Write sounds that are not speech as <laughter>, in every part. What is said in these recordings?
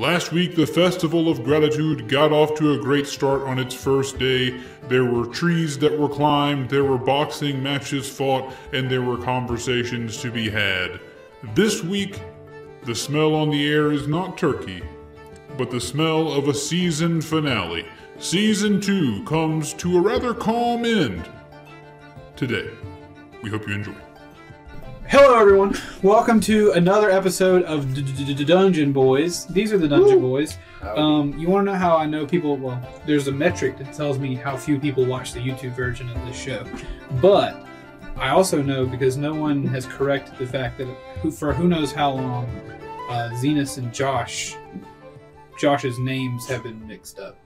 Last week, the Festival of Gratitude got off to a great start on its first day. There were trees that were climbed, there were boxing matches fought, and there were conversations to be had. This week, the smell on the air is not turkey, but the smell of a season finale. Season 2 comes to a rather calm end today. We hope you enjoy. Hello, everyone. Welcome to another episode of D- D- D- Dungeon Boys. These are the Dungeon Boys. Um, you want to know how I know people? Well, there's a metric that tells me how few people watch the YouTube version of this show. But I also know because no one has corrected the fact that who, for who knows how long, uh, Zenas and Josh, Josh's names have been mixed up.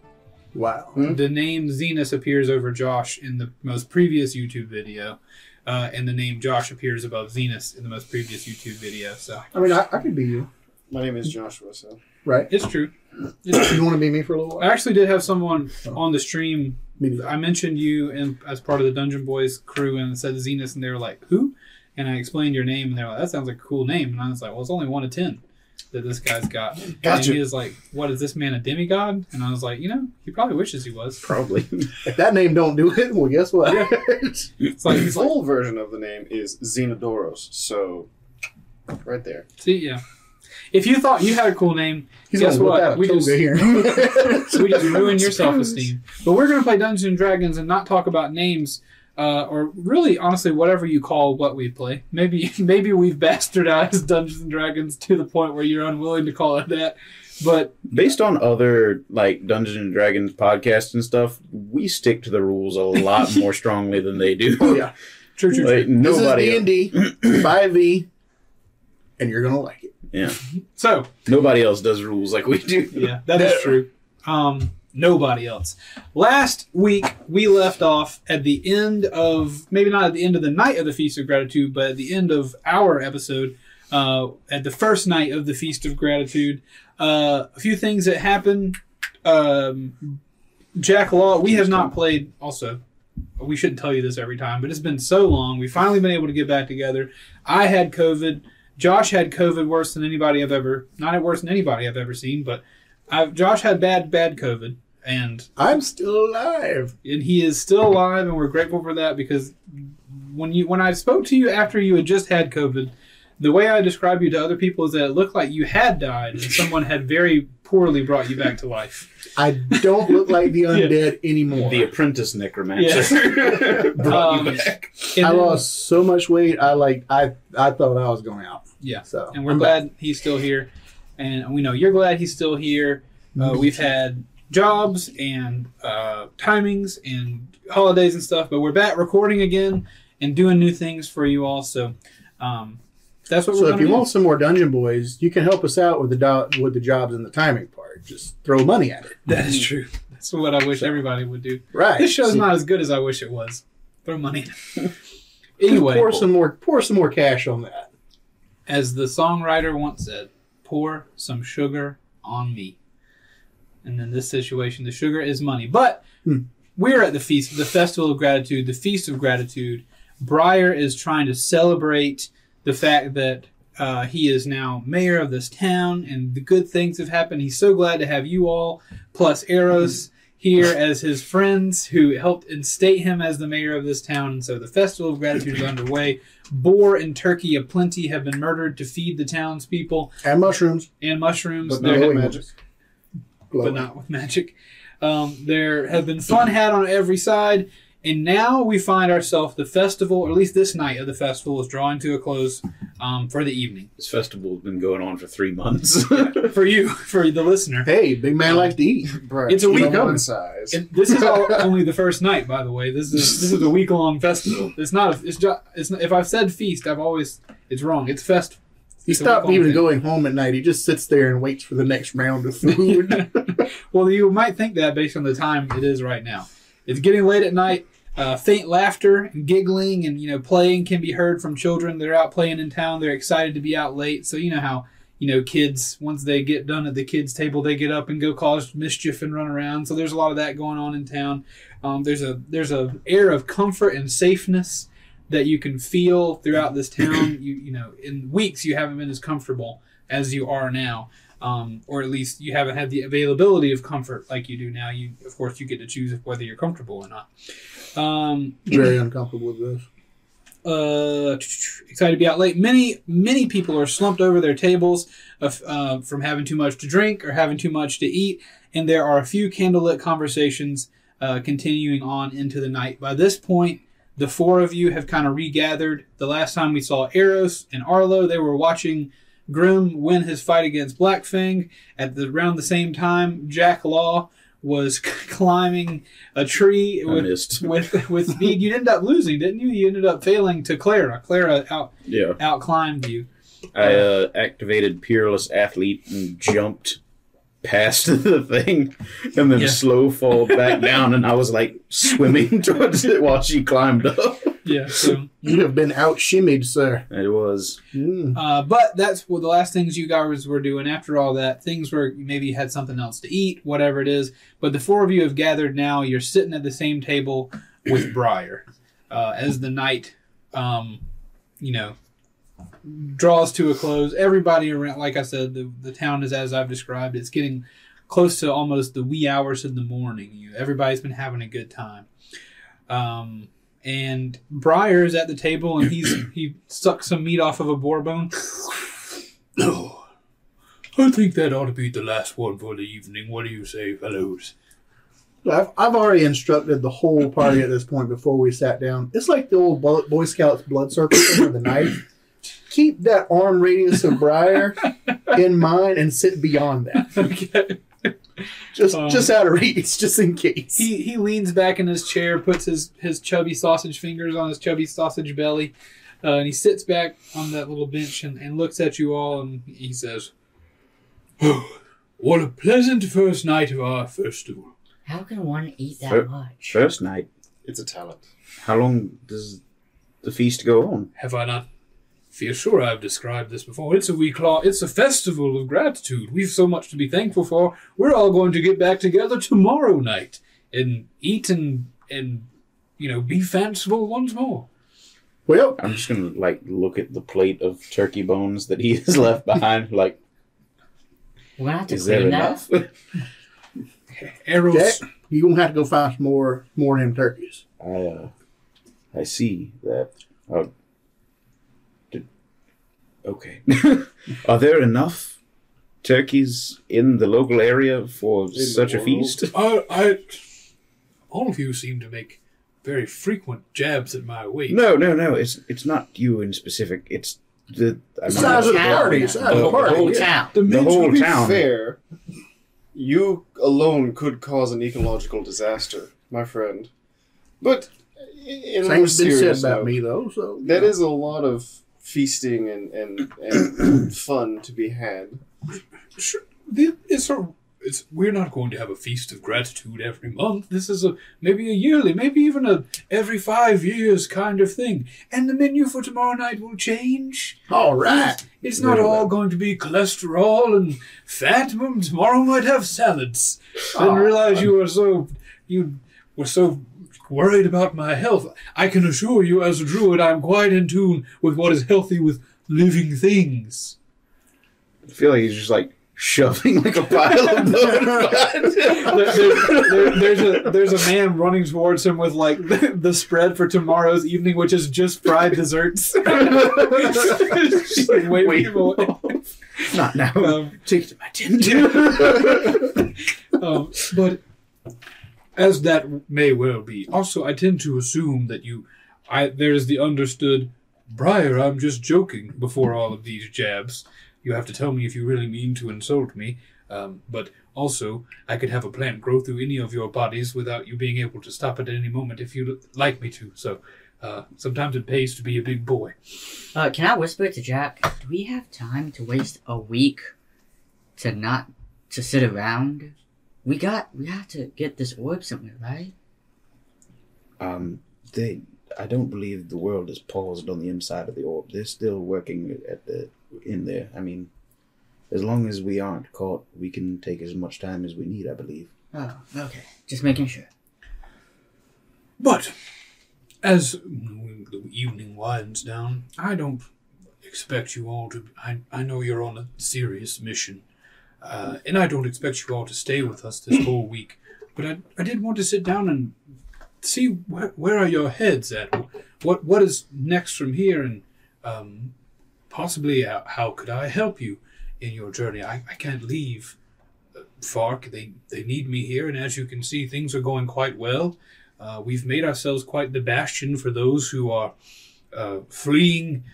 Wow. The name Zenas appears over Josh in the most previous YouTube video, uh, and the name Josh appears above Zenas in the most previous YouTube video. So I mean, I, I could be you, My name is Joshua, so right? it's true. It's true. You want to be me for a little while? I actually did have someone on the stream. Me neither. I mentioned you in, as part of the Dungeon Boys crew, and said Zenas, and they were like, "Who?" And I explained your name, and they were like, "That sounds like a cool name." And I was like, "Well, it's only one of ten that this guy's got." Gotcha. And he was like, "What is this man a demigod?" And I was like, "You know, he probably wishes he was." probably. <laughs> If that name don't do it, well, guess what? <laughs> It's like the he's like, full version of the name is Xenodoros, so right there. See, yeah. If you thought you had a cool name, He's Guess what? We just- here. <laughs> we just ruined your self esteem. But we're going to play Dungeons and Dragons and not talk about names, uh, or really, honestly, whatever you call what we play. Maybe, <laughs> maybe we've bastardized Dungeons and Dragons to the point where you're unwilling to call it that. But Based on other like Dungeons and Dragons podcasts and stuff, we stick to the rules a lot <laughs> more strongly than they do. oh yeah. true, true, Like, true. This is D and D, five E, and you're gonna like it. yeah, So nobody else does rules like we do. yeah, that is true. Um, nobody else. Last week we left off at the end of maybe not at the end of the night of the Feast of Gratitude, but at the end of our episode, uh, at the first night of the Feast of Gratitude. Uh, a few things that happened. Um, Jack Law, we have not played. Also, we shouldn't tell you this every time, but it's been so long. We've finally been able to get back together. I had COVID. Josh had COVID worse than anybody I've ever, not worse than anybody I've ever seen, but I've, Josh had bad, bad COVID, and I'm still alive. and he is still alive, and we're grateful for that because when you when I spoke to you after you had just had COVID, the way I describe you to other people is that it looked like you had died and someone had very poorly brought you back to life. I don't look like the <laughs> undead anymore. The apprentice necromancer <laughs> brought Um, you back. I then- lost so much weight. I like. I I thought I was going out. Yeah. So and we're I'm glad he's still here, and we know you're glad he's still here. Uh, we've had jobs and uh, timings and holidays and stuff, but we're back recording again and doing new things for you all. So um, that's what So if you do. want some more Dungeon Boys, you can help us out with the do- with the jobs and the timing part. Just throw money at it. That is true. That's what I wish everybody would do. Right. This show's not as good as I wish it was. Throw money. <laughs> anyway, pour some more pour some more cash on that. as the songwriter once said, pour some sugar on me. And in this situation, the sugar is money. But Hmm. we're at the feast, the festival of gratitude, the feast of gratitude. Briar is trying to celebrate the fact that uh, he is now mayor of this town and the good things have happened. He's so glad to have you all, plus Eros, here as his friends who helped instate him as the mayor of this town. And so the festival of gratitude is underway. Boar and turkey aplenty have been murdered to feed the townspeople And mushrooms. and mushrooms. But There- not magic. Ones. Glowing. but not with magic. Um, there have been fun had on every side, and now we find ourselves the festival, or at least this night of the festival, is drawing to a close um, for the evening. This festival's been going on for three months. <laughs> For you, for the listener, Hey, big man likes to eat. Bruh, It's a keep week it coming. one size. and this is all, <laughs> only the first night, by the way. This is this is a week long festival. It's not. A, it's just. It's not, if I've said feast, I've always it's wrong. It's festival. He a stopped even going home at night. He just sits there and waits for the next round of food. <laughs> Well, you might think that based on the time it is right now. It's getting late at night. Uh, faint laughter and giggling and you know playing can be heard from children. They're out playing in town. They're excited to be out late. So you know how you know kids once they get done at the kids table, they get up and go cause mischief and run around. So there's a lot of that going on in town. Um, there's a there's a air of comfort and safeness that you can feel throughout this town. You you know in weeks you haven't been as comfortable as you are now. um, or at least you haven't had the availability of comfort like you do now. You, of course, you get to choose whether you're comfortable or not. Um, Very uncomfortable with this. uh, excited to be out late. Many many people are slumped over their tables of, uh, from having too much to drink or having too much to eat, and there are a few candlelit conversations uh, continuing on into the night. By this point, the four of you have kind of regathered. The last time we saw Eros and Arlo, they were watching Grim win his fight against Blackfang. At the around the same time, Jack Law was <laughs> climbing a tree I with missed. <laughs> with with speed. You ended up losing, didn't you? You ended up failing to Clara. Clara out Yeah. out climbed you. I uh, activated Peerless Athlete and jumped past <laughs> the thing and then Yeah. slow fall back <laughs> down and I was like swimming <laughs> towards it while she climbed up. Yeah. So, You have been out shimmied, sir. It was Mm. uh, but that's well, the last things you guys were doing. After all that, things were maybe you had something else to eat, whatever it is. But the four of you have gathered now. You're sitting at the same table with Briar uh, as the night, um, you know, draws to a close. Everybody around, like I said, the the town is as I've described. It's getting close to almost the wee hours of the morning. You, everybody's been having a good time. Um, and Briar is at the table and he's <clears throat> he sucks some meat off of a boar bone. No, <clears throat> I think that ought to be the last one for the evening. What do you say, fellows? I've, I've already instructed the whole party at this point before we sat down. It's like the old Boy Scouts blood circle thing with the knife. Keep that arm radius of Briar in mind and sit beyond that. <laughs> okay. Just Um, just out of reach, just in case. He he leans back in his chair, puts his his chubby sausage fingers on his chubby sausage belly, uh, and he sits back on that little bench and, and looks at you all, and he says, "Oh, "What a pleasant first night of our festival." How can one eat that Sure. much? first night. It's a talent. How long does the feast go on? Have I not? Feel sure I've described this before. It's a week long. It's a festival of gratitude. We've so much to be thankful for. We're all going to get back together tomorrow night and eat and and you know be fanciful once more. well, I'm just gonna like look at the plate of turkey bones that he <laughs> has left behind. Like, We're have to is there clean that. enough? Eros. <laughs> Jack, you're gonna have to go find some more more of them turkeys. I uh, I see that. Uh, did, okay. <laughs> Are there enough turkeys in the local area for the such a feast? <laughs> I, I, all of you seem to make very frequent jabs at my weight. No, no, no. It's it's not you in specific. It's the I mean, size of the town. party, the The the party. Whole yeah. town. the, the whole to be town. fair, you alone could cause an ecological disaster, my friend. But in a more Things been said about note, me though, so That is a lot of feasting and, and, and <clears throat> fun to be had. Sure, it's a, it's we're not going to have a feast of gratitude every month. This is a maybe a yearly, maybe even a every five years kind of thing. And the menu for tomorrow night will change. all right. It's not Very all going to be cholesterol and fat. Mm, Tomorrow might have salads. Oh, Didn't realize you were so you were so worried about my health. I can assure you, as a druid, I'm quite in tune with what is healthy with living things. I feel like he's just like shoving like a pile of bones. <laughs> there, there- there- there's a there's a man running towards him with like the, <laughs> the spread for tomorrow's evening, which is just fried desserts. <laughs> Just, like, Wait, away. not now. Um, Take it to my tent. um, but as that may well be, also I tend to assume that you, I there's the understood, Briar. I'm just joking. Before all of these jabs, you have to tell me if you really mean to insult me. Um, but also, I could have a plant grow through any of your bodies without you being able to stop it at any moment if you'd like me to. So. Uh, sometimes it pays to be a big boy. Uh, can I whisper to Jack? Do we have time to waste a week to not to sit around? We got we have to get this orb somewhere, right? Um, they. I don't believe the world is paused on the inside of the orb. They're still working at the in there. I mean, as long as we aren't caught, we can take as much time as we need. I believe. Oh, okay. Just making sure. But as the evening winds down, I don't expect you all to. I, I know you're on a serious mission. Uh, and I don't expect you all to stay with us this <laughs> whole week, but I, I did want to sit down and see where, where are your heads at? What what is next from here, and um, possibly how, how could I help you in your journey? I, I can't leave uh, Fark. They they need me here, and as you can see, things are going quite well. Uh, we've made ourselves quite the bastion for those who are uh, fleeing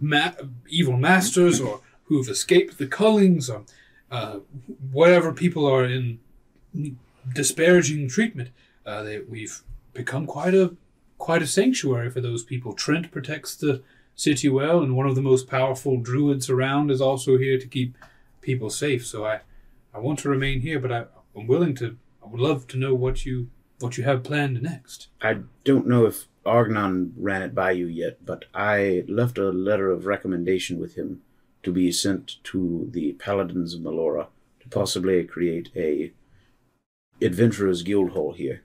ma- evil masters or who've escaped the Cullings or uh, whatever people are in disparaging treatment. Uh, they, we've become quite a quite a sanctuary for those people. Trent protects the city well, and one of the most powerful druids around is also here to keep people safe. So I, I want to remain here, but I, I'm willing to. I would love to know what you what you have planned next. I don't know if Argnon ran it by you yet, but I left a letter of recommendation with him to be sent to the Paladins of Melora to possibly create a adventurers guild hall here.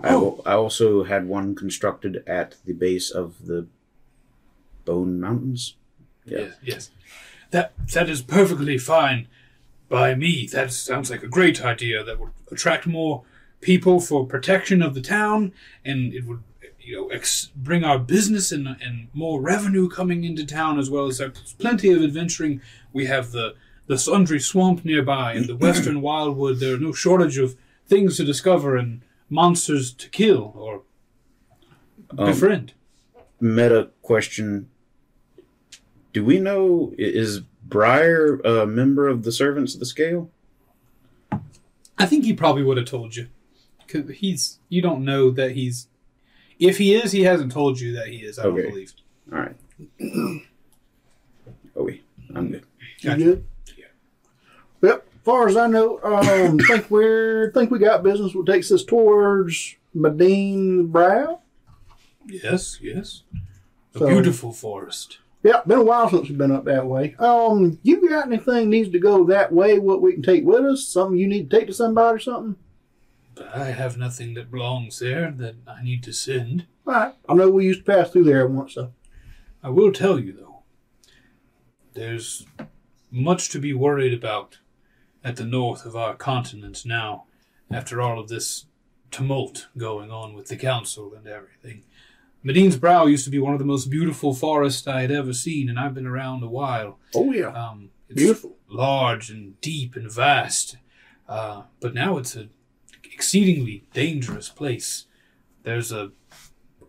I, oh. al- I also had one constructed at the base of the Bone Mountains. Yeah. Yes, yes. That that is perfectly fine by me. That sounds like a great idea. That would attract more people for protection of the town, and it would, you know, ex- bring our business and and more revenue coming into town as well as there's plenty of adventuring. We have the the Sundry Swamp nearby and the <clears throat> Western Wildwood. There are no shortage of things to discover and monsters to kill or um, befriend. Meta question. Do we know, is Briar a member of the Servants of the Scale? I think he probably would have told you. Cause he's you don't know that he's if he is, he hasn't told you that he is, I don't believe. All right. <clears throat> oh, wait. I'm good. You Gotcha. good? Yep. As far as I know, um, <coughs> think we're think we got business what takes us towards Medine Brow. Yes, yes. A So- beautiful forest. Yeah, been a while since we've been up that way. Um, you got anything needs to go that way? What we can take with us? Something you need to take to somebody or something? But I have nothing that belongs there that I need to send. All right. I know we used to pass through there once, so I will tell you though, there's much to be worried about at the north of our continent now, after all of this tumult going on with the council and everything. Medine's Brow used to be one of the most beautiful forests I had ever seen, and I've been around a while. oh yeah, Um, it's beautiful. large and deep and vast, uh, but now it's a exceedingly dangerous place. There's a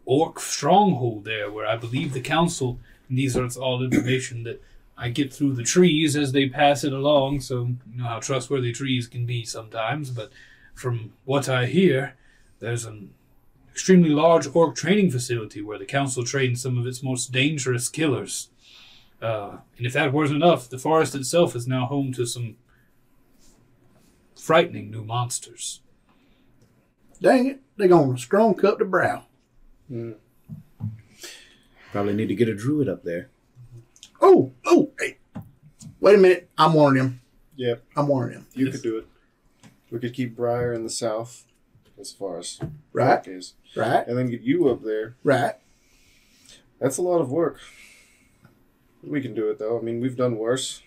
orc stronghold there where I believe the council. And these are all information that I get through the trees as they pass it along. So you know how trustworthy trees can be sometimes. But from what I hear, there's an extremely large orc training facility where the council trains some of its most dangerous killers. Uh, and if that wasn't enough, the forest itself is now home to some frightening new monsters. Dang it, they're gonna strong cut the brow. Mm. Probably need to get a druid up there. Oh, oh, hey, wait a minute. I'm warning him. Yeah, I'm warning him. you Yes. could do it. We could keep Briar in the south, as far as Right, is, right, and then get you up there. right. That's a lot of work. We can do it though. I mean, we've done worse.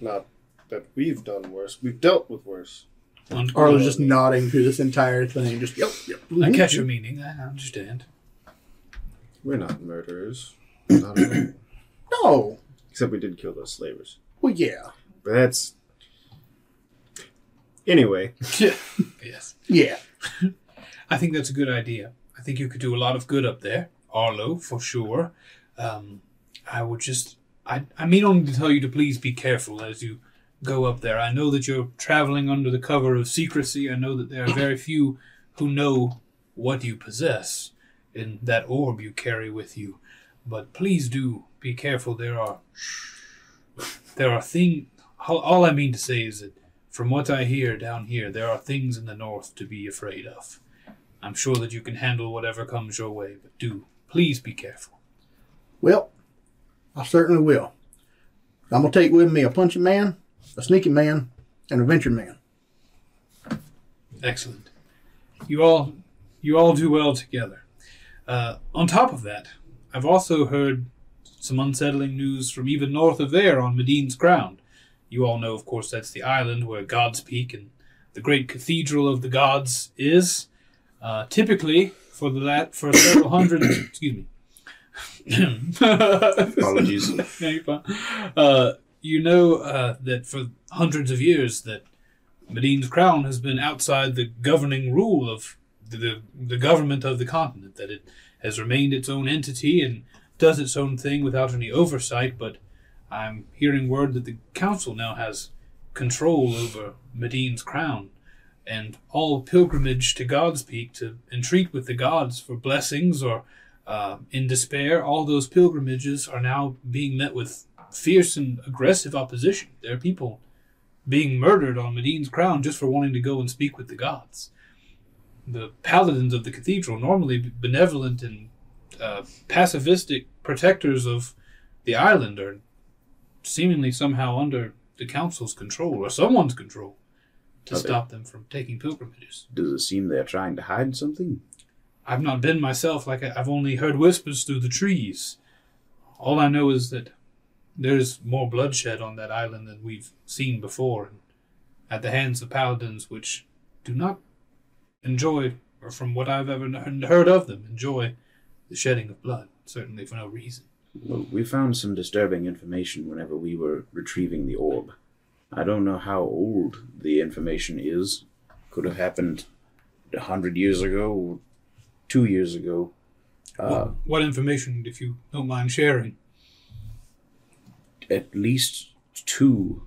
Not that we've done worse. We've dealt with worse. Un- Arlo's just nodding through this entire thing. Just yep, yep. I catch your meaning. I understand. We're not murderers. Not. <coughs> No. Except we did kill those slavers. Well, yeah, But that's. Anyway, <laughs> yes. yeah. <laughs> I think that's a good idea. I think you could do a lot of good up there, Arlo, for sure. Um, I would just, I, I mean only to tell you to please be careful as you go up there. I know that you're traveling under the cover of secrecy. I know that there are very few who know what you possess in that orb you carry with you. But please do be careful. There are, there are things. All, I mean to say is that from what I hear down here, there are things in the north to be afraid of. I'm sure that you can handle whatever comes your way, but do please be careful. Well, I certainly will. I'm gonna take with me a punching man, a sneaking man, and a venture man. Excellent. You all, you all do well together. Uh, on top of that, I've also heard some unsettling news from even north of there on Medine's crown. You all know, of course, that's the island where God's Peak and the great cathedral of the gods is. Uh, typically, for the lat for several <coughs> hundred, excuse me. <coughs> Apologies. <laughs> No, you're fine. Uh, you know uh, that for hundreds of years that Medine's crown has been outside the governing rule of the, the, the government of the continent, that it has remained its own entity and does its own thing without any oversight, but I'm hearing word that the council now has control over Medine's crown, and all pilgrimage to God's Peak to entreat with the gods for blessings or uh, in despair, all those pilgrimages are now being met with fierce and aggressive opposition. There are people being murdered on Medine's crown just for wanting to go and speak with the gods. The paladins of the cathedral, normally benevolent and uh, pacifistic protectors of the island, are seemingly somehow under the council's control or someone's control to Are they- stop them from taking pilgrimages. Does it seem they're trying to hide something? I've not been myself. Like I- I've only heard whispers through the trees. All I know is that there's more bloodshed on that island than we've seen before, and at the hands of paladins, which do not enjoy, or from what I've ever heard of them, enjoy the shedding of blood. Certainly for no reason. Well, we found some disturbing information whenever we were retrieving the orb. I don't know how old the information is. Could have happened a hundred years ago, or two years ago. Uh, what information, if you don't mind sharing? At least two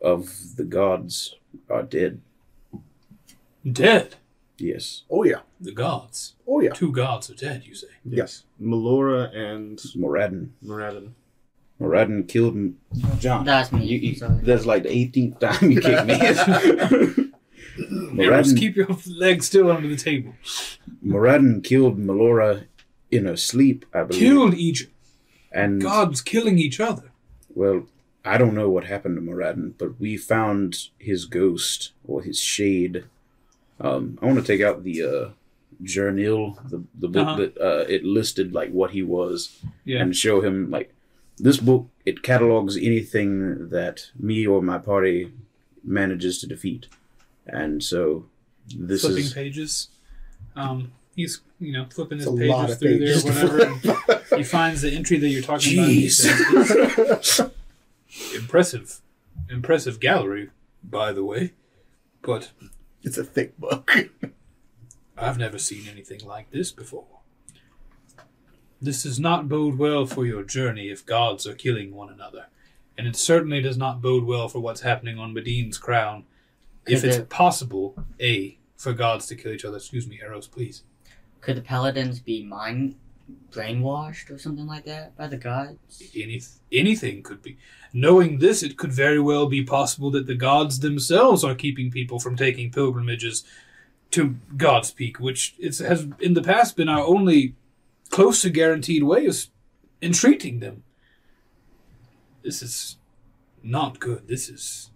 of the gods are dead. Dead. Yes, Oh yeah. The gods. Oh yeah. Two gods are dead. You say. Yes. Melora and Moradin. Moradin. Moradin killed m- John. That's me. You, you, that's like the 18th time you kicked me. <laughs> Eros, Moradin, keep your legs still under the table. Moradin killed Melora in her sleep, I believe. Killed each and gods killing each other. Well, I don't know what happened to Moradin, but we found his ghost or his shade. Um, I want to take out the uh, journal, the the book Uh-huh. that uh, it listed like what he was, Yeah. and show him like this book. It catalogs anything that me or my party manages to defeat, and so this flipping is pages. Um, he's you know flipping his It's pages through pages there, to whatever. <laughs> he finds the entry that you're talking about. Jeez. says, <laughs> impressive, impressive gallery, by the way. But It's a thick book. <laughs> I've never seen anything like this before. This does not bode well for your journey if gods are killing one another, and it certainly does not bode well for what's happening on Medine's crown. If it's possible, a for gods to kill each other. Excuse me, Eros, please. Could the paladins be mind brainwashed or something like that by the gods? Any, anything could be. Knowing this, it could very well be possible that the gods themselves are keeping people from taking pilgrimages to God's Peak, which it's, has in the past been our only close to guaranteed way of s- entreating them. This is not good. This is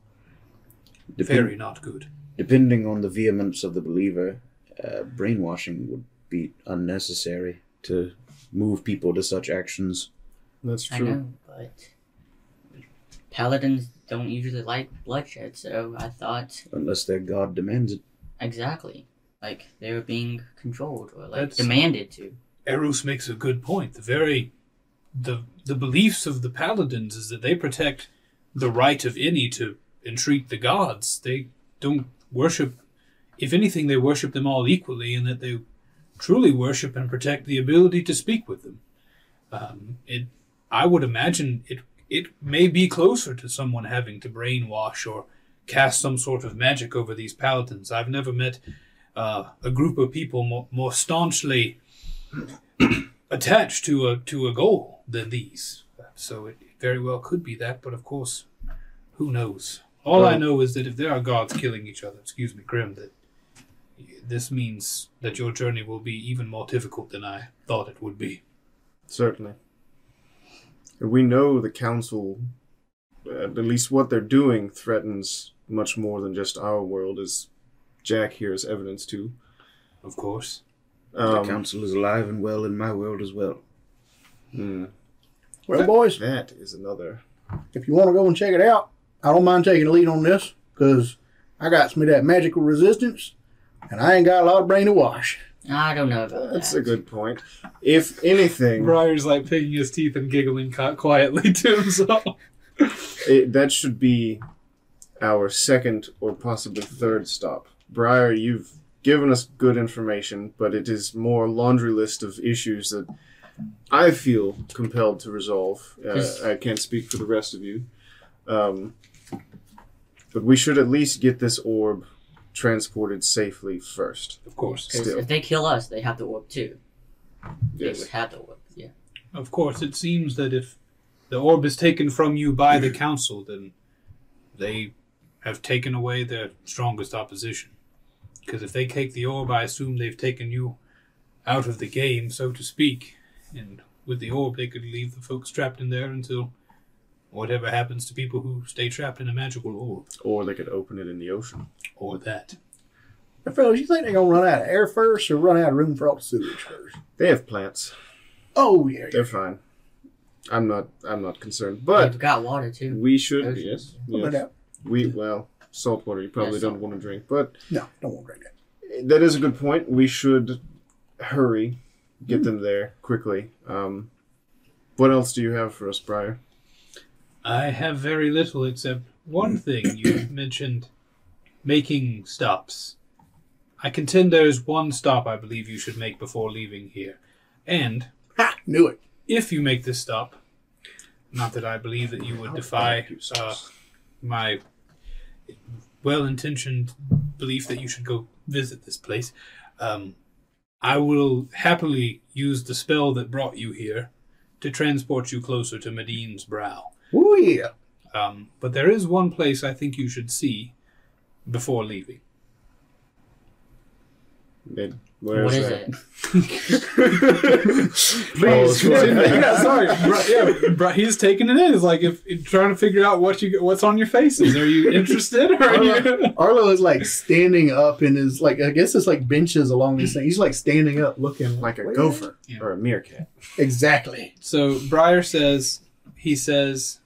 depend- very not good. depending on the vehemence of the believer, uh, brainwashing would be unnecessary to move people to such actions. That's I true. know, but paladins don't usually like bloodshed, so I thought unless their god demands it. exactly like they were being controlled or like That's- demanded to. Eros makes a good point. The very the the beliefs of the paladins is that they protect the right of any to entreat the gods. They don't worship if anything they worship them all equally and that they truly worship and protect the ability to speak with them. Um, it I would imagine it it may be closer to someone having to brainwash or cast some sort of magic over these paladins. I've never met uh, a group of people more, more staunchly <clears throat> attached to a to a goal than these. So it very well could be that, but of course, who knows? All I know is that if there are gods killing each other, excuse me, Grim, that this means that your journey will be even more difficult than I thought it would be. Certainly. And we know the council, uh, at least what they're doing, threatens much more than just our world, as Jack here is evidence to. Of course. the Um, council is alive and well in my world as well. hmm, Well, boys, that is another. if you want to go and check it out, I don't mind taking the lead on this because I got some of that magical resistance, and I ain't got a lot of brain to wash. I don't know about That's that. a good point. If anything, Briar's like picking his teeth and giggling qui- quietly to himself. it, that should be our second or possibly third stop. Briar, you've given us good information, but it is more laundry list of issues that I feel compelled to resolve. Uh, I can't speak for the rest of you. Um, but we should at least get this orb transported safely first. Of course. Still. if they kill us, they have the orb too. They Yes. would have the orb. Yeah. Of course, it seems that if the orb is taken from you by the <clears throat> council, then they have taken away their strongest opposition. Because if they take the orb, I assume they've taken you out of the game, so to speak. And with the orb, they could leave the folks trapped in there until whatever happens to people who stay trapped in a magical orb. Or they could open it in the ocean. Or that. Now, fellas, you think they're gonna run out of air first, or run out of room for all the sewage first? They have plants. Oh yeah, They're fine. I'm not. I'm not concerned. But But They've got water too. we should. Ocean. Yes. no yes. doubt. We well, salt water. You probably Yeah, don't want to drink, but No, don't want to drink that. that is a good point. We should hurry, get them there quickly. Um, what else do you have for us, Briar? I have very little except one thing you <coughs> mentioned making stops. I contend there is one stop I believe you should make before leaving here. And Ha! Knew it. if you make this stop, not that I believe that you would defy uh, my well intentioned belief that you should go visit this place, um, I will happily use the spell that brought you here to transport you closer to Medine's brow. Oh yeah. Um, but there is one place I think you should see before leaving. It, where What is that? it? <laughs> Please continue. yeah, sorry. <laughs> Bri- yeah, Bri- he's taking it in. It's like if if trying to figure out what you what's on your faces. Are you <laughs> interested? Or are you? Arlo is like standing up in his like I guess it's like benches along this thing. He's like standing up, looking like a gopher Yeah. or a meerkat. Exactly. So Briar says he says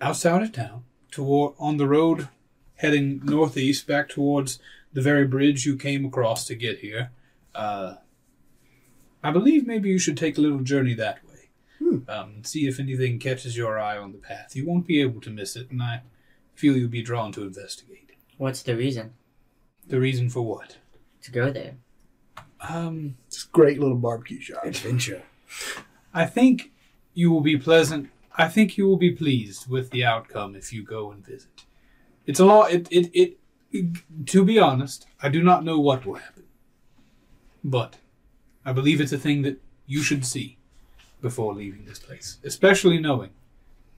outside of town, toward on the road heading northeast back towards the very bridge you came across to get here. Uh, I believe maybe you should take a little journey that way. Hmm. Um, see if anything catches your eye on the path. You won't be able to miss it, and I feel you'll be drawn to investigate. What's the reason The reason for what? to go there? Um, It's a great little barbecue shop. Adventure. I think you will be pleasant. I think you will be pleased with the outcome if you go and visit. It's a lot. It, it, it, To be honest, I do not know what will happen, but I believe it's a thing that you should see before leaving this place, especially knowing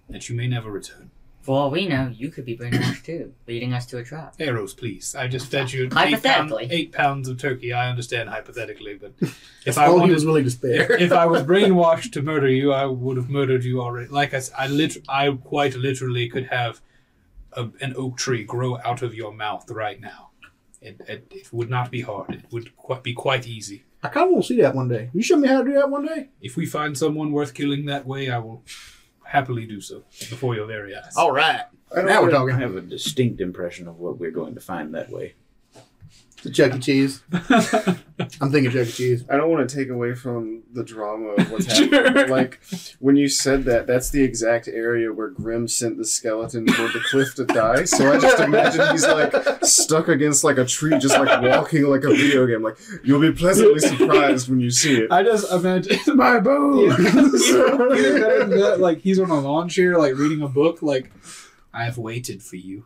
that you may never return. For all we know, you could be brainwashed too, leading us to a trap. Eros, please. I just fed you eight, pound, Hypothetically. eight pounds of turkey. I understand hypothetically, but <laughs> if I all he wanted was willing to spare. <laughs> if I was <laughs> brainwashed to murder you, I would have murdered you already. Like I, s- I, lit- I quite literally could have a, an oak tree grow out of your mouth right now. It, it, it would not be hard. It would quite, be quite easy. I kind of want to see that one day. You show me how to do that one day. If we find someone worth killing that way, I will happily do so before your very eyes. All right. Now we're talking. I have a distinct impression of what we're going to find that way. The Chuck E. Cheese. <laughs> I'm thinking Chuck E. Cheese. I don't want to take away from the drama of what's <laughs> happening. but, Like when you said that, that's the exact area where Grim sent the skeleton toward the cliff to die. So I just imagine he's like stuck against like a tree, just like walking like a video game. Like you'll be pleasantly surprised when you see it. I just imagine My boo. Either <laughs> that, like he's on a lawn chair, like reading a book. Like I have waited for you.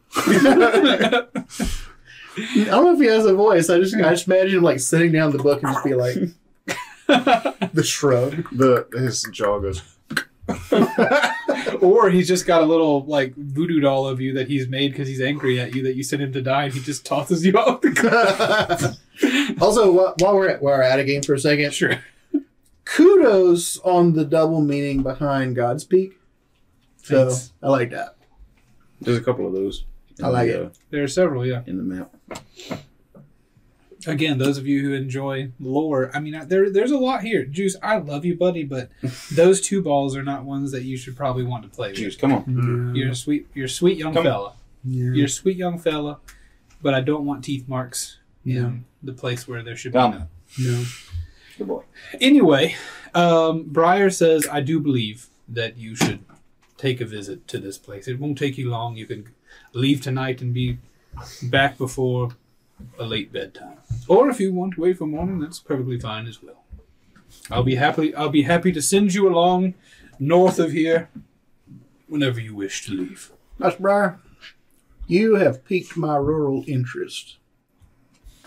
I don't know if he has a voice. I just I just imagine him like sitting down the book and just be like <laughs> the shrug. The his jaw goes. <laughs> or he's just got a little like voodoo doll of you that he's made because he's angry at you that you sent him to die and he just tosses you <laughs> out the cliff. also, wh- while we're at, while we're at a game for a second, sure. kudos on the double meaning behind Godspeak. So Thanks. I like that. There's a couple of those. I like the, it. uh, There are several, yeah. in the map. Again, those of you who enjoy lore, I mean, there there's a lot here. Juice, I love you, buddy, but <laughs> those two balls are not ones that you should probably want to play with. Juice, come on. You're a sweet, you're a sweet young Come fella. Yeah. You're a sweet young fella, but I don't want teeth marks in Yeah. the place where there should Come. be none. No. Good boy. Anyway, um, Briar says, I do believe that you should take a visit to this place. It won't take you long. You can leave tonight and be back before a late bedtime. Or if you want to wait for morning, that's perfectly fine as well. I'll be happy I'll be happy to send you along north of here whenever you wish to leave. Master Briar, you have piqued my rural interest.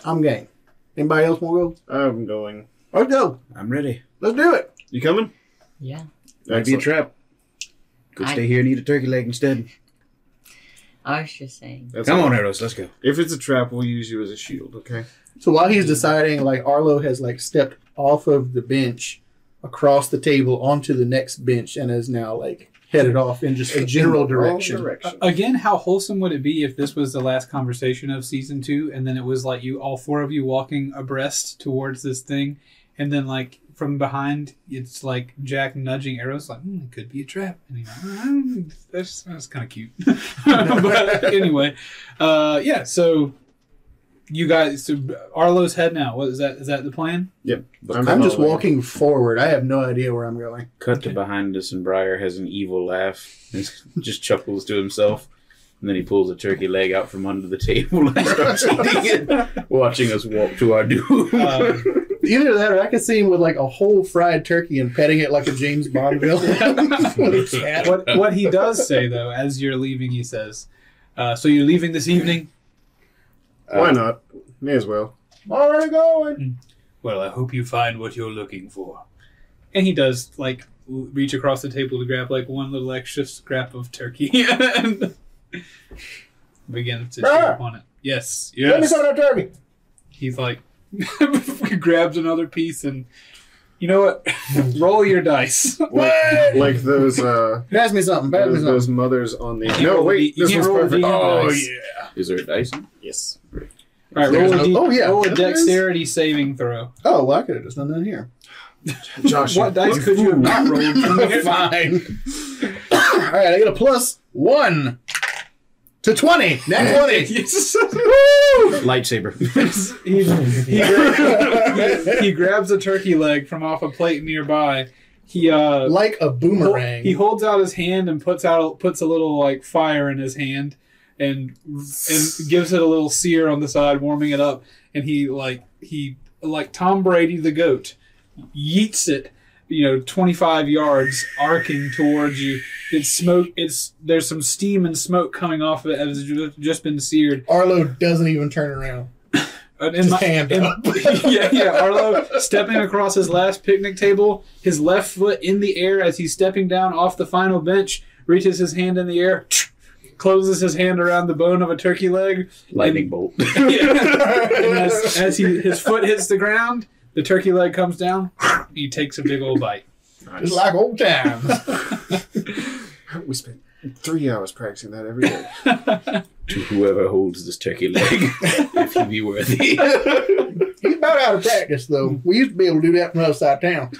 I'm game. Anybody else want to go? I'm going. Let's go. I'm ready. Let's do it. You coming? Yeah. Might be a trap. Go I- stay here and eat a turkey leg instead. I was just saying. That's Come on, Eros, let's go. If it's a trap, we'll use you as a shield. Okay. So while he's deciding, like Arlo has like stepped off of the bench across the table onto the next bench and is now like headed off in just a general direction. direction. Again, how wholesome would it be if this was the last conversation of season two, and then it was like you, all four of you, walking abreast towards this thing, and then like from behind, it's like Jack nudging Eros, like hmm, it could be a trap, and you're like, "Hmm, that's that's kind of cute. <laughs> but anyway, uh, yeah. So you guys, so Arlo's head now. What is that? Is that the plan? I'm I'm just following. walking forward. I have no idea where I'm going. Cut Okay. to behind us, and Briar has an evil laugh. and <laughs> just chuckles to himself. And then he pulls a turkey leg out from under the table and starts <laughs> eating it, watching us walk to our doom. Um, Either that, or I could see him with like a whole fried turkey and petting it like a James Bond villain with a cat. what what he does say though, as you're leaving, he says, uh, "So you're leaving this evening." Why not? May as well. Already going. Well, I hope you find what you're looking for. And he does like reach across the table to grab like one little extra scrap of turkey <laughs> and begin to chew Ah! upon it. Yes, Let me yes. some of that turkey. He's like <laughs> grabs another piece and you know what? <laughs> Roll your dice. Like, <laughs> like those uh Pass me something. Pass me those, those something. mothers on the No wait, the- this can't was roll perfect. Oh dice. yeah. Is there a dice? Yes. All right, roll a, no- D- oh, yeah, roll a there is. dexterity saving throw. Oh, well, I could have just done that here. Josh, What dice could you have not rolled? Fine. All right, I get a plus one to 20. <laughs> Net 20. <laughs> Yes. Lightsaber. <laughs> he, he, gra- he, he grabs a turkey leg from off a plate nearby. He uh like a boomerang. he holds out his hand and puts out puts a little like fire in his hand and and gives it a little sear on the side, warming it up. And he like he like Tom Brady the goat yeets it, you know, twenty five yards, arcing towards you. It's smoke. It's there's some steam and smoke coming off of it as it's just been seared. Arlo doesn't even turn around. <coughs> In Just my- hand in- up. <laughs> yeah, yeah. Arlo stepping across his last picnic table, his left foot in the air as he's stepping down off the final bench, reaches his hand in the air, <tsk> closes his hand around the bone of a turkey leg. Lightning bolt. <laughs> <laughs> and as, as he, his foot hits the ground, the turkey leg comes down. He takes a big old bite. Just like old times. <laughs> we spent three hours practicing that every day. <laughs> to whoever holds this turkey leg, <laughs> if he be worthy. He's about out of practice, though. We used to be able to do that from outside town.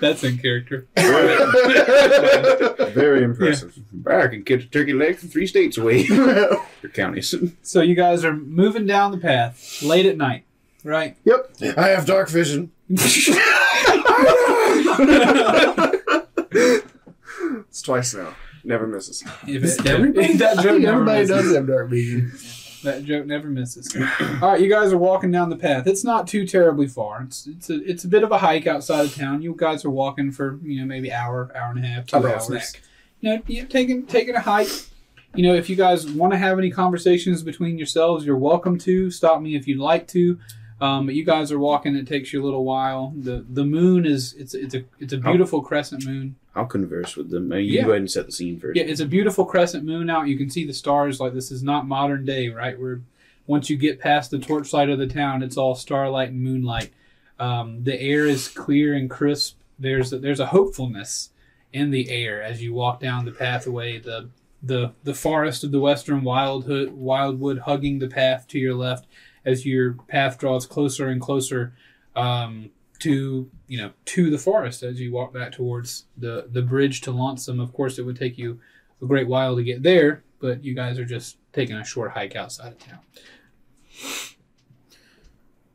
That's in character. Very impressive. Briar can catch a turkey leg from three states away. <laughs> or counties. So you guys are moving down the path late at night, right? Yep. I have dark vision. <laughs> It's twice now. Never misses. If it, Everybody, <laughs> that joke never everybody misses. does have dark vision. That joke never misses. All right, you guys are walking down the path. It's not too terribly far. It's it's a it's a bit of a hike outside of town. You guys are walking for you know maybe hour, hour and a half, two hours. snack. You know, you're taking taking a hike. You know, if you guys want to have any conversations between yourselves, you're welcome to. Stop me if you'd like to. Um, but you guys are walking. It takes you a little while. the The moon is it's it's a it's a beautiful crescent moon. I'll converse with them. You Yeah. go ahead and set the scene first. Yeah, it's a beautiful crescent moon out. You can see the stars. Like this is not modern day, right? Where once you get past the torchlight of the town, it's all starlight and moonlight. Um, the air is clear and crisp. There's a, there's a hopefulness in the air as you walk down the pathway. The the the forest of the western wildwood wildwood hugging the path to your left as your path draws closer and closer um, to you know to the forest as you walk back towards the the bridge to Lonesome. Of course, it would take you a great while to get there, but you guys are just taking a short hike outside of town.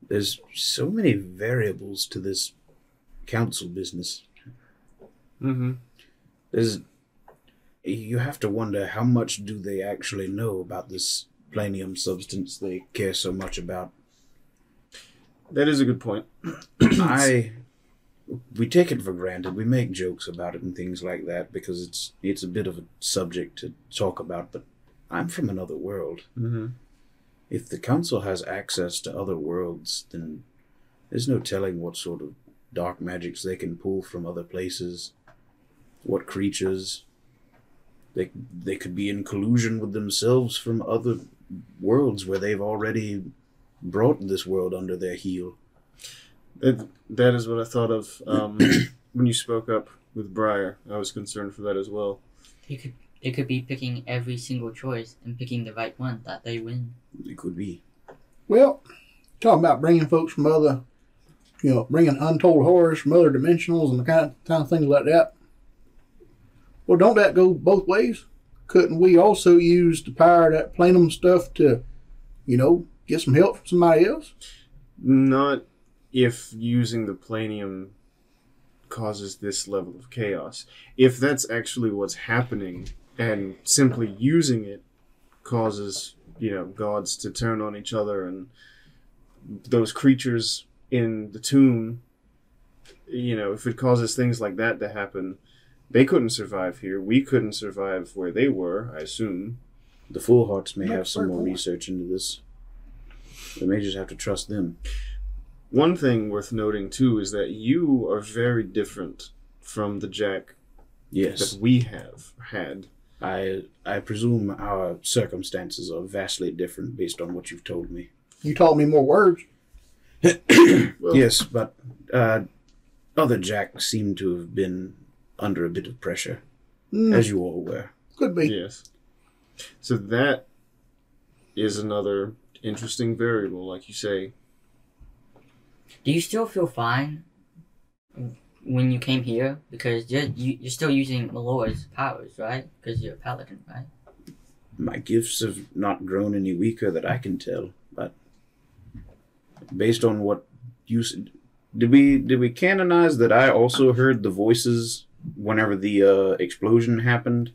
There's so many variables to this council business. Mm-hmm. There's you have to wonder how much do they actually know about this planium substance they care so much about. That is a good point. <clears throat> I we take it for granted. We make jokes about it and things like that because it's it's a bit of a subject to talk about, but I'm from another world. Mm-hmm. If the council has access to other worlds, then there's no telling what sort of dark magics they can pull from other places. What creatures they they could be in collusion with themselves from other worlds where they've already brought this world under their heel. That, that is what I thought of um, <clears throat> when you spoke up with Briar. I was concerned for that as well. It could they could be picking every single choice and picking the right one that they win. It could be. Well, talking about bringing folks from other, you know, bringing untold horrors from other dimensionals and the kind of, kind of things like that. Well, don't that go both ways? Couldn't we also use the power of that plenum stuff to, you know, get some help from somebody else? Not if using the planium causes this level of chaos. If that's actually what's happening and simply using it causes, you know, gods to turn on each other and those creatures in the tomb, you know, if it causes things like that to happen, they couldn't survive here. We couldn't survive where they were, I assume. The Full Hearts may Not have some more circle. research into this. We may just have to trust them. One thing worth noting too is that you are very different from the Jack Yes, that we have had. I I presume our circumstances are vastly different based on what you've told me. You taught me more words. <coughs> Well, yes, but uh, other Jacks seem to have been under a bit of pressure, Mm, as you all were. could be. Yes. So that is another interesting variable, like you say. Do you still feel fine when you came here? Because you're you, you're still using Melora's powers, right? Because you're a paladin, right? My gifts have not grown any weaker that I can tell, but based on what you s- did we did we canonize that I also heard the voices whenever the uh, explosion happened?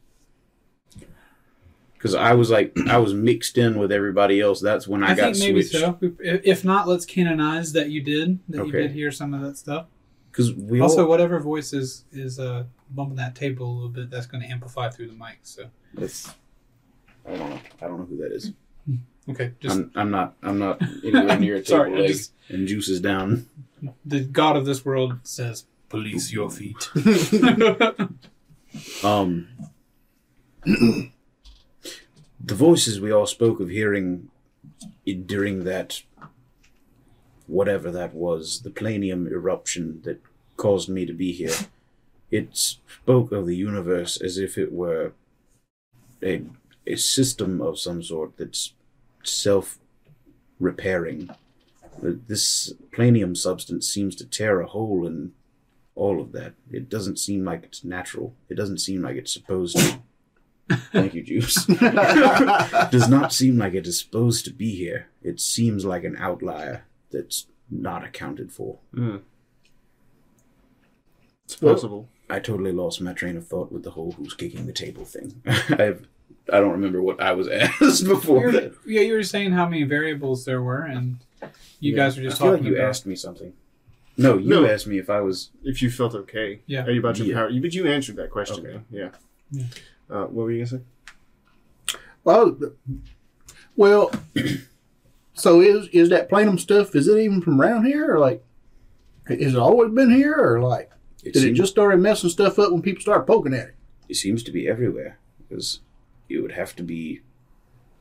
Because I was like <clears throat> I was mixed in with everybody else. That's when I, I, got think maybe switched. so. If not, let's canonize that you did that you did hear some of that stuff. Because we also, all whatever voice is is uh, bumping that table a little bit, that's going to amplify through the mic. So that's, I don't know. I don't know who that is. okay, just I'm, I'm not. I'm not anywhere near <laughs> a table Sorry, leg, just- and juice is down. the god of this world says, "Police your feet." <laughs> Um, <clears throat> the voices we all spoke of hearing during that, whatever that was, the planium eruption that caused me to be here, it spoke of the universe as if it were a, a system of some sort that's self repairing. This planium substance seems to tear a hole in all of that. It doesn't seem like it's natural. It doesn't seem like it's supposed to. <laughs> Thank you, Juice. <laughs> Does not seem like it is supposed to be here. It seems like an outlier that's not accounted for. Mm. It's possible. I totally lost my train of thought with the whole who's kicking the table thing. <laughs> I've, I don't remember what I was asked before. You're- yeah, you were saying how many variables there were, and you Yeah. guys were just I feel talking like you about. asked me something. No, you No. asked me if I was. If you felt okay. Yeah. Are you about your Yeah. power? But you answered that question. Okay. Yeah. Yeah. Uh, what were you gonna say? Well, well. <clears throat> So is is that plenum stuff? Is it even from around here, or like, has it always been here, or like, It, did it seems, just started messing stuff up when people started poking at it? it seems to be everywhere because it would have to be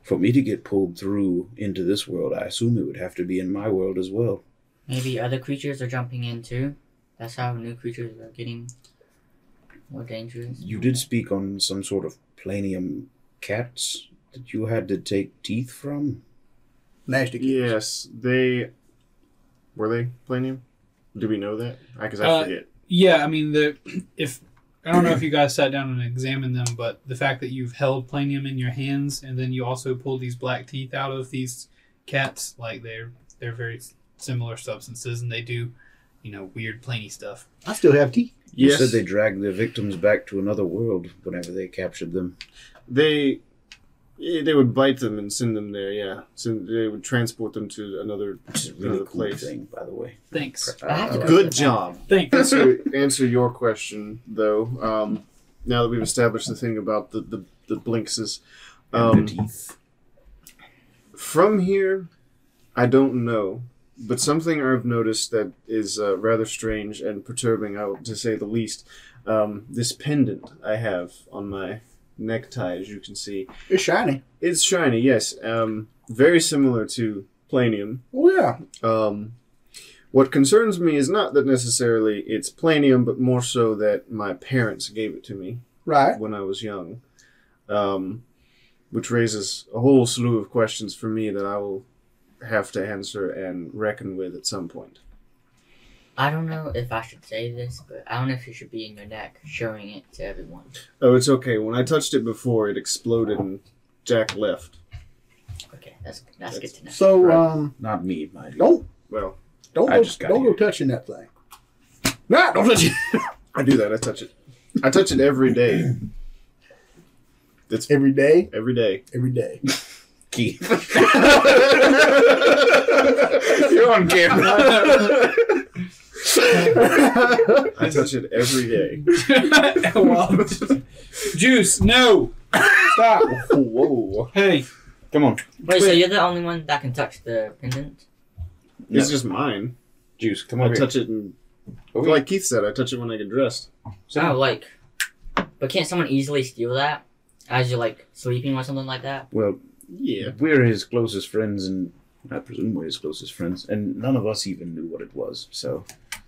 for me to get pulled through into this world. I assume it would have to be in my world as well. Maybe other creatures are jumping in too. That's how new creatures are getting more dangerous. You did speak on some sort of planium cats that you had to take teeth from? Nasty. Yes, they were they planium. Do we know that? Because I Uh, forget. Yeah, I mean the if I don't know if you guys sat down and examined them, but the fact that you've held planium in your hands and then you also pulled these black teeth out of these cats, like they're they're very similar substances and they do, you know, weird plany stuff. I still have teeth. You said they dragged their victims back to another world whenever they captured them. they they would bite them and send them there. Yeah, so they would transport them to another. Which is a really Another cool place. thing, by the way. Thanks. I have to Good job. Thanks. answer answer your question though. Um, now that we've established the thing about the the, the blinkses, and um, the teeth. from here, I don't know, but something I've noticed that is uh, rather strange and perturbing, to say the least. Um, this pendant I have on my necktie, as you can see, It's shiny. it's shiny. Yes, um, very similar to planium. Oh yeah. Um, what concerns me is not that necessarily it's planium, but more so that my parents gave it to me Right. when I was young, um, which raises a whole slew of questions for me that I will have to answer and reckon with at some point. I don't know if I should say this, but I don't know if it should be in your neck, showing it to everyone. Oh, it's okay. When I touched it before, it exploded and Jack left. Okay, that's that's good to know. So Right. um, Not me, mind you. don't Well, don't I go, just got don't here. go touching that thing. Nah, don't touch it. I do that. I touch it. I touch it every day. It's every day, every day. every day. Keith. You're on camera. I touch it every day. Well, <laughs> Juice, no. Stop. Whoa. Hey, Come on. Wait, so you're the only one that can touch the pendant? It's just mine. Juice, come I on. touch it and Over like Keith said, I touch it when I get dressed. Oh, like, but can't someone easily steal that as you're like sleeping or something like that? Well, Yeah. we're his closest friends, and I presume we're his closest friends, and none of us even knew what it was. So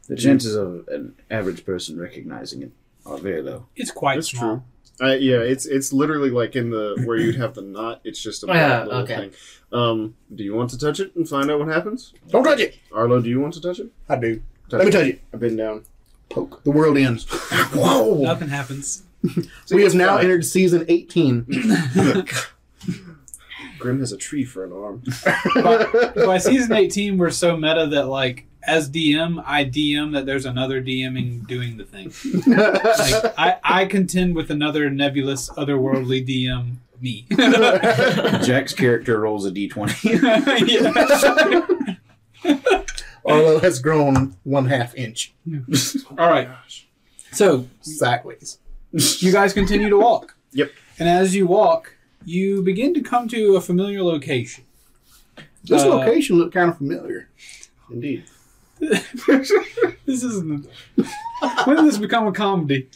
the chances of an average person recognizing it are very low. it's quite That's small. true. Uh, yeah, it's it's literally like in the where you'd have the knot. It's just a Oh, yeah, little okay. thing. Um, do you want to touch it and find out what happens? Don't touch it. Arlo, do you want to touch it? I do. Touch Let me touch it. I've been down. Poke. The world ends. <laughs> Whoa. Nothing happens. we have now Fine. entered season 18. <laughs> <laughs> Grim has a tree for an arm. by, by <laughs> season 18 we're so meta that like as dm i dm that there's another dming doing the thing like <laughs> i i contend with another nebulous otherworldly dm me <laughs> Jack's character rolls a d20. Yeah. Arlo has grown one half inch all right so sideways. you guys continue to walk Yep. and as you walk you begin to come to a familiar location This Uh, location looked kind of familiar. Indeed. <laughs> this isn't when did this become a comedy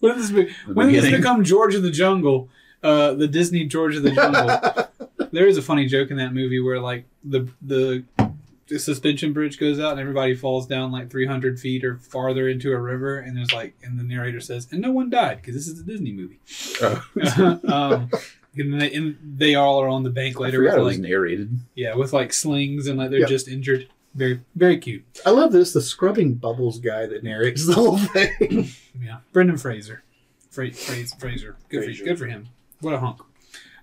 when did this be, when did this become george of the jungle uh, the disney george of the jungle <laughs> there is a funny joke in that movie where like the the the suspension bridge goes out and everybody falls down like 300 feet or farther into a river and there's like and the narrator says and no one died because this is a disney movie Oh. <laughs> um, and they, and they all are on the bank later forgot with it was like narrated. yeah with like slings and like they're Yep. just injured very very cute I love this. The scrubbing bubbles guy that narrates the whole thing. <laughs> Yeah, Brendan Fraser. Fra- Fra- Fraser. Good Fraser. for good for him. What a hunk.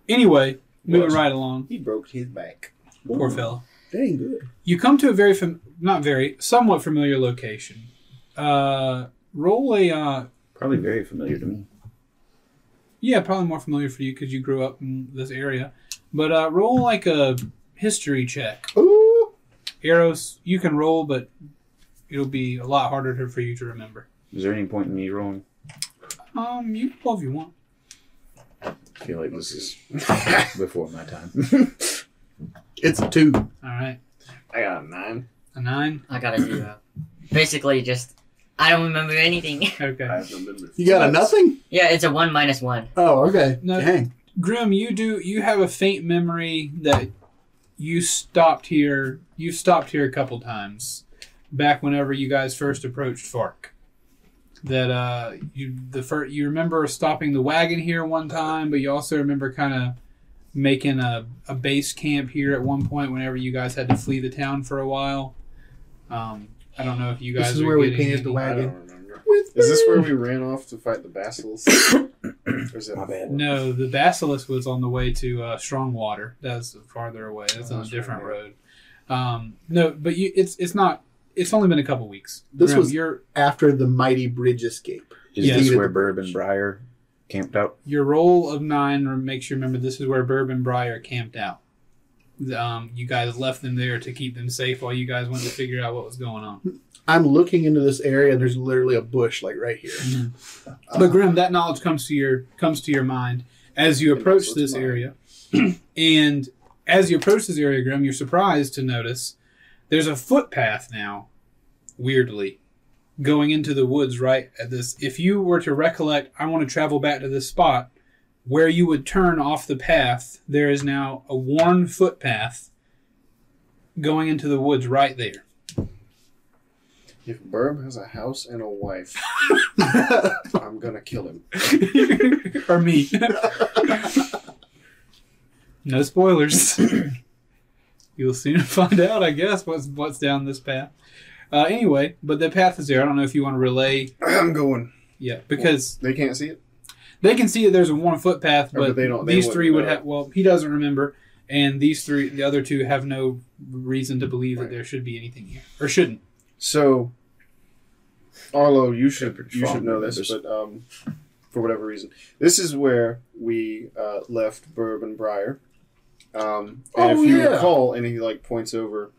Anyway, moving Was. right along. He broke his back. Poor fella. Dang good. You come to a very fam- not very somewhat familiar location. Uh, roll a uh, Probably very familiar to me. Yeah, probably more familiar for you because you grew up in this area. But uh, roll like a history check. Ooh. Eros you can roll, but it'll be a lot harder for you to remember. Is there any point in me rolling? Um, you can roll if you want. I feel like this is <laughs> before my time. <laughs> It's a two. All right, I got a nine. a nine. I got a zero. Basically, just I don't remember anything. <laughs> Okay. I have no memory. You got a nothing? yeah, it's a one minus one. Oh, okay. No. Dang. Grim, you do you have a faint memory that you stopped here you stopped here a couple times back whenever you guys first approached Fark. that uh, you the first you remember stopping the wagon here one time, but you also remember kind of making a, a base camp here at one point whenever you guys had to flee the town for a while. Um, I don't know if you guys. This is are where we painted the wagon. Is this where we ran off to fight the basilisk? <coughs> or is that My bad. No, the basilisk was on the way to uh, Strongwater. That's farther away. That's Oh, on a different right. road. Um, no, but you, it's it's not. It's only been a couple weeks. This Grim, was- your After the mighty bridge escape. Is Yes. this where The Burb bridge. Briar camped out? your roll of nine makes you remember this is where Bourbon Briar camped out. Um, you guys left them there to keep them safe while you guys went to figure out what was going on. I'm looking into this area and there's literally a bush like right here. But Grim, that knowledge comes to your comes to your mind as you approach this mine. area. <clears throat> and as you approach this area, Grim, you're surprised to notice there's a footpath now, weirdly, going into the woods right at this. If you were to recollect, I want to travel back to this spot where you would turn off the path, there is now a worn footpath going into the woods right there. If Burb has a house and a wife, <laughs> I'm gonna kill him. or me. no spoilers. <clears throat> You'll soon <laughs> find out, I guess, what's what's down this path. Uh, anyway, but the path is there. I don't know if you want to relay. I'm going. Yeah, because They can't see it. They can see that there's a one footpath, but but they don't- they these wouldn't three would know. have. Well, he doesn't remember, and these three, the other two, have no reason to believe that there should be anything here, or shouldn't. So, Arlo, you should you should know this, but um, for whatever reason, this is where we uh, left Burb and Briar. Um, and Oh, if you yeah. recall, and he like points over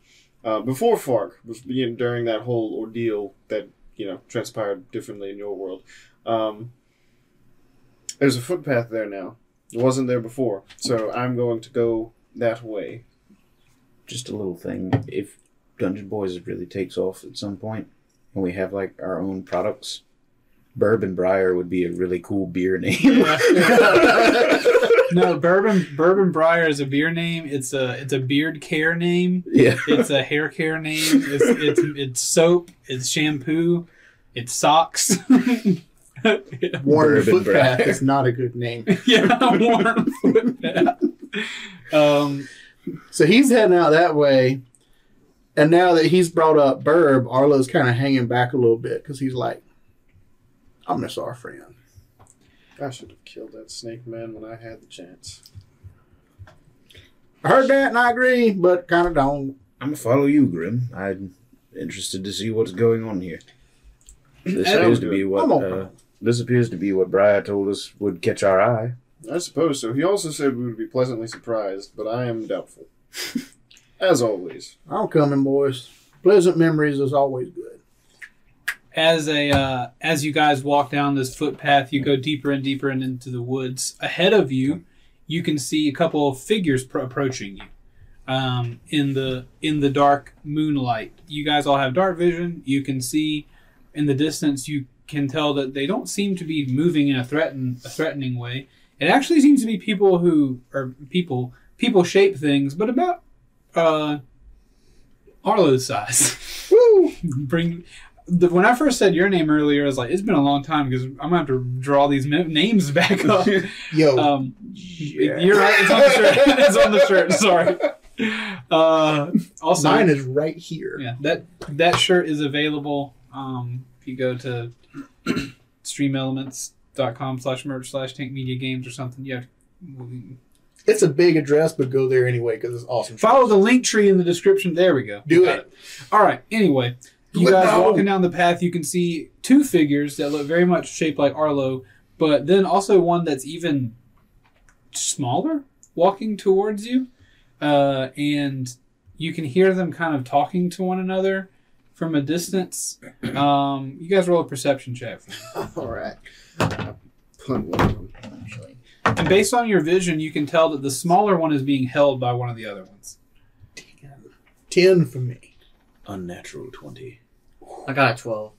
uh, before Fark was being during that whole ordeal that you know transpired differently in your world. Um, there's a footpath there now. It wasn't there before, so I'm going to go that way. Just a little thing. If Dungeon Boys really takes off at some point, and we have like our own products, Bourbon and Briar would be a really cool beer name. <laughs> No, bourbon bourbon briar is a beer name. It's a it's a beard care name. yeah. It's a hair care name. It's it's, it's soap. It's shampoo. It's socks. <laughs> <laughs> Warren footpath is not a good name. <laughs> yeah, warm footpath. Um, So he's heading out that way. And now that he's brought up Burb, Arlo's kind of hanging back a little bit because he's like, I miss our friend. I should have killed that snake man when I had the chance. I heard that and I agree, but kind of don't. I'm gonna follow you, Grim. I'm interested to see what's going on here. This Sounds appears to be what I'm open. uh, this appears to be what Briar told us would catch our eye. I suppose so. He also said we would be pleasantly surprised, but I am doubtful. <laughs> As always. I'm coming, boys. Pleasant memories is always good. as a uh, as you guys walk down this footpath, you go deeper and deeper and into the woods. Ahead of you, you can see a couple of figures pro- approaching you um, in the in the dark moonlight. You guys all have dark vision. You can see in the distance. You can tell that they don't seem to be moving in a threaten a threatening way. It actually seems to be people who are people people shape things, but about uh, Arlo's size. <laughs> Woo! Bring the, when I first said your name earlier, I was like, it's been a long time because I'm gonna have to draw these names back <laughs> up. Yo, Um, You're right. It's on the shirt. <laughs> it's on the shirt. Sorry. Uh, also, mine is right here. yeah, that that shirt is available. Um, if you go to <clears throat> streamelements.com slash merch slash tank media games or something, Yeah. It's a big address, but go there anyway because it's awesome. follow the link tree in the description. There we go. Do Got it. All right. Anyway, you guys now. walking down the path, you can see two figures that look very much shaped like Arlo, but then also one that's even smaller walking towards you, uh, and you can hear them kind of talking to one another from a distance. Um, you guys roll a perception check. <laughs> All right. Punt one. Actually, And based on your vision, you can tell that the smaller one is being held by one of the other ones. Ten for me. Unnatural twenty. I got a twelve.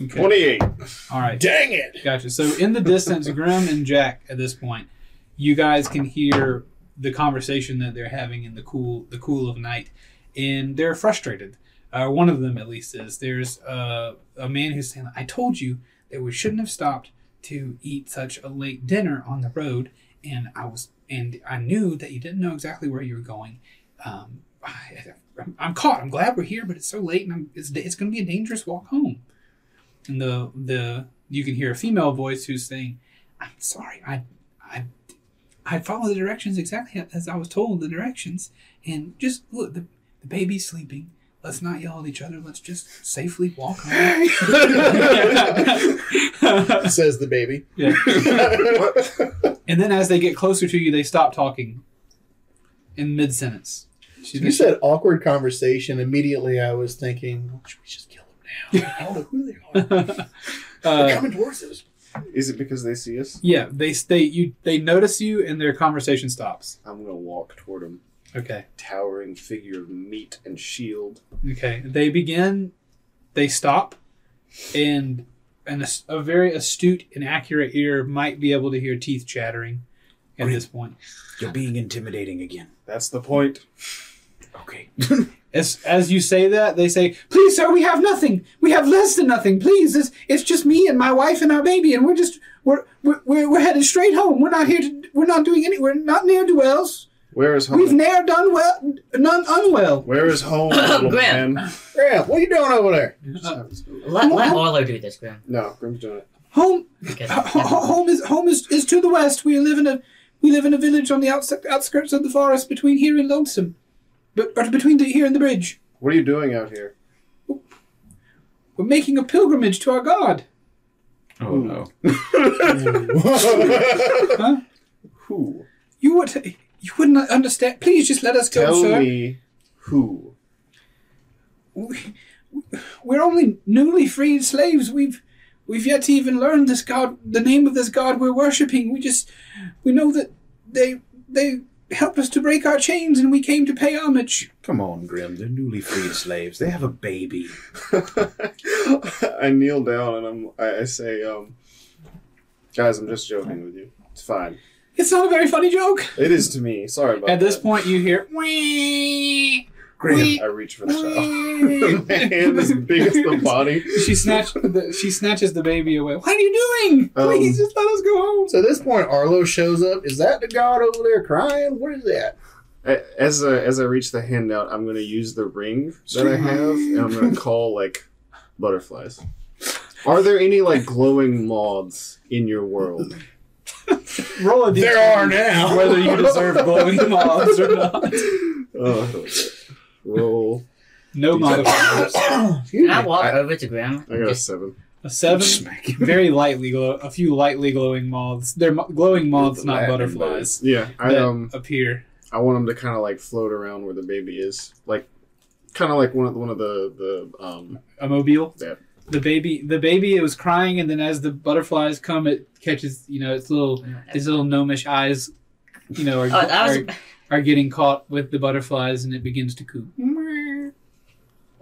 Okay. 28. All right. Dang it! Gotcha. So in the distance, <laughs> Grim and Jack at this point, you guys can hear the conversation that they're having in the cool the cool of night, and they're frustrated. Uh, one of them, at least, is there's uh, a man who's saying, "I told you that we shouldn't have stopped to eat such a late dinner on the road. And I was, and I knew that you didn't know exactly where you were going. Um, I, I'm, I'm caught. I'm glad we're here, but it's so late, and I'm, it's it's going to be a dangerous walk home. And the the you can hear a female voice who's saying, "I'm sorry. I I I followed the directions exactly as I was told the directions, and just look, the, the baby's sleeping. Let's not yell at each other. Let's just safely walk home." <laughs> Says the baby. Yeah. <laughs> And then as they get closer to you, they stop talking in mid sentence. You said awkward conversation. Immediately, I was thinking, "Well, should we just kill them now? I don't know who they are. <laughs> They're uh, coming towards us. Is it because they see us? yeah, they stay. You they notice you, and their conversation stops. I'm gonna walk toward them, Okay. towering figure of meat and shield. Okay. They begin. They stop, and and a, a very astute and accurate ear might be able to hear teeth chattering at this point. You're being intimidating again. That's the point. Okay. <laughs> As as you say that, they say, "Please, sir, we have nothing. We have less than nothing. Please, it's, it's just me and my wife and our baby, and we're just we're we're, we're, we're headed straight home. We're not here to. We're not doing any. We're not near to wells. Where is home? We've ne'er done well, none unwell. Where is home, <coughs> little Graham. man? Graham, what are you doing over there? Let, let Arlo do this, Grim. No, Grim's doing it. Home Because Ho- ho- home is home is, is to the west. We live in a we live in a village on the outs- outskirts of the forest between here and Lonesome, but, but between the, here and the bridge. What are you doing out here? We're making a pilgrimage to our god. Oh hmm. no. <laughs> Huh? Who? You would you wouldn't understand. Please just let us go, Tell sir. me who. We, we're only newly freed slaves. We've we've yet to even learn this god, the name of this god we're worshiping. We just we know that they they helped us to break our chains, and we came to pay homage. Come on, Grim. They're newly freed slaves. They have a baby. <laughs> I kneel down and I'm. I, I say, um, guys, I'm just joking with you. It's fine. It's not a very funny joke. It is to me. Sorry about At this that. point, you hear. "Wee." I reach for the child. My <laughs> hand is big as the body. <laughs> She snatched the, she snatches the baby away. What are you doing? Um, Please just let us go home. So at this point, Arlo shows up. Is that the god over there crying? What is that? As I, as I reach the hand out, I'm gonna use the ring that I have, and I'm gonna call like butterflies. Are there any like glowing moths in your world? Roll a There are now. Whether you deserve <laughs> glowing moths or not. Oh, I don't get it. roll. No modifiers. <coughs> Excuse Can I walk I- over to Grim? I got a seven. A seven. Smack. Very lightly glow. A few lightly glowing moths. They're mo- glowing moths, not Latin butterflies. Yeah, I that um, appear. I want them to kind of like float around where the baby is, like kind of like one of the, one of the the um. A mobile. Yeah. The baby. The baby. It was crying, and then as the butterflies come, it catches. You know, its little his little gnomish eyes. You know, are, Oh, that was. are, are getting caught with the butterflies, and it begins to coo.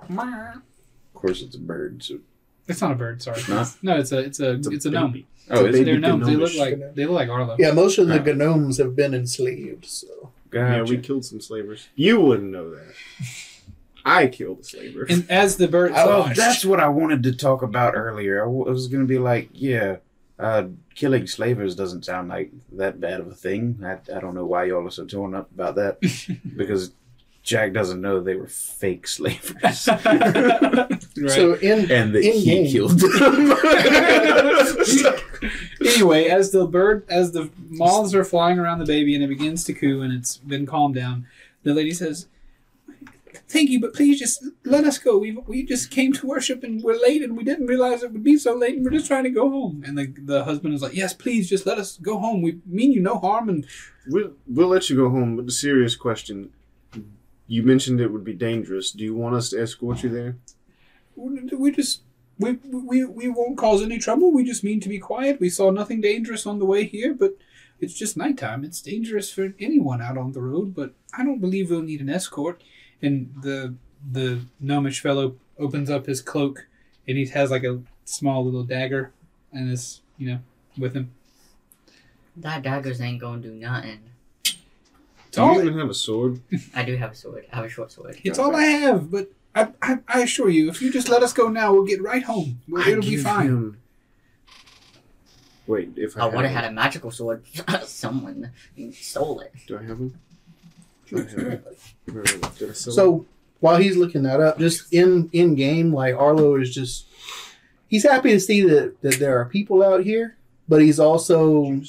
Of course, it's a bird. So. It's not a bird. Sorry. Not? No, it's a it's a it's a, gnome. Oh, baby. Oh, a? They're gnomes. They look like they look like Arlo. Yeah, most of the Oh. gnomes have been enslaved. So Yeah, Gotcha. we killed some slavers. You wouldn't know that. I killed the slaver. And as the bird, I Oh, watched. that's what I wanted to talk about earlier. I w- I was going to be like, yeah, uh, killing slavers doesn't sound like that bad of a thing. I, I don't know why y'all are so torn up about that <laughs> because Jack doesn't know they were fake slavers <laughs> right. so in and that he In-game. killed them. <laughs> anyway, as the bird, as the moths are flying around the baby and it begins to coo and it's been calmed down, the lady says, "Thank you, but please just let us go. We we just came to worship and we're late and we didn't realize it would be so late and we're just trying to go home." And the the husband is like, "Yes, please just let us go home. We mean you no harm and we'll, we'll let you go home, but the serious question you mentioned it would be dangerous. Do you want us to escort you there? we just." We, we, we won't cause any trouble. We just mean to be quiet. We saw nothing dangerous on the way here, but it's just nighttime. It's dangerous for anyone out on the road, but I don't believe we'll need an escort. And the the gnomish fellow opens up his cloak, and he has like a small little dagger, and is you know with him. That daggers ain't gonna do nothing. It's Do you even have a sword? I do have a sword. I have a short sword. it's all I have. But I, I I assure you, if you just let us go now, we'll get right home. Well, I it'll be give fine. him Wait, if I, I would have have had a magical sword. <laughs> Someone stole it. Do I have them? So while he's looking that up, just in in game, like Arlo is just he's happy to see that that there are people out here, but he's also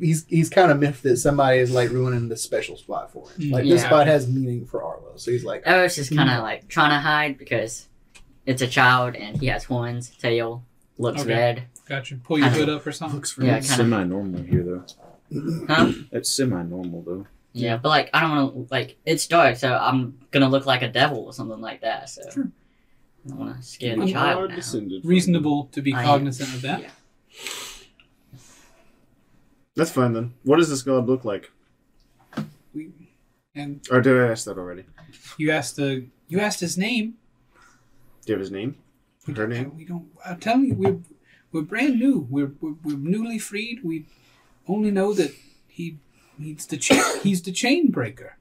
he's he's kind of miffed that somebody is like ruining the special spot for him. Like this Yeah. spot has meaning for Arlo, so he's like, I was just hmm. kind of like trying to hide because it's a child and he has horns, tail, looks Okay. red. Gotcha. Pull your hood up or something. looks Yeah, really kind of. Semi-normal here, though. Huh? That's semi-normal, though. Yeah, but like I don't want to like it's dark, so I'm gonna look like a devil or something like that. So Sure. I don't want to scare You the child now. Reasonable to be I am. cognizant of that. Yeah. That's fine then. What does this god look like? We, and Or did I ask that already? you asked the you asked his name. Do you have his name? We Her don't- name? We don't. Uh, I'm telling you, we're we're brand new. We're we're, we're newly freed. We only know that he he's the chain, <coughs> he's the chain breaker.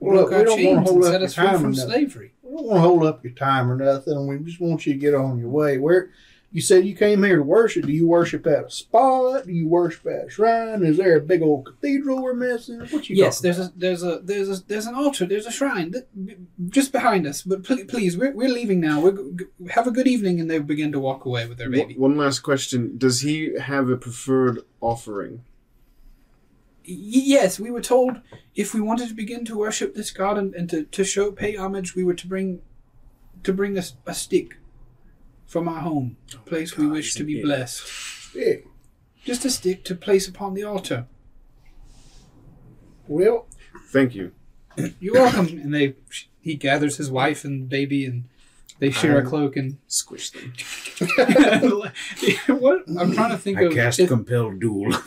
Well, look, Broke we don't want to hold up your time from or nothing. slavery. We don't want to hold up your time or nothing. We just want you to get on your way. Where you said you came here to worship? Do you worship at a spot? Do you worship at a shrine? Is there a big old cathedral we're missing? What you Yes, talking there's a there's a there's a there's an altar. There's a shrine that, just behind us. But please, please we're, we're leaving now. We're, g- have a good evening, and they begin to walk away with their baby. One last question. Does he have a preferred offering? Y- yes, we were told if we wanted to begin to worship this god and, and to, to show pay homage, we were to bring to bring us a stick from our home, oh place we God, wish to be idiot. blessed. Yeah. Just a stick to place upon the altar. Well, Thank you. You're welcome. and they he gathers his wife and baby, and they share a I'm- cloak and. Squish them. <laughs> what I'm trying to think I of. cast if- compel duel. <laughs>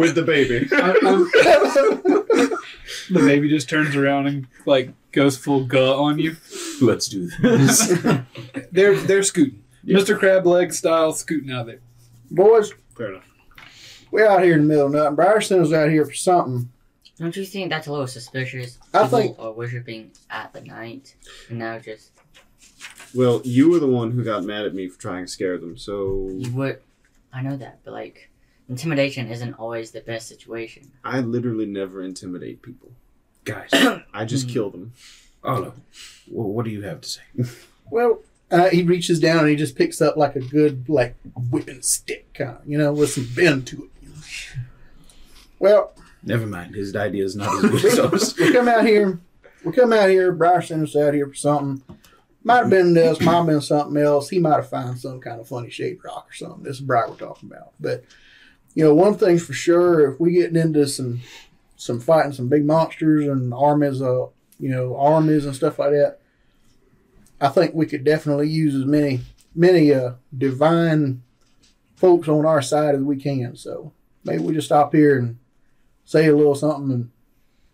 With the baby. I- I'm- <laughs> the baby just turns around and like goes full gut on you. Let's do this. They're they're scooting, Mr. Crab Leg style, scooting out there. boys, Fair enough. we out here in the middle of nothing. Brierson was out here for something. Don't you think that's a little suspicious? I People think- are worshiping at the night, and now just Well, you were the one who got mad at me for trying to scare them, so you would. I know that, but like intimidation isn't always the best situation. I literally never intimidate people. Guys, <coughs> I just Hmm. kill them. Arlo, wh- what do you have to say? <laughs> Well, uh, he reaches down and he just picks up like a good like whipping stick, kind of, you know, with some bend to it. Well, Never mind. His idea is not as good as ours. <laughs> we come out here. We come out here. Briar sent us out here for something. Might have been this. Might have been something else. He might have found some kind of funny shaped rock or something. This is Briar we're talking about. But you know, one thing's for sure: if we getting into some some fighting some big monsters and armies, uh, you know, armies and stuff like that, I think we could definitely use as many many uh divine folks on our side as we can. So maybe we just stop here and say a little something and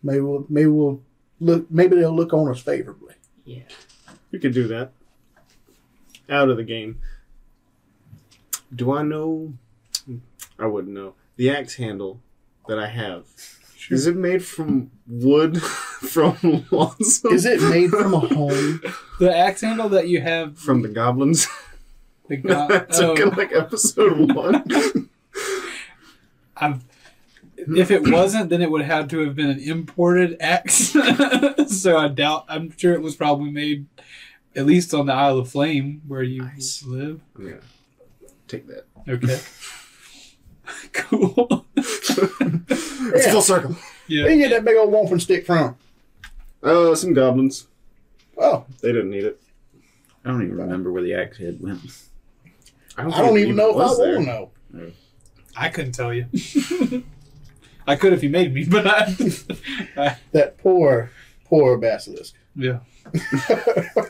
Maybe we'll maybe we'll look maybe they'll look on us favorably. Yeah. You could do that. Out of the game. Do I know? I wouldn't know. The axe handle that I have. Is it made from wood <laughs> from lots of- Is it made from a home? The axe handle that you have, from the goblins? the <laughs> go- That's oh, like episode one. <laughs> I'm, if it wasn't, then it would have to have been an imported axe. <laughs> so I doubt. I'm sure it was probably made, at least on the Isle of Flame where you Nice. live. yeah. Take that. Okay. <laughs> cool. <laughs> It's Yeah. full circle. Where yeah. you get that big old wolfen stick from? Oh, uh, some goblins. Oh, They didn't need it. I don't even remember where the axe head went. I don't think it even know if I was want to know. I couldn't tell you. I could if you made me, <laughs> but I. I <laughs> That poor, poor basilisk. yeah. <laughs>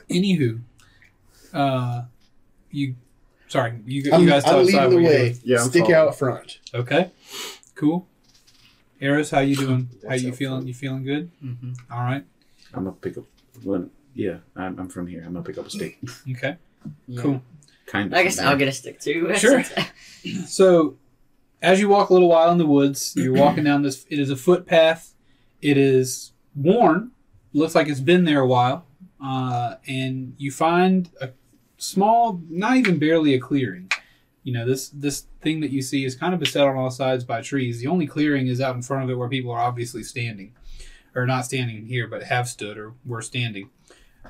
Anywho, uh, you. Sorry, you, you I'm, guys tell I'm us leading the way. Yeah, I'm stick following. out front. Okay. Cool. Eros, how you doing? How That's you helpful. feeling? You feeling good? Mm-hmm. All right. I'm gonna pick up. Well, yeah, I'm, I'm from here. I'm gonna pick up a stick. Okay. Yeah. Cool. Kind of. I guess I'll get a stick too. Sure. So, as you walk a little while in the woods, you're walking down this. It is a footpath. It is worn. Looks like it's been there a while. Uh, and you find a small, not even barely a clearing. You know, this this thing that you see is kind of beset on all sides by trees. The only clearing is out in front of it where people are obviously standing, or not standing here, but have stood or were standing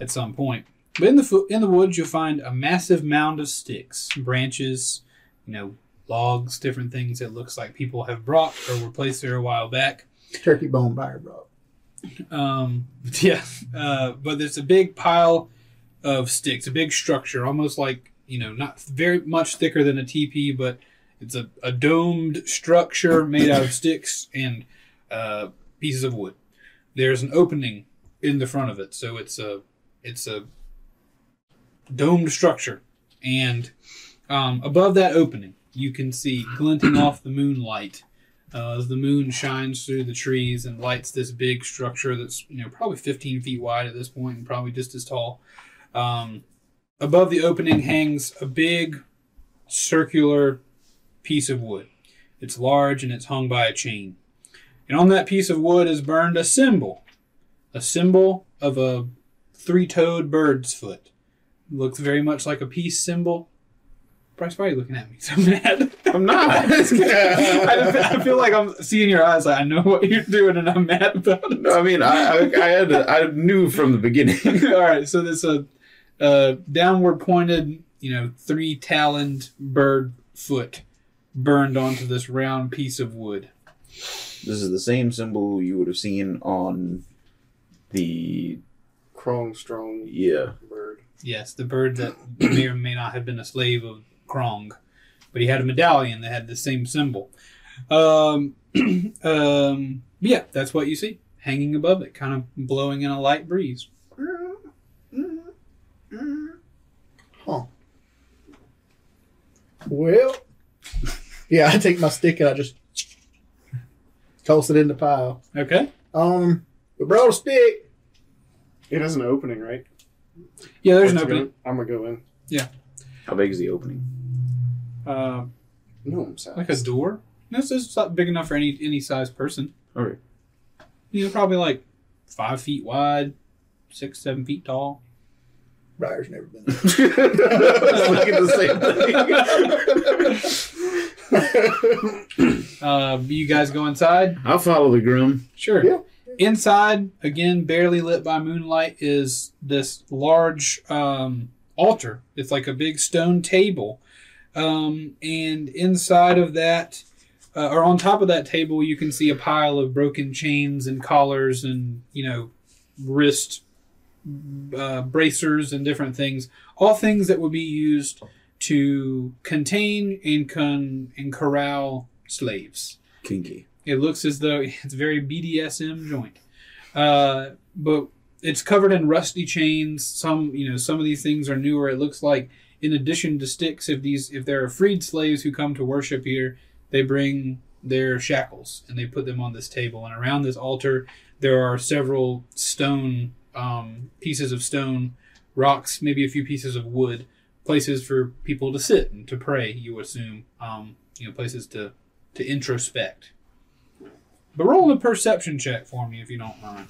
at some point. But in the fo- in the woods, you'll find a massive mound of sticks, branches, you know, logs, different things that looks like people have brought or were placed there a while back. Turkey bone buyer brought. Um, <laughs> yeah, uh, but there's a big pile of sticks, a big structure, almost like you know, not very much thicker than a teepee, but it's a, a domed structure made out of <laughs> sticks and uh, pieces of wood. There's an opening in the front of it, so it's a it's a domed structure, and um, above that opening, you can see glinting off the moonlight uh, as the moon shines through the trees and lights this big structure that's you know probably 15 feet wide at this point and probably just as tall. Um, above the opening hangs a big circular piece of wood. It's large and it's hung by a chain. And on that piece of wood is burned a symbol, a symbol of a three-toed bird's foot. looks very much like a peace symbol. Bryce, why are you looking at me so <laughs> mad? I'm not. <laughs> <laughs> I, I feel like I'm seeing your eyes. Like I know what you're doing, and I'm mad about it. No, I mean, I, I, I had, to, I knew from the beginning. All right, so this a uh, downward pointed, you know, three taloned bird foot burned onto this round piece of wood. This is the same symbol you would have seen on the Krong strong yeah. bird. Yes, the bird that may or may not have been a slave of Krong, but he had a medallion that had the same symbol. Um, <clears throat> um, yeah, that's what you see hanging above it, kind of blowing in a light breeze. Huh. Well, yeah, I take my stick and I just toss it in the pile. Okay. Um, we brought a stick. It has an opening, right? Yeah, there's an What's it opening. gonna- I'm gonna go in. Yeah. How big is the opening? Uh, Gnome size. like a door. This is not big enough for any any size person. Okay. You know, probably like five feet wide, six, seven feet tall. Briar's never been. I was thinking the same thing. Uh, <laughs> you guys go inside. I'll follow the groom. Sure. Yeah. Inside, again, barely lit by moonlight, is this large um, altar. It's like a big stone table. Um, and inside of that, uh, or on top of that table, you can see a pile of broken chains and collars and, you know, wrist uh, bracers and different things. All things that would be used to contain and, con- and corral slaves. Kinky. It looks as though <laughs> it's very BDSM joint. Uh, but it's covered in rusty chains. Some, you know, some of these things are newer. It looks like, in addition to sticks, if these, if there are freed slaves who come to worship here, they bring their shackles and they put them on this table. And around this altar, there are several stone um, pieces of stone, rocks, maybe a few pieces of wood, places for people to sit and to pray. You assume, um, you know, places to to introspect. But roll a perception check for me if you don't mind.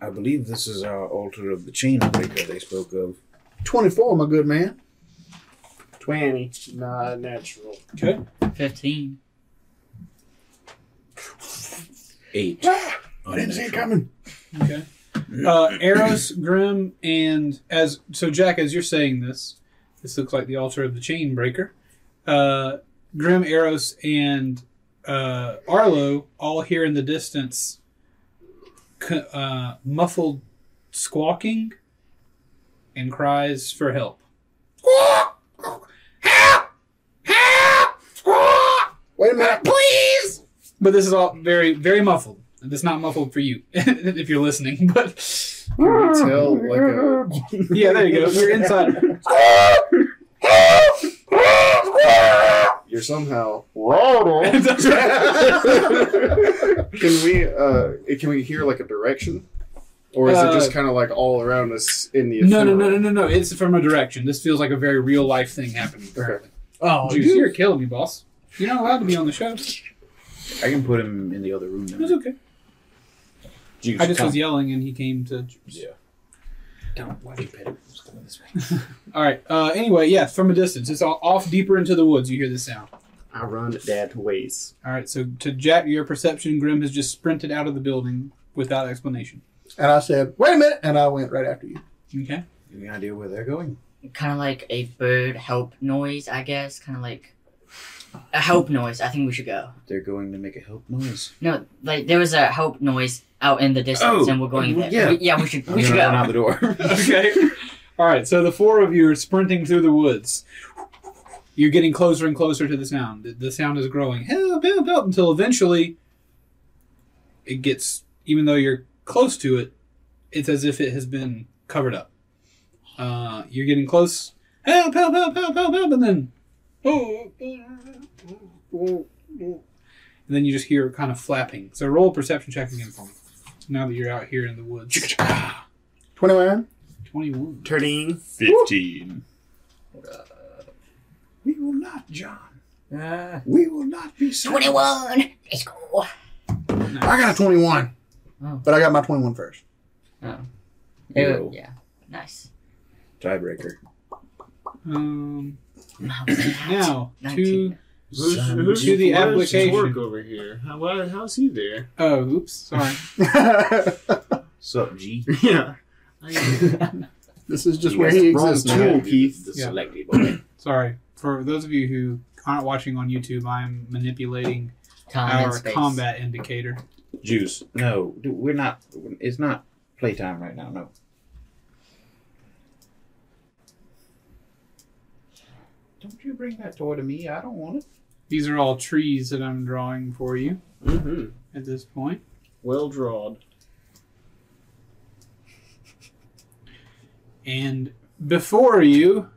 I believe this is our altar of the chain breaker they spoke of. Twenty-four, my good man. Twenty. Not natural. Okay. Fifteen. Eight. I didn't see it coming. Okay. Uh, Eros, Grim, and as so, Jack, as you're saying this, this looks like the altar of the chain breaker. Uh, Grim, Eros, and uh, Arlo all hear in the distance c- uh, muffled squawking and cries for help. Wait a minute. please. But this is all very, very muffled. It's not muffled for you <laughs> if you're listening. But Can we tell like a <laughs> yeah, there you go. You're inside. you're somehow <laughs> can we uh can we hear like a direction? Or is it just Uh, kind of like all around us in the no, no, no, no, no, no. It's from a direction. This feels like a very real life thing happening. Currently. Oh, Juice, you're killing me, boss. You're not allowed to be on the show. I can put him in the other room It's now. okay. Juice, I just come. was yelling and he came to. Juice. Yeah. Don't watch your pedals going this way. <laughs> All right. Uh, anyway, yeah, from a distance, it's all off deeper into the woods. You hear the sound. I run that ways. All right. So to Jack, your perception, Grim has just sprinted out of the building without explanation. And I said, wait a minute. And I went right after you. Okay. Any idea where they're going? Kind of like a bird help noise, I guess. Kind of like a help noise. I think we should go. They're going to make a help noise. No, like there was a help noise out in the distance, Oh, and we're going there. yeah. We- yeah, we should. I'm We should gonna go. run out the door. <laughs> <laughs> okay. All right. So the four of you are sprinting through the woods. You're getting closer and closer to the sound. The, the sound is growing. Help, help, help, until eventually it gets, even though you're close to it, it's as if it has been covered up. Uh, you're getting close. Help, help, help, help, help, help, and then. And then you just hear kind of flapping. So roll a perception check again for me. Now that you're out here in the woods. 21. 21. Turning. 15. we will not, John. Uh, We will not be silent. Twenty-one. Let's go. I got a 21. Oh. But I got my 21 first. Oh. Yo. yeah. Nice. Tiebreaker. Um, Now, now to 19. Who's, who's to the application. Torque over here? How, why, how's he there? oh, oops, sorry. <laughs> Sup, G? Yeah. <laughs> This is just You where guys he wrong exists tool. Keith. The Yeah. selective boy. Sorry for those of you who aren't watching on YouTube. I'm manipulating Time our combat indicator. Juice. No, we're not. It's not playtime right now. No. Don't you bring that toy to me? I don't want it. These are all trees that I'm drawing for you Mm-hmm. at this point. Well drawn. And before you,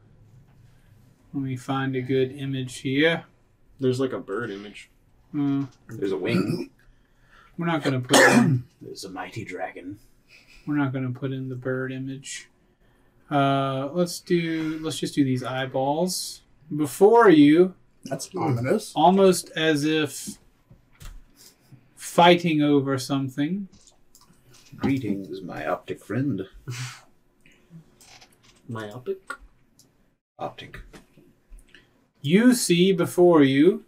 let me find a good image here. There's like a bird image. Uh, There's a wing. <clears throat> we're not going to put in, <coughs> There's a mighty dragon. we're not going to put in the bird image. Uh, let's do let's just do these eyeballs before you. That's ominous. almost as if fighting over something. Greetings, my optic friend. Myopic. Optic. You see before you,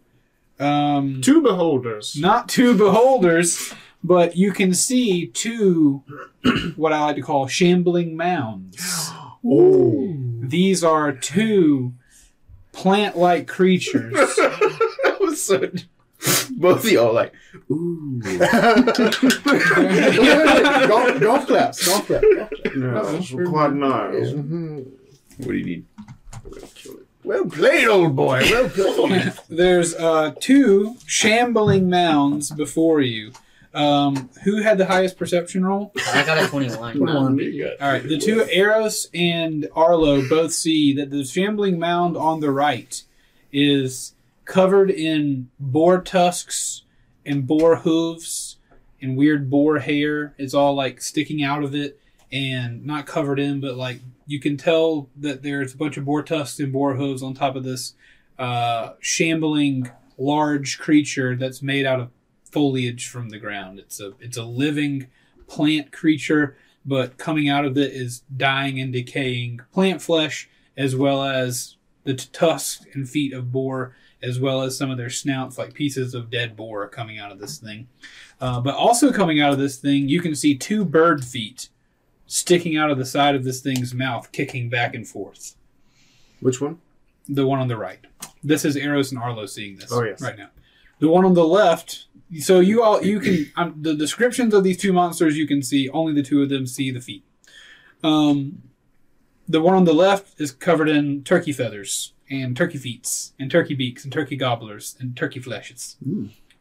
um, Two beholders. not two beholders, but you can see two, <clears throat> what I like to call shambling mounds. <gasps> Oh. These are two plant-like creatures. <laughs> that was so. Both of y'all like, ooh. <laughs> golf, golf claps. Golf claps. Golf claps. No, for quad knives. Yeah. Mhm. What do you need? I'm gonna kill it. Well played, old boy. Well played. <laughs> There's uh, two shambling mounds before you. Um, who had the highest perception roll? I got a 21. Twenty-one. All right, the two Eros and Arlo both see that the shambling mound on the right is covered in boar tusks and boar hooves and weird boar hair. It's all like sticking out of it and not covered in, but like you can tell that there's a bunch of boar tusks and boar hooves on top of this uh, shambling large creature that's made out of foliage from the ground. It's a it's a living plant creature but coming out of it is dying and decaying plant flesh, as well as the t- tusks and feet of boar, as well as some of their snouts, like pieces of dead boar, coming out of this thing. Uh, but also coming out of this thing, you can see two bird feet sticking out of the side of this thing's mouth, kicking back and forth. Which one? The one on the right. This is Eros and Arlo seeing this Oh, yes. right now. The one on the left. So you all you can um, the descriptions of these two monsters you can see. Only the two of them see the feet. Um, the one on the left is covered in turkey feathers and turkey feets and turkey beaks and turkey gobblers and turkey fleshes.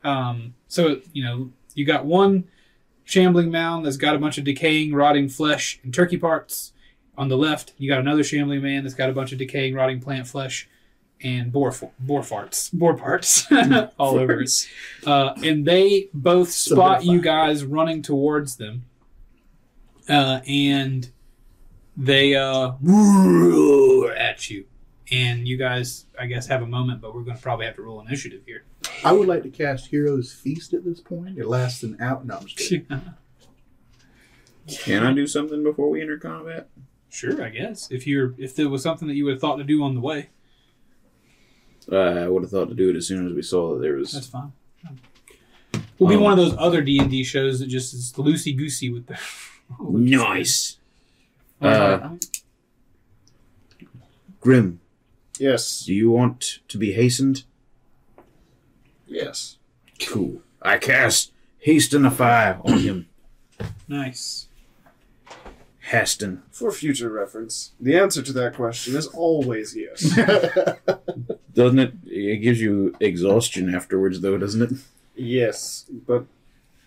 Um, so you know you got one shambling mound that's got a bunch of decaying, rotting flesh and turkey parts. On the left, you got another shambling man that's got a bunch of decaying, rotting plant flesh and boar f- boar farts, <laughs> boar parts <laughs> all over <laughs> it. Uh, and they both spot you guys running towards them, uh, and they uh, roar at you. And you guys, I guess, have a moment, but we're going to probably have to roll initiative here. I would like to cast Hero's Feast at this point. It lasts an hour. No, I'm just kidding. Can I do something before we enter combat? Sure, I guess. If you're if there was something that you would have thought to do on the way, Uh, I would have thought to do it as soon as we saw that there was. that's was. fine. We'll be Um, one of those other D and D shows that just is loosey goosey <laughs> with the. Nice. Uh, Uh, Grim, Yes. do you want to be hastened? Yes. Cool. I cast Hastenify on him. Nice. Haston. For future reference, the answer to that question is always yes. <laughs> Doesn't it? It gives you exhaustion afterwards, though, doesn't it? yes, but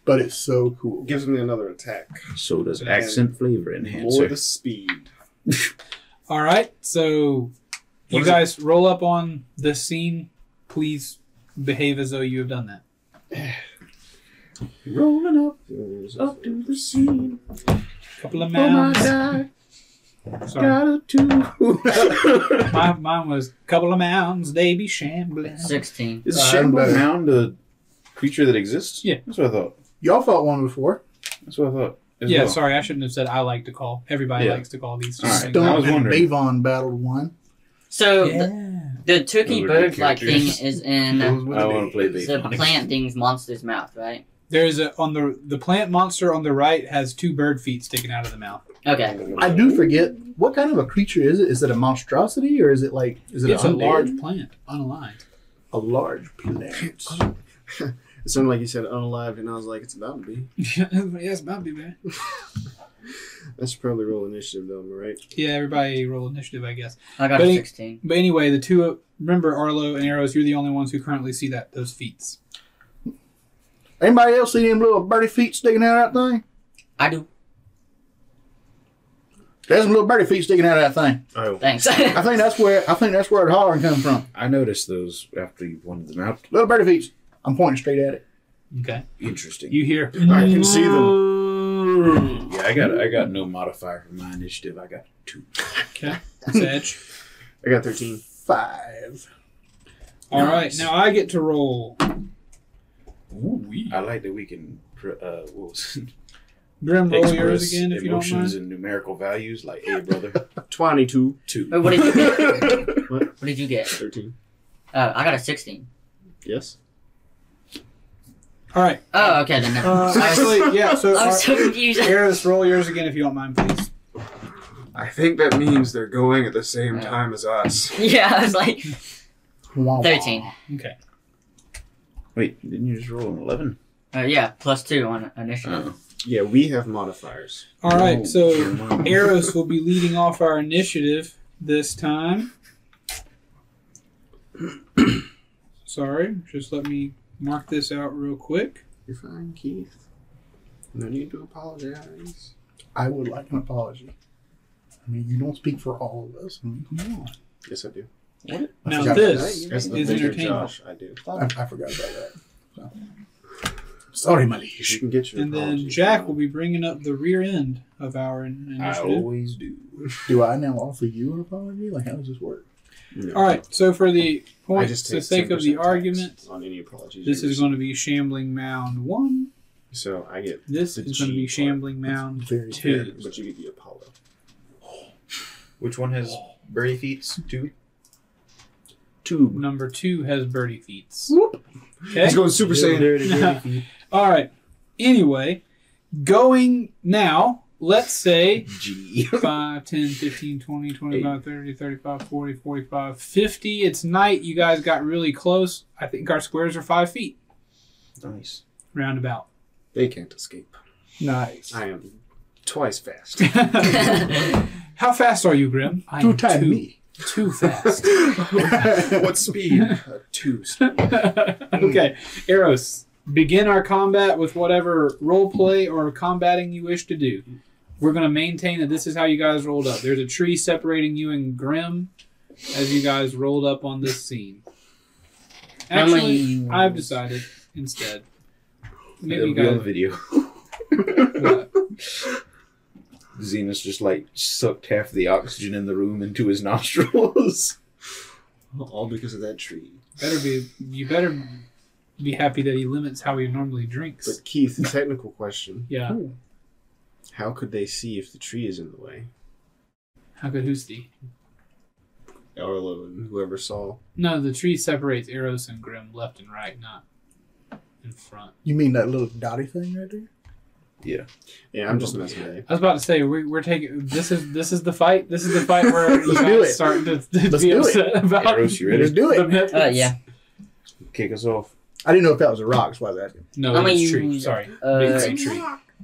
but it's so cool. gives me another attack. So does And accent flavor More enhancer. the speed. <laughs> All right, so you What is guys roll up on the scene. Please behave as though you have done that. <sighs> Rolling up, up to the scene. Couple of Oh my mounds. god, Sorry, got a two. <laughs> my, mine was couple of mounds. They be shambling. 16. Is I'm Shamble better. Mound a creature that exists? Yeah. That's what I thought. Y'all fought one before. That's what I thought. as Yeah, well. sorry, I shouldn't have said I like to call. Everybody Yeah. likes to call these All right. things. I was Stump and wondering. Bavon battled one. So the, Yeah. the turkey Those are bird like thing characters. is in Those were I the want to play days. the Bacon. plant thing's monster's mouth, right? There's a on the the plant monster on the right has two bird feet sticking out of the mouth. Okay. I do forget what kind of a creature is it? Is it a monstrosity or is it like is it It's a undead? large plant, unaligned. a large plant? <laughs> It sounded like you said unalived, and I was like, it's about to be. <laughs> Yeah, yes, might be man. <laughs> I should probably roll initiative, though, am I right? Yeah, everybody roll initiative, I guess. I got But a he- 16. But anyway, the two remember Arlo and Eros. You're the only ones who currently see that those feats. Anybody else see them little birdie feet sticking out of that thing? I do. There's some little birdie feet sticking out of that thing. Oh. Thanks. I think that's where I think that's where the hollering comes from. I noticed those after you pointed them out. Little birdie feet. I'm pointing straight at it. Okay. Interesting. You hear? I can see them. Mm. yeah, I got I got no modifier for my initiative. I got two. Okay. Sedge. I got 13. Five. All right. Nice. Now I get to roll. I like that we can pr- uh, what was it? Grim, roll yours express again if you don't emotions mind. and numerical values. Like, hey, brother, <laughs> 22. two. Wait, what did you get? <laughs> What did you get? 13. Uh, I got a 16. Yes? All right. Oh, okay, then never Uh, mind. Actually, yeah. <laughs> So, I was so uh, confused. Eros, roll yours again if you don't mind, please. I think that means they're going at the same Yeah. time as us. yeah, I was like, Wah, wah. 13. Okay. Wait, didn't you just roll an eleven? Uh, yeah, plus 2 on initiative. Oh, Yeah, we have modifiers. All right. Oh, So Jeremiah. Eros will be leading off our initiative this time. <clears throat> Sorry, just let me mark this out real quick. You're fine, Keith. No need to apologize. I would like an apology. I mean, you don't speak for all of us. Come on. Yes, I do. I Now this about is bigger entertainment. Josh, I do. that. I, I forgot about that. So. Sorry, my liege. You can get your And then apology. Jack will be bringing up the rear end of our in- I always do. Do I now offer you an apology? Like, how does this work? No. All right. So for the I point, just for the sake of the argument, on any apologies. this is going to be Shambling Mound One. So I get, This The is going to be G part. Shambling Mound Very Two. but you get the Apollo. Which one has birdie feet? Two. Two. Number two has Birdie Feets. Whoop. Okay. He's going Super Saiyan. <laughs> All right. Anyway, going now, let's say <laughs> G. 5, 10, 15, 20, 25, 30, 35, 40, 45, 50. It's night. You guys got really close. I think our squares are five feet, nice. roundabout. They can't escape. Nice. I am twice fast. <laughs> How fast are you, Grim? I Two am time me. Too fast. <laughs> what speed? Uh, two <laughs> speed. okay, Eros, begin our combat with whatever role play or combating you wish to do. We're going to maintain that this is how you guys rolled up. There's a tree separating you and Grim as you guys rolled up on this scene. Actually, many- I've decided instead. Maybe It'll you be on guys. video. What? <laughs> Xenos just like sucked half the oxygen in the room into his <laughs> nostrils. All because of that tree. Better be. You better be happy that he limits how he normally drinks. But Keith, the technical question: Yeah. Hmm. How could they see if the tree is in the way? How could who's Hoosty? Arlo and whoever saw. No, the tree separates Eros and Grim left and right, not in front. You mean that little dotty thing right there? Yeah, Yeah, I'm just messing with you. I was about to say we're, we're taking this is this is the fight. This is the fight where <laughs> you Let's guys do it. starting to, to Let's be do it. upset about Eros, you Let's do it. methods. Uh, yeah. Kick us off. I didn't know if that was a rock. That's why I was asking. No, I'm gonna it's tree. Sorry, Uh, big green tree.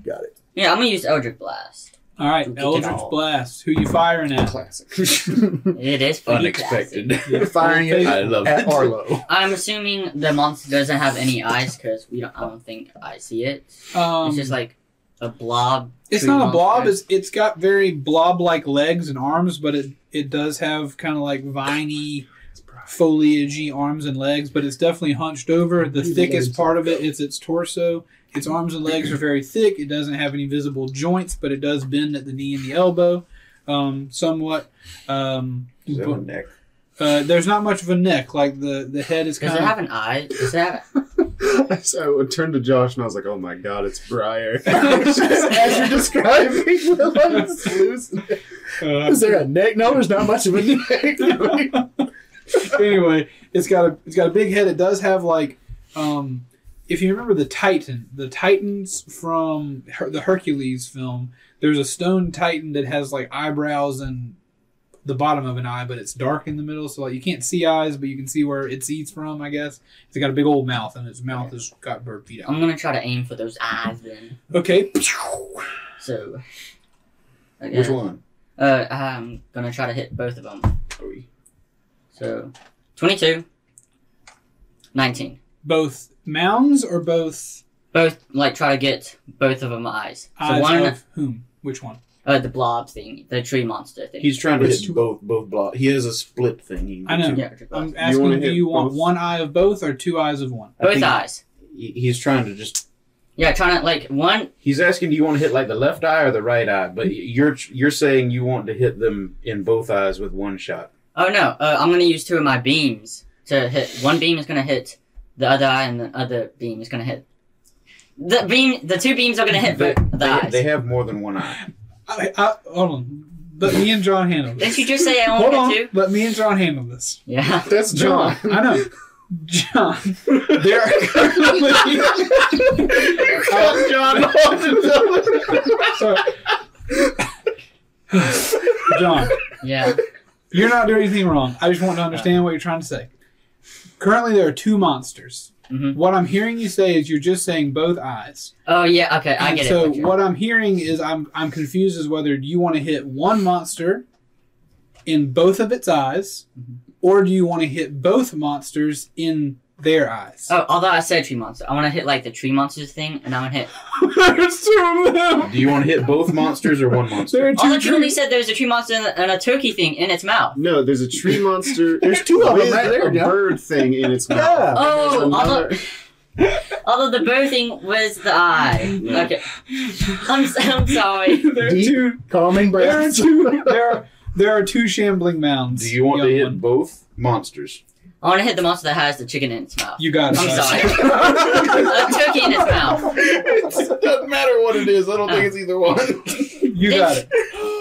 Got it. Yeah, I'm gonna use Eldritch Blast. All right, Eldritch off. Blast. Who you firing at? Classic. <laughs> It is Unexpected. You're firing it I love at it. Arlo. I'm assuming the monster doesn't have any eyes because we don't. I don't think I see it. Um, it's just like a blob. It's not a blob. It's it's got very blob-like legs and arms, but it it does have kind of like viney, foliagey arms and legs. But it's definitely hunched over. The These thickest part of it is its torso. Its arms and legs are very thick. It doesn't have any visible joints, but it does bend at the knee and the elbow, um, somewhat. Um, Does it have a but, neck? uh, there's not much of a neck. Like the the head is Does it of. have an eye? Does it have? <laughs> so I turned to Josh and I was like, "Oh my god, it's Briar." <laughs> As you're describing, I'm just losing it. uh, Is there a neck? No, there's not much of a neck. <laughs> anyway, it's got a it's got a big head. It does have like um if you remember the Titan, the Titans from Her- the Hercules film, there's a stone Titan that has like eyebrows and the bottom of an eye, but it's dark in the middle, so like you can't see eyes, but you can see where it eats from. I guess it's got a big old mouth, and its mouth has got bird feet I'm gonna try to aim for those eyes then. Okay, So. Okay. Which one? Uh, I'm gonna try to hit both of them. Are we? So, 22, 19. both mounds or both Both like try to get both of them eyes. So eyes one, of whom? Which one? Uh, the blob thing, the tree monster thing. He's trying to Which hit two- both both blocks. He has a split thing. He I know. yeah, I'm asking, wanna do you want both? one eye of both or two eyes of one? I both eyes. He's trying to just. Yeah, trying to like one. He's asking, do you want to hit like the left eye or the right eye? But you're you're saying you want to hit them in both eyes with one shot. Oh no, uh, I'm gonna use two of my beams to hit. One beam is gonna hit the other eye, and the other beam is gonna hit. The beam, the two beams are gonna hit They, both the they, eyes. they have more than one eye. I, I, hold on. Let me and John handle this. Didn't you just say I Hold only on. hit two? Let me and John handle this. Yeah. That's John. I know. John, there are <laughs> currently. <laughs> John Sorry. John, Yeah. you're not doing anything wrong. I just want to understand what you're trying to say. Currently, there are two monsters. Mhm. What I'm hearing you say is you're just saying both eyes. Oh yeah. Okay, I And get so it. Butcher. what I'm hearing is I'm I'm confused as whether do you want to hit one monster in both of its eyes, Mhm. or do you want to hit both monsters in their eyes? Oh, although I said tree monster, I want to hit like the tree monsters thing, and I'm gonna hit. <laughs> There's two of them. Do you want to hit both monsters or one There monster? are Oh, two look, you only said there's a tree monster and a, and a turkey thing in its mouth. No, there's a tree monster. <laughs> There's two of them with right there, a John. bird thing in its <laughs> mouth. Yeah. Oh, There's although, another- although the bird thing was the eye. Yeah. Okay, I'm s- I'm sorry. There are Deep. two. Calming There are breaths. two. There are there are two shambling mounds. Do you want to Young hit one. both monsters? I want to hit the monster that has the chicken in its mouth. You got it. I'm sorry. <laughs> a turkey in its mouth. it doesn't matter what it is. I don't think it's either one. You got it.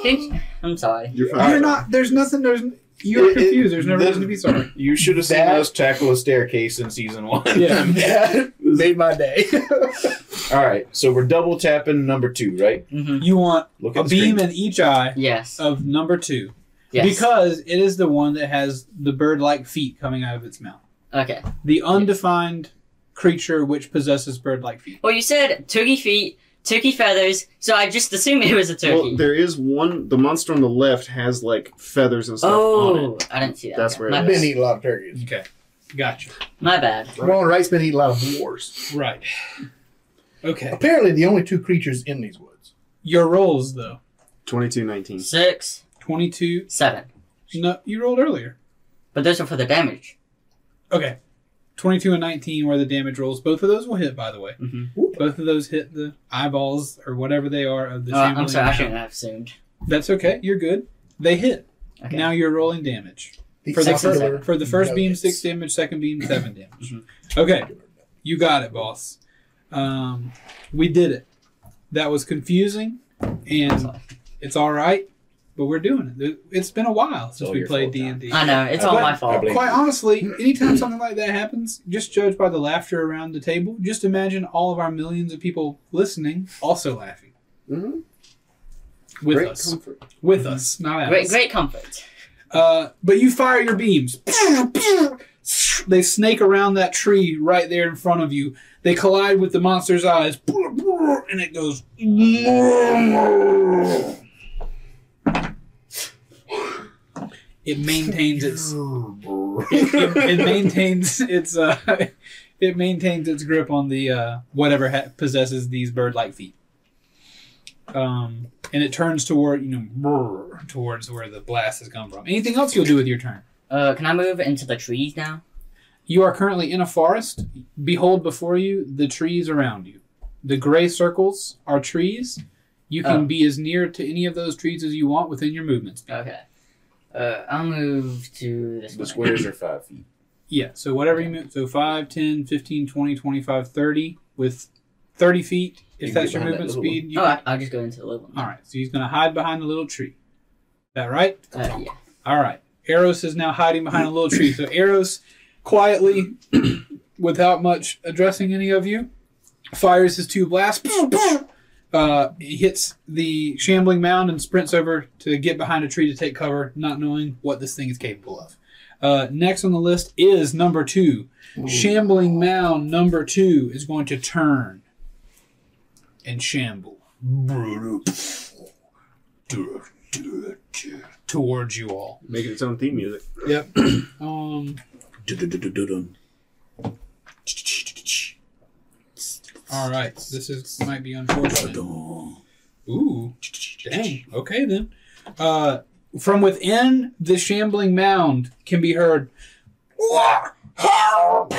Didn't- I'm sorry. You're fine. You're not. There's nothing. There's. You're It- it- confused. There's no the- reason to be sorry. You should have seen That- us tackle a staircase in season one. Yeah. <laughs> Yeah, made my day. <laughs> All right, so we're double tapping number two, right? hmm You want Look a at the beam screen. in each eye Yes. of number two Yes. because it is the one that has the bird-like feet coming out of its mouth. okay. The undefined creature which possesses bird-like feet. Well, you said turkey feet, turkey feathers, so I just assumed it was a turkey. Well, there is one. The monster on the left has like feathers and stuff on oh. I didn't see that. That's Okay. where my, I've it been eating a lot of turkeys. Okay, gotcha. my bad. Ron Wright's been eating a lot of boars. Right. Okay. Apparently, the only two creatures in these woods. Your rolls though. Twenty-two nineteen. Six, Twenty-two. seven. No, you rolled earlier. But those are for the damage. Okay. 22 and 19 were the damage rolls. Both of those will hit, by the way. Mhm. Both of those hit the eyeballs or whatever they are of the Oh, I'm shambling sorry, I shouldn't have assumed. That's okay. You're good. They hit. Okay. Now you're rolling damage. The For the, Six first, for the first beam, nuggets. six damage. Second beam, <clears throat> seven damage. Mhm. Okay. You got it, boss. Um, we did it. That was confusing, and it's all right. But we're doing it. It's been a while since we played D John. and D. I know it's I all my fault. blame- Quite honestly, anytime something like that happens, just judge by the laughter around the table. Just imagine all of our millions of people listening also laughing hmm with Great us. comfort. With us, not at Great, us. great comfort. Uh, but you fire your beams. They snake around that tree right there in front of you. They collide with the monster's eyes, and it goes. It maintains its. <laughs> <laughs> It, it- it maintains its. Uh, <laughs> it maintains its grip on the uh, whatever ha- possesses these bird-like feet. Um, and it turns toward you know towards where the blast has come from. Anything else you'll do with your turn? Uh, can I move into the trees now? You are currently in a forest. Behold before you the trees around you. The gray circles are trees. You can Oh. be as near to any of those trees as you want within your movement. Okay. Uh, I'll move to this The one. squares are five feet. Yeah, so whatever you move. So 5, 10, 15, 20, 25, 30 with 30 feet. You If can that's get your behind that movement little speed. You Oh, can- I, I'll just go into the little one. all right, so he's going to hide behind the little tree. Is that right? Uh, yeah. All right. Eros is now hiding behind a little tree. So Eros quietly, <clears throat> without much addressing any of you, fires his two blasts. <clears throat> Uh, he hits the shambling mound and sprints over to get behind a tree to take cover, not knowing what this thing is capable of. Uh, next on the list is number two. Shambling mound number two is going to turn and shamble towards you all. Making its own theme music. Yep. <clears throat> um. All right. This is might be unfortunate. Ooh. Dang. Okay then. Uh, from within the shambling mound can be heard. help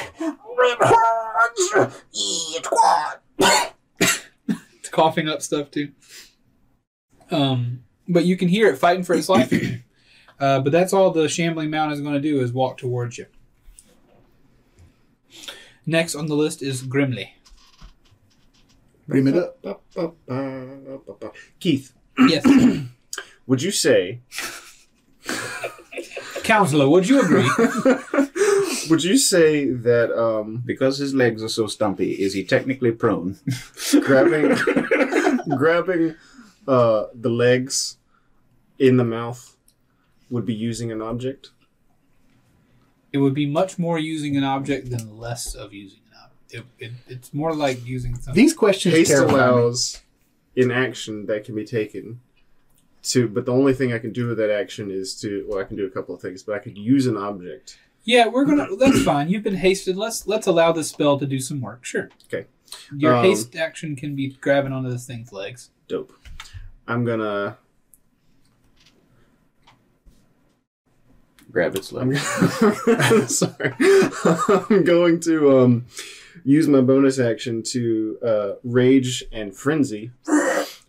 It's <laughs> coughing up stuff too. Um, but you can hear it fighting for its life. <coughs> Uh, but that's all the shambling mound is going to do is walk towards you. Next on the list is Grimly. Bring it up. Keith, Yes, <clears throat> would you say counselor, would you agree? <laughs> would you say that um Because his legs are so stumpy, is he technically prone? <laughs> grabbing <laughs> grabbing uh the legs in the mouth would be using an object? It would be much more using an object than less of using an object. It, it, it's more like using something. These questions Haste terrify allows an action that can be taken to but the only thing I can do with that action is to well I can do a couple of things, but I could use an object. Yeah, we're gonna. That's fine. You've been hasted. Let's let's allow this spell to do some work. Sure. Okay. Your Um, haste action can be grabbing onto this thing's legs. Dope. I'm gonna Grab its I'm leg. <laughs> sorry. <laughs> I'm going to um, use my bonus action to uh, rage and frenzy.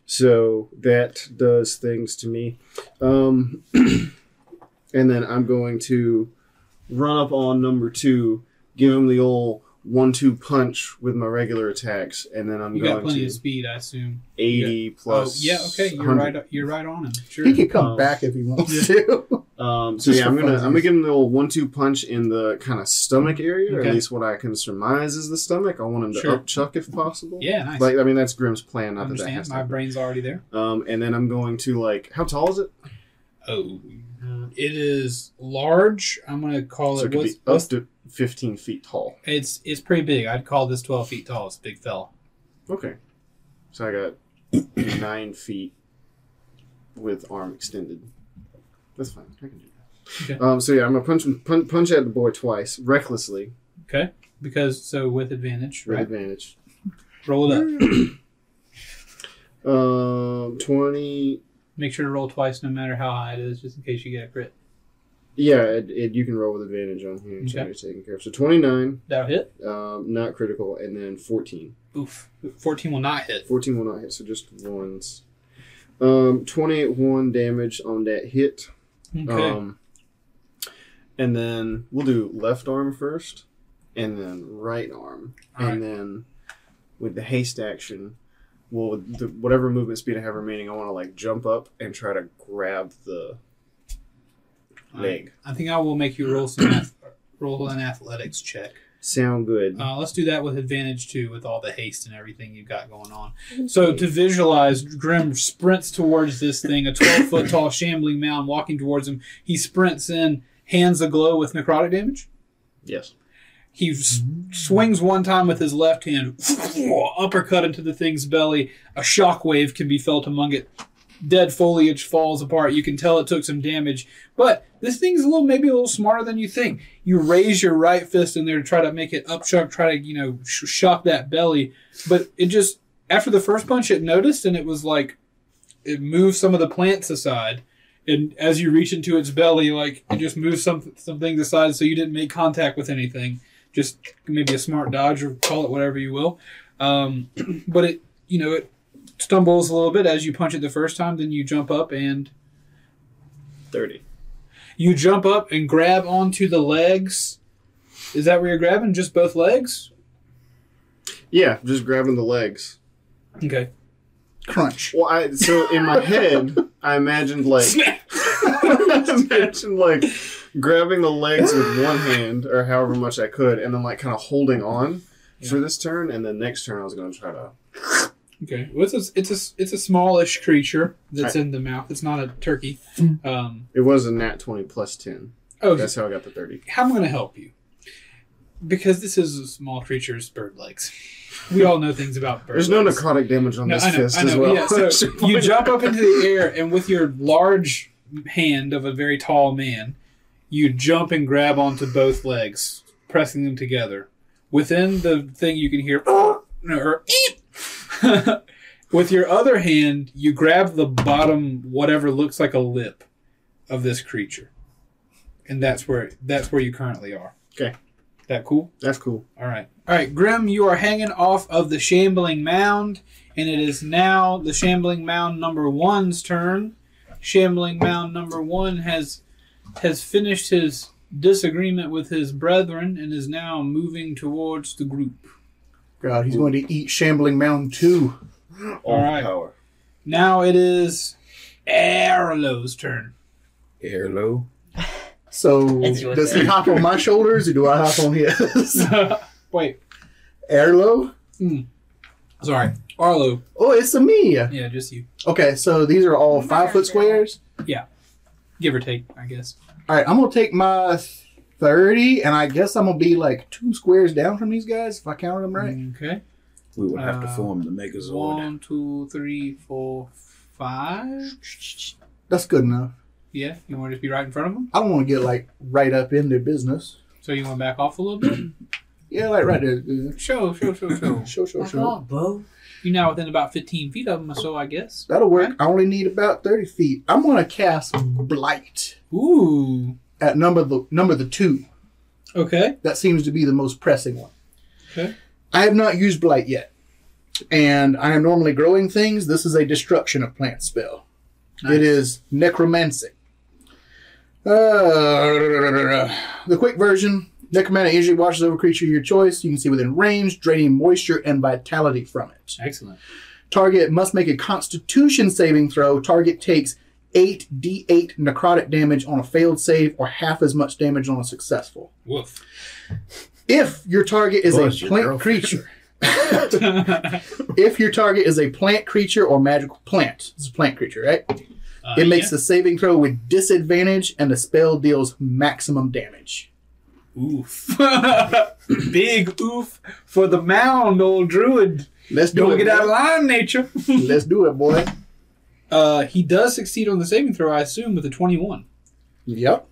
So that does things to me. Um, <clears throat> and then I'm going to run up on number two, give him the old one-two punch with my regular attacks, and then I'm You got going plenty to of speed, I assume. 80 plus. oh, yeah. Okay, you're 100. right. You're right on him. Sure. He can come Um, back if he wants <laughs> to. Um, so Just yeah, I'm gonna. I'm gonna give him the old one-two punch in the kind of stomach area, or Okay. at least what I can surmise is the stomach. I want him to Sure. up chuck if possible. Yeah, nice. Like I mean, that's Grim's plan. Not that that understand. has My happen. brain's already there. Um, and then I'm going to like, how tall is it? Oh, it is large. I'm gonna call So it. it could What's, be up what's to 15 feet tall. It's it's pretty big. I'd call this 12 feet tall. It's a big fella. Okay, so I got <coughs> nine feet with arm extended. That's fine. I can do that. Okay. Um, so yeah, I'm gonna punch punch, punch at the boy twice, recklessly, Okay, because so with advantage, with right? advantage. Roll it up. <clears throat> Um, 20. Make sure to roll twice, no matter how high it is, just in case you get a crit. Yeah, it, it, you can roll with advantage on here. So Okay. you're taken care of. So 29, That'll hit. um, not critical, and then 14. Oof. 14 will not hit. 14 will not hit, so just ones. Um, 28 1 damage on that hit. Okay. Um, and then we'll do left arm first, and then right arm. All and then with the haste action, well, the, whatever movement speed I have remaining, I want to like jump up and try to grab the leg. I think I will make you roll some ath- roll an athletics check. Sound good. Uh, let's do that with advantage too, with all the haste and everything you've got going on. So to visualize, Grim sprints towards this thing, a twelve foot tall shambling mound walking towards him. He sprints in, hands aglow with necrotic damage. yes. He s- swings one time with his left hand, <sniffs> uppercut into the thing's belly. A shockwave can be felt among it. Dead foliage falls apart. You can tell it took some damage, but this thing's a little, maybe a little smarter than you think. You raise your right fist in there to try to make it upchuck, try to you know sh- shock that belly, but it just after the first punch, it noticed and it was like it moved some of the plants aside. And as you reach into its belly, like it just moves some some things aside, so you didn't make contact with anything just maybe a smart dodge or call it whatever you will. Um, <clears throat> but it, you know, it stumbles a little bit as you punch it the first time. Then you jump up and Thirty. you jump up and grab onto the legs. Is that where you're grabbing? Just both legs? Yeah, just grabbing the legs. Okay. Crunch. Well, I so in my <laughs> head, I imagined like <laughs> I imagined like grabbing the legs with one hand or however much I could, and then like kind of holding on for this turn, and then next turn I was going to try to. Okay. Well, it's a, it's a it's a smallish creature that's in the mouth. It's not a turkey. Um, It was a nat twenty plus ten. oh, That's how I got the thirty. how am I going to help you? Because this is a small creature's bird legs. We all know things about birds. There's no necrotic damage on No, this I know, fist I as well. Yeah, so <laughs> you jump up into the air, and with your large hand of a very tall man, you jump and grab onto both legs, pressing them together. Within the thing, you can hear. <clears throat> or, <clears throat> with your other hand, you grab the bottom, whatever looks like a lip, of this creature, and that's where that's where you currently are. Okay. That cool. That's cool. All right. All right, Grim, you are hanging off of the shambling mound, and it is now the shambling mound number one's turn. Shambling mound number one has has finished his disagreement with his brethren and is now moving towards the group. God, he's going to eat Shambling Mound too. All the right. Power. Now it is Arlo's turn. Air low. <laughs> So It's your does he hop on my shoulders or do I hop on his? <laughs> Wait, Airlow? Hmm. sorry, Arlo. Oh, it's a me. Yeah, just you. Okay, so these are all five foot squares. Yeah. Give or take, I guess. All right, I'm gonna take my thirty, and I guess I'm gonna be like two squares down from these guys if I counted them right. Okay. We would have to Uh, form the Megazord. One, two, three, four, five. That's good enough. Yeah, you want to just be right in front of them? I don't want to get like right up in their business. So you want to back off a little bit? <clears throat> Yeah, like right there. Uh, show, show, show, show. Show, show, Back show. off, bro. You're now within about 15 feet of them, or so I guess. That'll work. I only need about thirty feet. I'm gonna cast Blight Ooh. At number the number the two. Okay. That seems to be the most pressing one. Okay. I have not used Blight yet. And I am normally growing things. This is a destruction of plant spell. Nice. It is necromancy. Uh, the quick version necromancy usually washes over creature of your choice. You can see within range, draining moisture and vitality from it. Excellent. Target must make a constitution saving throw. Target takes 8d8 necrotic damage on a failed save or half as much damage on a successful. Woof. If your target is Bless a plant girlfriend. creature, <laughs> <laughs> if your target is a plant creature or magical plant, it's a plant creature, right? Uh, it makes yeah. the saving throw with disadvantage and the spell deals maximum damage. Oof. <laughs> Big oof for the mound, old druid. Let's do Don't it. get out of line, nature. Let's do it, boy. Uh, he does succeed on the saving throw, I assume, with a 21. Yep.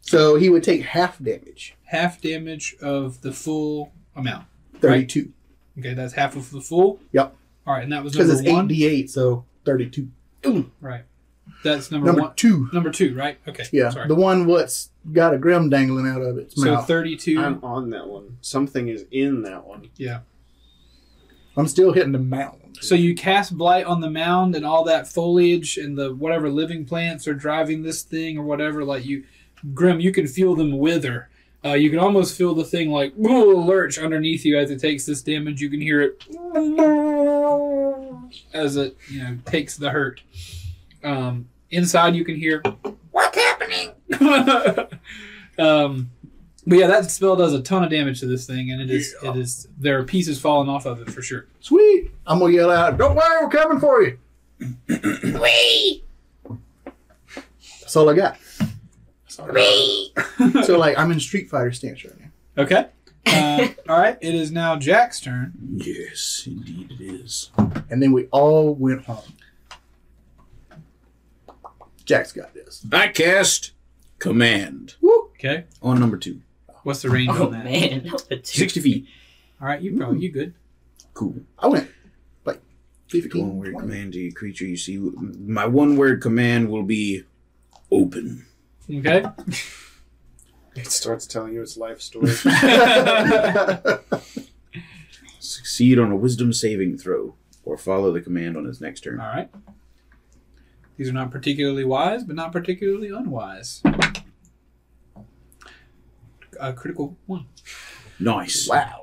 So he would take half damage, Half damage of the full amount. 32. Okay, that's half of the full. Yep. All right, and that was Because number it's one. 8d8, so 32. Right. That's number, Number one. two. Number two, right? Okay. Yeah, Sorry. the one what's got a grim dangling out of its so mouth. 32. I'm on that one. Something is in that one. yeah. I'm still hitting the mound. So you cast blight on the mound and all that foliage and the whatever living plants are driving this thing or whatever. Like you, Grim, you can feel them wither. Uh, you can almost feel the thing like lurch underneath you as it takes this damage. You can hear it as it you know takes the hurt. Um, inside, you can hear what's happening. <laughs> um, but yeah, that spell does a ton of damage to this thing, and it is it is there are pieces falling off of it for sure. Sweet. I'm gonna yell out, "Don't worry, we're coming for you." <clears throat> That's all I got. so like I'm in Street Fighter stance right now. Okay. Uh, <laughs> all right. It is now Jack's turn. Yes, indeed it is. And then we all went home. Jack's got this. I cast command Okay. on number two. What's the range Oh on that? man, 60 feet. All right. You probably you good. Cool. I went like One word 20. command to your creature you see. My one word command will be open. Okay. <laughs> It starts telling you its life story. <laughs> <laughs> Succeed on a wisdom saving throw or follow the command on his next turn. All right. These are not particularly wise, but not particularly unwise. A critical one. Nice. wow.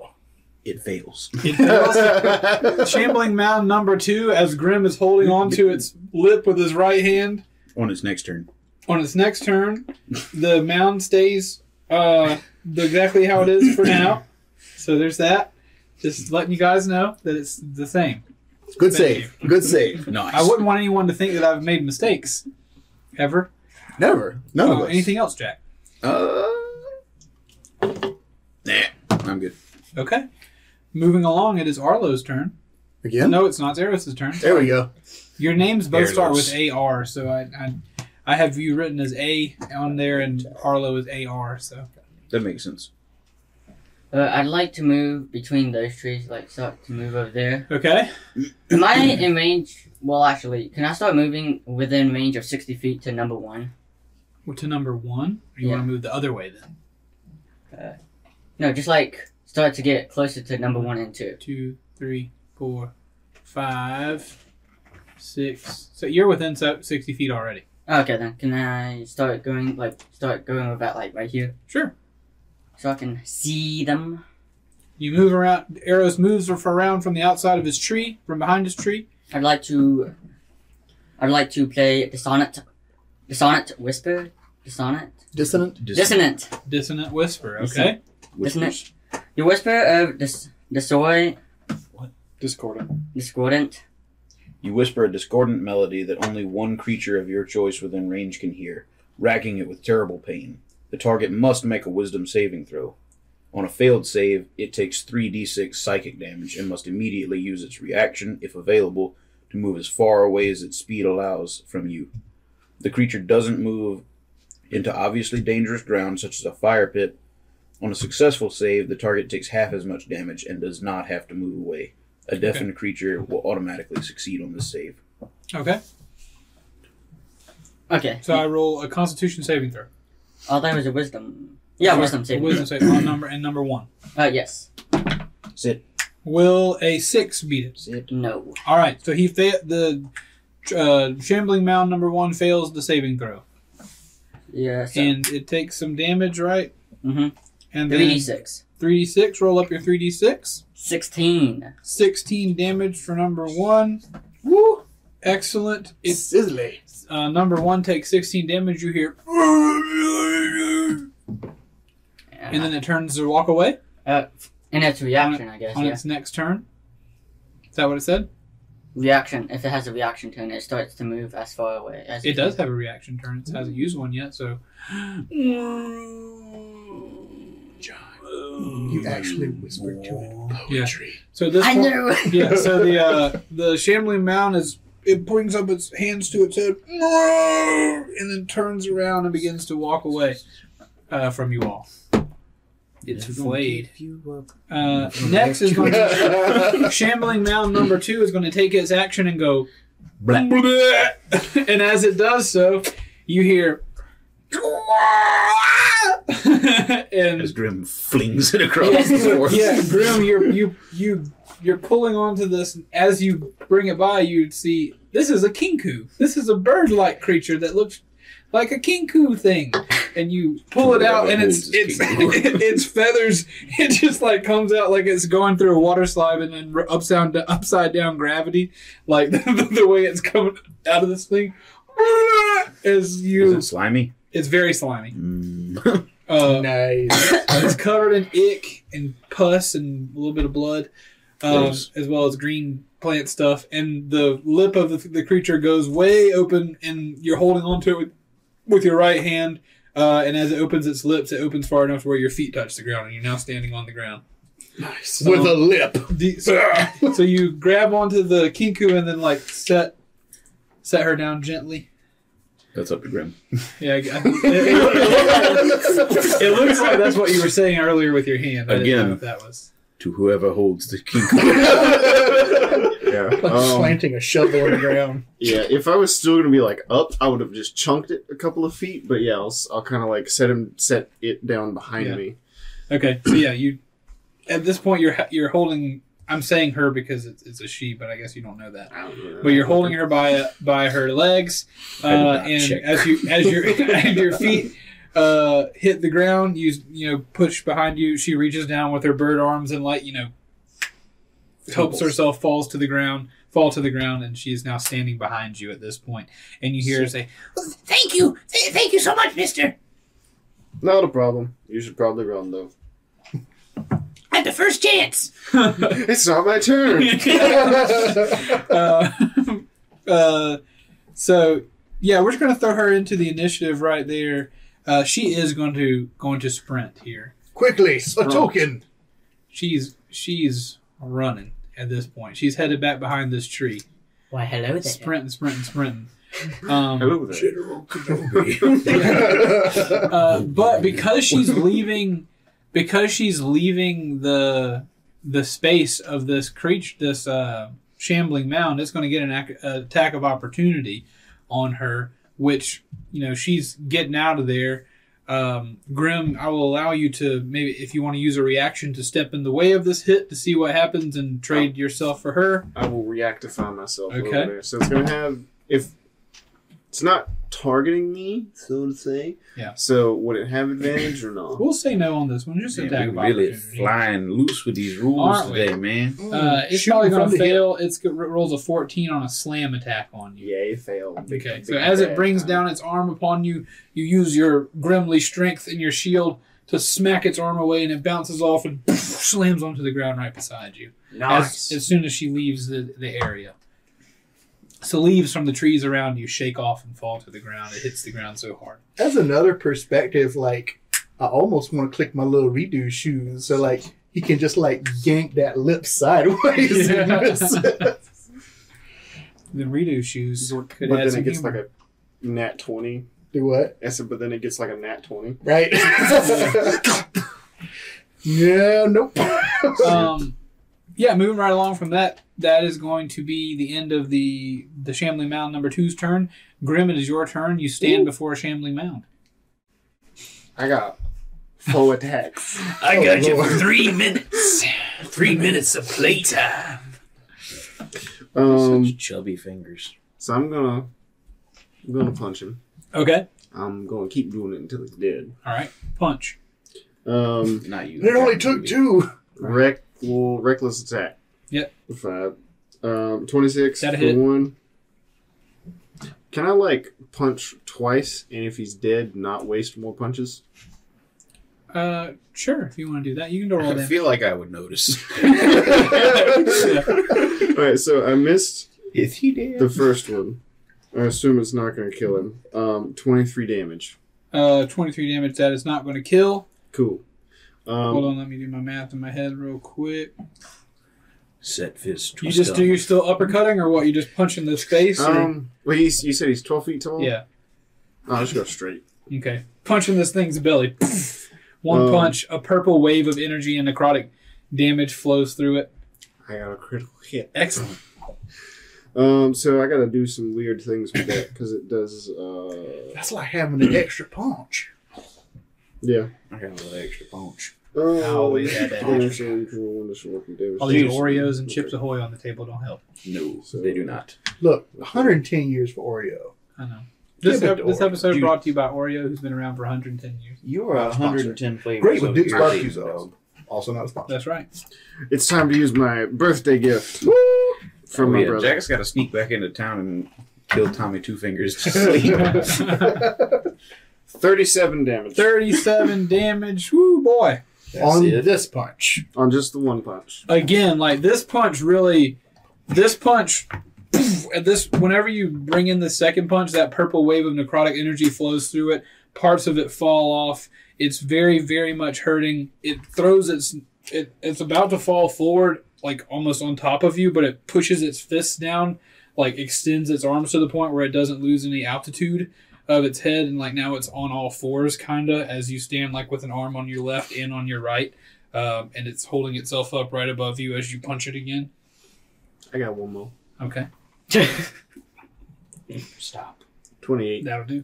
It fails. <laughs> It fails. Shambling mound number two, as Grim is holding on to its lip with his right hand. on its next turn. On its next turn, the mound stays uh, exactly how it is for now. So there's that. Just letting you guys know that it's the same. Good Thank save. Good save. Nice. I wouldn't want anyone to think that I've made mistakes. Ever. Never. None Uh, of us. anything else, Jack? Uh, nah, I'm good. Okay. Moving along, it is Arlo's turn. Again? No, it's not. It's Eros' turn. There we go. Your names both start with AR, so I, I I have you written as A on there, and Arlo is AR. So That makes sense. Uh, I'd like to move between those trees, like start to move over there. okay. Am I in range? Well, actually, can I start moving within range of 60 feet to number one? Well, to number one. Or you Yeah. want to move the other way then? Uh, no, just like start to get closer to number one and two. Two, three, four, five, six. So you're within so- sixty feet already. Oh, okay, then can I start going like start going about like right here Sure. so I can see them? You move around. Eros moves around from the outside of his tree, from behind his tree. I'd like to. I'd like to play the sonnet, the sonnet whisper, the sonnet Dissonant. Dissonant. Dissonant whisper. Okay. whispers. The whisper of the the soy Discordant. discordant. You whisper a discordant melody that only one creature of your choice within range can hear, racking it with terrible pain. The target must make a wisdom saving throw. On a failed save, it takes 3d6 psychic damage and must immediately use its reaction, if available, to move as far away as its speed allows from you. The creature doesn't move into obviously dangerous ground, such as a fire pit. On a successful save, the target takes half as much damage and does not have to move away. A deafened creature will automatically succeed on this save. Okay. Okay. So I roll a Constitution saving throw. Oh, that was a wisdom. Yeah, Sorry, wisdom a saving. Wisdom save on number and number one. <clears throat> Uh, yes. Sit. Will a six beat it? Sit. No. All right. So he fa- the uh, shambling mound number one fails the saving throw, Yeah. So, and it takes some damage, right? mm-hmm. And Three then d six. three d six. Roll up your three d six. Sixteen. 16 damage for number one. Woo! Excellent. It's Sizzly. uh, number one takes 16 damage. You hear, and then it turns to walk away Uh, and it's reaction, I guess. on Yeah. its next turn. Is that what it said? Reaction. If it has a reaction turn, it starts to move as far away as It does have a reaction turn. It hasn't used one yet, so. John, you actually whispered to it. Yeah. So this I one- knew. yeah. So the uh, the shambling mound is it brings up its hands to its head, and then turns around and begins to walk away uh, from you all. It's flayed. Uh, <laughs> next is going <laughs> to shambling mound number two is going to take its action and go, <laughs> and as it does so, you hear. and As Grim flings it across the floor. yeah, Grim, you're you you you're pulling onto this. As you bring it by, You'd see this is a kenku. This is a bird-like creature that looks like a kenku thing, and you pull it out, and it's it's <laughs> its feathers. It just like comes out like it's going through a water slide and then upside upside down gravity, like <laughs> the, the way it's coming out of this thing. <laughs> As Is you, it slimy? it's very slimy. Mm. Uh, Nice. <coughs> it's covered in ick and pus and a little bit of blood, um, Gross. as well as green plant stuff. And the lip of the, the creature goes way open, and you're holding onto it with, with your right hand. Uh, and as it opens its lips, it opens far enough to where your feet touch the ground, and you're now standing on the ground. nice. With a lip. The- so, <laughs> so you grab onto the kenku and then like set set her down gently. That's up to Grim. Yeah, I- I- it, it looks like that's what you were saying earlier with your hand. I didn't Again. know if that was. To whoever holds the key. <laughs> <laughs> Yeah. <laughs> Like Um, slanting a shovel on the ground. <laughs> yeah. If I was still gonna be like up, I would have just chunked it a couple of feet. But yeah, I'll, s- I'll kind of like set him set it down behind Yeah. me. Okay, so yeah, you at this point you're you're holding. I'm saying her because it's, it's a she, but I guess you don't know that. I don't know. But you're holding her by by her legs, uh, I did not and check. as you as your <laughs> as your feet uh, hit the ground, you you know push behind you. She reaches down with her bird arms and like you know helps herself falls to the ground, fall to the ground, and she is now standing behind you at this point. And you hear her say, Thank you. Th- thank you so much, mister. Not a problem. You should probably run though. At the first chance. <laughs> <laughs> it's not my turn. <laughs> uh, uh, so yeah, we're just gonna throw her into the initiative right there. Uh, she is going to going to sprint here. Quickly, a token. She's she's running at this point. She's headed back behind this tree, Why, hello there. sprinting, sprinting, sprinting. <laughs> Um, Hello there. General Kenobi. <laughs> <laughs> uh, but because she's leaving, because she's leaving the the space of this creature, this uh, shambling mound, it's going to get an ac- attack of opportunity on her. Which you know she's getting out of there. Um, Grim, I will allow you to maybe if you want to use a reaction to step in the way of this hit to see what happens and trade yourself for her. I will reactify myself Okay. over there. So it's gonna have if it's not targeting me, so to say. Yeah. So would it have advantage or not? We'll say no on this one. Just Man, attack we of really flying loose with these rules Aren't we? today, man. Uh, it's Shooting probably going to the hip. fail. It's it rolls a 14 on a slam attack on you. Yay, fail. Big- Okay, big so as it brings time. down its arm upon you, you use your grimly strength and your shield to smack its arm away, and it bounces off and <laughs> slams onto the ground right beside you. Nice. As, as soon as she leaves the, the area. So leaves from the trees around you shake off and fall to the ground. It hits the ground so hard. That's another perspective, like I almost want to click my little redo shoes, so like he can just like yank that lip sideways. and <laughs> Yeah. miss. <laughs> The redo shoes could but add then it gets humor. like a nat twenty. Do what? I said, but then it gets like a nat twenty. Right? <laughs> yeah. Nope. um, yeah, moving right along from that, that is going to be the end of the the Shambling Mound number two's turn. Grim, it is your turn. You stand before a Shambling Mound. I got four attacks. <laughs> I got you Lord. for three minutes. Three minutes of playtime. Um, Such chubby fingers. so I'm gonna, I'm gonna punch him. Okay. I'm gonna keep doing it until he's dead. All right. Punch. Um, Not you. it only took two. Rec, well, reckless attack. Yep. Five. Um, 26 That a for hit. one. Can I, like, punch twice and if he's dead, not waste more punches? Uh, sure. If you want to do that, you can do roll that. I damage. feel like I would notice. <laughs> <laughs> Alright, so I missed Is he dead? the first one. I assume it's not going to kill him. Um, 23 damage. Uh, twenty-three damage. That is not going to kill. Cool. Hold Um, on. Let me do my math in my head real quick. Set fist. You just do you still uppercutting or what? You just punching this face? Or? um, well, he's, you said he's 12 feet tall? yeah. Oh, I'll just go straight. Okay. Punching this thing's belly. <laughs> One Um, punch, a purple wave of energy and necrotic damage flows through it. I got a critical hit. <laughs> Excellent. Um, so I got to do some weird things with that because it does, uh, That's like having an extra punch. Yeah. I got a little extra punch. Oh, oh always had that extra All these Oreos and Chips Ahoy on the table don't help. No, So- they do not. Look, 110 years for Oreo. I know. This, Give it ep- this Oreo. episode You- brought to you by Oreo, who's been around for 110 years. You are a 110 flavors. Great with of Duke's your barbecue favorite sauce. dog. Also not a sponsor. That's right. It's time to use my birthday gift from Oh, my yeah, brother. Jack's got to sneak back into town and kill Tommy Two Fingers to <laughs> sleep. <laughs> <laughs> 37 damage 37 <laughs> damage. Woo, boy. On it. this punch. on just the one punch. Again, like this punch really, this punch, at this, whenever you bring in the second punch, that purple wave of necrotic energy flows through it. Parts of it fall off. It's very, very much hurting. It throws its, it, it's about to fall forward, like almost on top of you, but it pushes its fists down, like extends its arms to the point where it doesn't lose any altitude of its head, and like now it's on all fours, kinda, as you stand like with an arm on your left and on your right um, and it's holding itself up right above you as you punch it again. I got one more. Okay, <laughs> stop. 28, That'll do.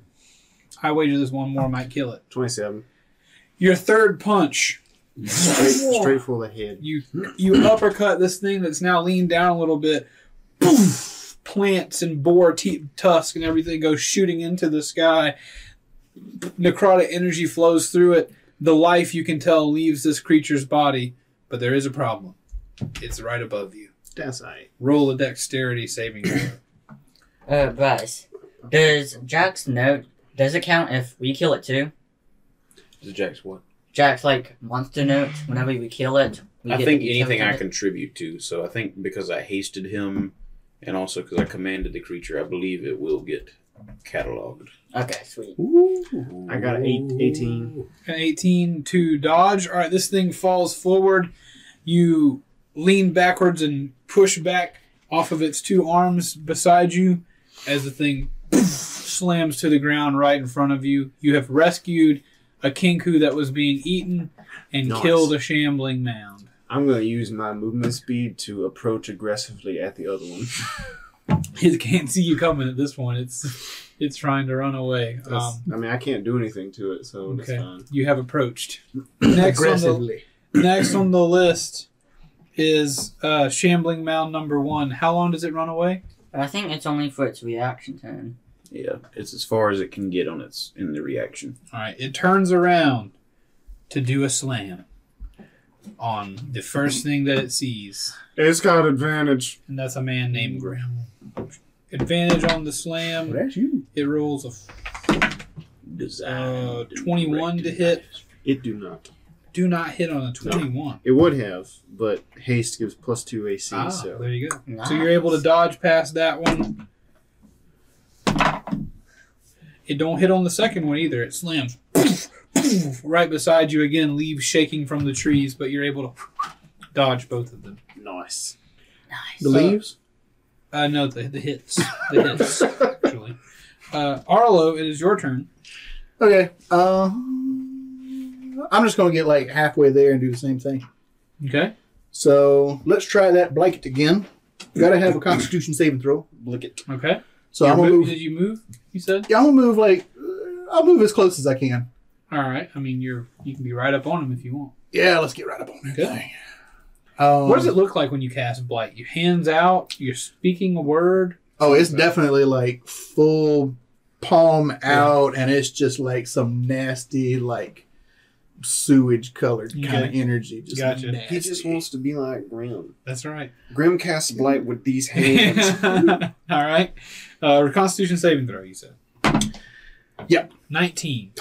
I wager this one more might kill it. 27. Your third punch, Straight, straight for the head. you you uppercut this thing that's now leaned down a little bit. Poof! Plants and boar te- tusk and everything goes shooting into the sky. Necrotic energy flows through it. The life you can tell leaves this creature's body, but there is a problem. It's right above you. That's right. Roll a dexterity saving throw. <coughs> Uh, Bryce, does Jack's note does it count if we kill it too? Does Jack's what? Jack's like monster note. Whenever we kill it, we I get think anything I it? contribute to. So I think because I hasted him, and also because I commanded the creature, I believe it will get cataloged. Okay, sweet. I got an eight, 18. An 18 to dodge. All right, this thing falls forward. You lean backwards and push back off of its two arms beside you as the thing slams to the ground right in front of you. You have rescued a kenku that was being eaten and Nice. killed a shambling mound. I'm going to use my movement speed to approach aggressively at the other one. <laughs> <laughs> It can't see you coming at this point. It's it's trying to run away. Um, I mean, I can't do anything to it, so okay, it's fine. you have approached. <clears throat> Next on the Aggressively. Next on the list is uh, Shambling Mound number one. How long does it run away? I think it's only for its reaction turn. Yeah, it's as far as it can get on its in the reaction. All right, it turns around to do a slam on the first thing that it sees, It's got advantage. and that's a man named Graham. Advantage on the slam. Well, that's you. It rolls a uh, 21 to hit. It do not. Do not hit on a 21. It would have, but haste gives plus two AC, Ah, so. there you go. Nice. So you're able to dodge past that one. It don't hit on the second one either. It slams <clears throat> right beside you again, leaves shaking from the trees, but you're able to dodge both of them. Nice. Nice. The leaves? Uh, no, the, the hits. The hits, actually. Uh, Arlo, it is your turn. Okay. Uh, I'm just going to get like halfway there and do the same thing. Okay. So let's try that blanket again. Got to have a Constitution saving throw. Blicket. Okay. So You I'm gonna move- move. Did you move? You said. Yeah, I'm gonna move like uh, I'll move as close as I can. All right. I mean, you're you can be right up on him if you want. Yeah, let's get right up on that Okay. thing. Um, What does it look like when you cast blight? Your hands out. You're speaking a word. Oh, it's definitely like full palm out, and it's just like some nasty, like sewage colored kind of energy. Just Gotcha. nasty. He just wants to be like Grim. That's right. Grim casts Blight with these <laughs> hands. <laughs> All right. Uh, Constitution saving throw. You said. Yep. Nineteen.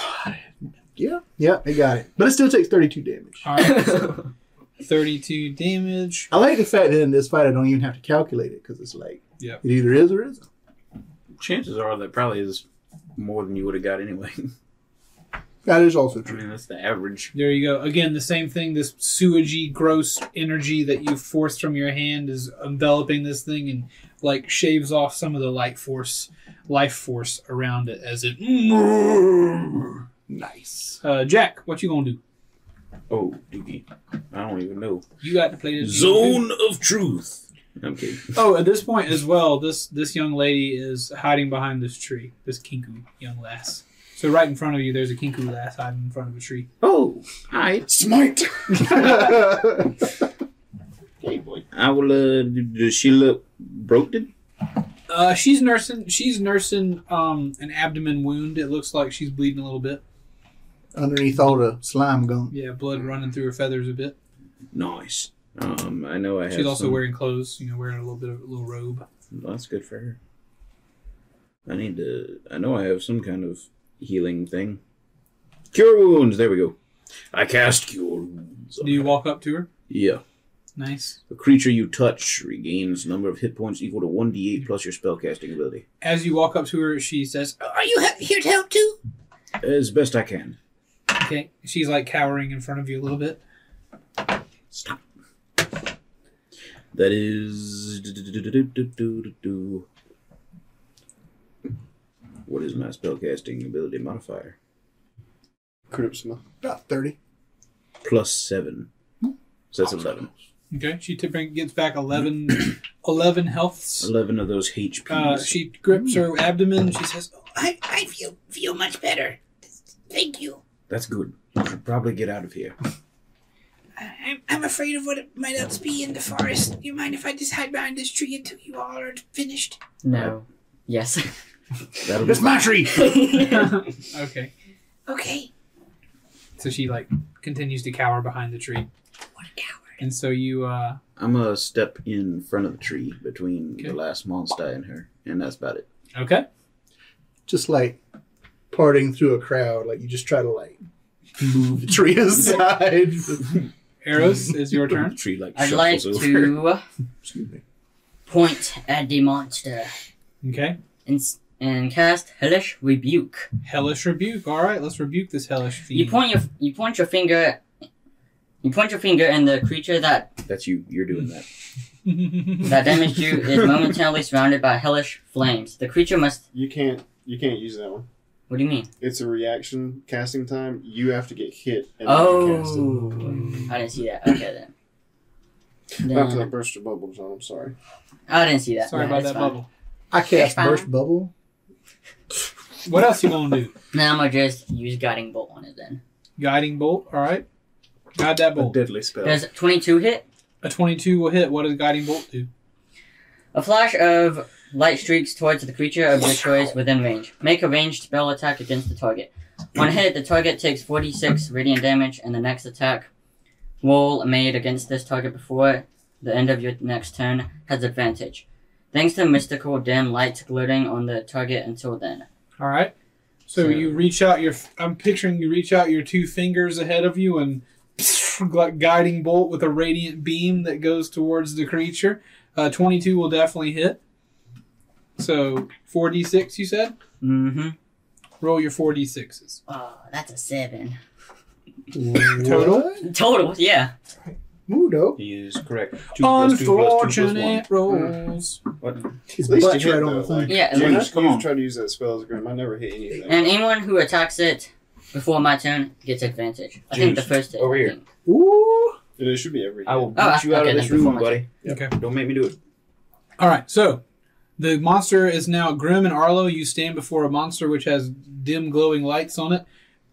Yeah, yeah, it got it. But it still takes 32 damage. All right. <laughs> Thirty-two damage. I like the fact that in this fight I don't even have to calculate it because it's like Yep. it either is or isn't. Chances are that probably is more than you would have got anyway. <laughs> That is also true. I true. mean, that's the average. There you go. Again, the same thing. This sewagey, gross energy that you forced from your hand is enveloping this thing and like shaves off some of the light force, life force around it as it. Nice. Uh, Jack, what you gonna do? Oh, Doogie. I don't even know. You got to play this Zone of truth. I'm kidding. Oh, at this point as well, this this young lady is hiding behind this tree. This kenku young lass. So right in front of you, there's a kenku lass hiding in front of a tree. Oh, hi. Smite! <laughs> Hey, boy. I will, uh, d- does she look broken? Uh, she's nursing. She's nursing um, an abdomen wound. It looks like she's bleeding a little bit. Underneath all the slime gum. Yeah, blood running through her feathers a bit. Nice. Um, I know I have. She's also some- wearing clothes. You know, wearing a little bit of a little robe. Well, that's good for her. I need to. I know I have some kind of healing thing. Cure wounds. There we go. I cast cure wounds. Do you walk up to her? Yeah. Nice. The creature you touch regains number of hit points equal to one d8 plus your spellcasting ability. As you walk up to her, she says, "Are you he- here to help too?" As best I can. Okay. She's like cowering in front of you a little bit. Stop. That is. What is my spellcasting ability modifier? Charisma. About 30. Plus seven. So that's eleven. Okay. She t- bring, gets back 11, <coughs> 11 healths. Eleven of those HPs. Uh, she grips her abdomen. She says, I, I feel feel much better. Thank you. That's good. You should probably get out of here. I, I'm, I'm afraid of what it might else be in the forest. Do You mind if I just hide behind this tree until you all are finished? No. Yes. That'll be It's my tree! <laughs> <laughs> "Okay." Okay. So she like continues to cower behind the tree, What a coward. and so you uh, I'm gonna step in front of the tree between Okay. the last monster and her, and that's about it. okay. Just like parting through a crowd. Like you just try to like move the tree <laughs> aside. Eros mm. is your The turn. tree like I'd like shuffles over. to Excuse me. point at the monster Okay. and, s- and cast Hellish Rebuke. Hellish rebuke. All right, let's rebuke this hellish fiend. You point your you point your finger you point your finger and the creature that, That's you. You're doing that. <laughs> that damaged you is momentarily surrounded by hellish flames. The creature must You can't. You can't use that one. What do you mean? It's a reaction casting time. You have to get hit. And then you cast it. Oh mm. I didn't see that. Okay then. Not to Then- burst your bubbles on. I'm sorry. I didn't see that. Sorry Yeah, about that fine. bubble. I cast fine. burst bubble. What else you gonna do? Now I'm gonna just use guiding bolt on it then. Guiding bolt. All right. Guide that A bolt. deadly spell. Does 22 hit? A twenty-two will hit. What does guiding bolt do? A flash of light streaks towards the creature of your choice within range. Make a ranged spell attack against the target. When hit, the target takes 46 radiant damage, and the next attack roll made against this target before the end of your next turn has advantage. Thanks to mystical dim light glowing on the target until then. All right. So, So- you reach out your. I'm picturing you reach out your two fingers ahead of you and <laughs> like guiding bolt with a radiant beam that goes towards the creature. Uh, Twenty-two will definitely hit. So four d six. You said. Mm-hmm. Roll your four d sixes. Oh, that's a seven. <laughs> Total? What? Total, yeah. Ooh, dope. He is correct. Two plus two plus two plus one. Unfortunate rolls. His At least butt's you hit right on the thing. Yeah, you and just come you on. try to use that spell as a grim. I never hit anything. And anyone who attacks it before my turn gets advantage. I think the Juice. first hit. Over I here. think. Ooh. it should be every. I will beat Oh, you out okay, of this then room, before my buddy. Okay. Don't make me do it. All right. So the monster is now Grim and Arlo. You stand before a monster which has dim glowing lights on it,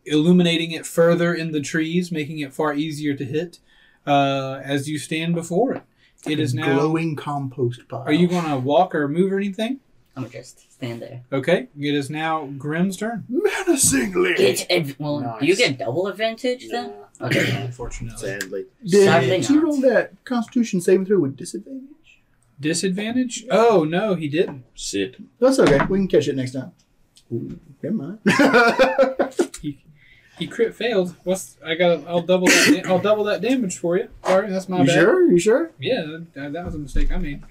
illuminating it further in the trees, making it far easier to hit. Uh, as you stand before it, it is now. glowing compost pile. Are you going to walk or move or anything? I'm gonna just stand there. Okay. It is now Grim's turn. menacingly? Get ad- well, do you get double advantage then? Okay. Unfortunately, Sadly. Sadly Did you not. roll that Constitution saving throw with disadvantage? Disadvantage. Oh no, he didn't. Sit. That's okay. We can catch it next time. Ooh, never mind. <laughs> He he crit failed. What's I got? I'll double that. Da- I'll double that damage for you. Sorry, that's my you bad. sure? You sure? Yeah, that, that was a mistake I made.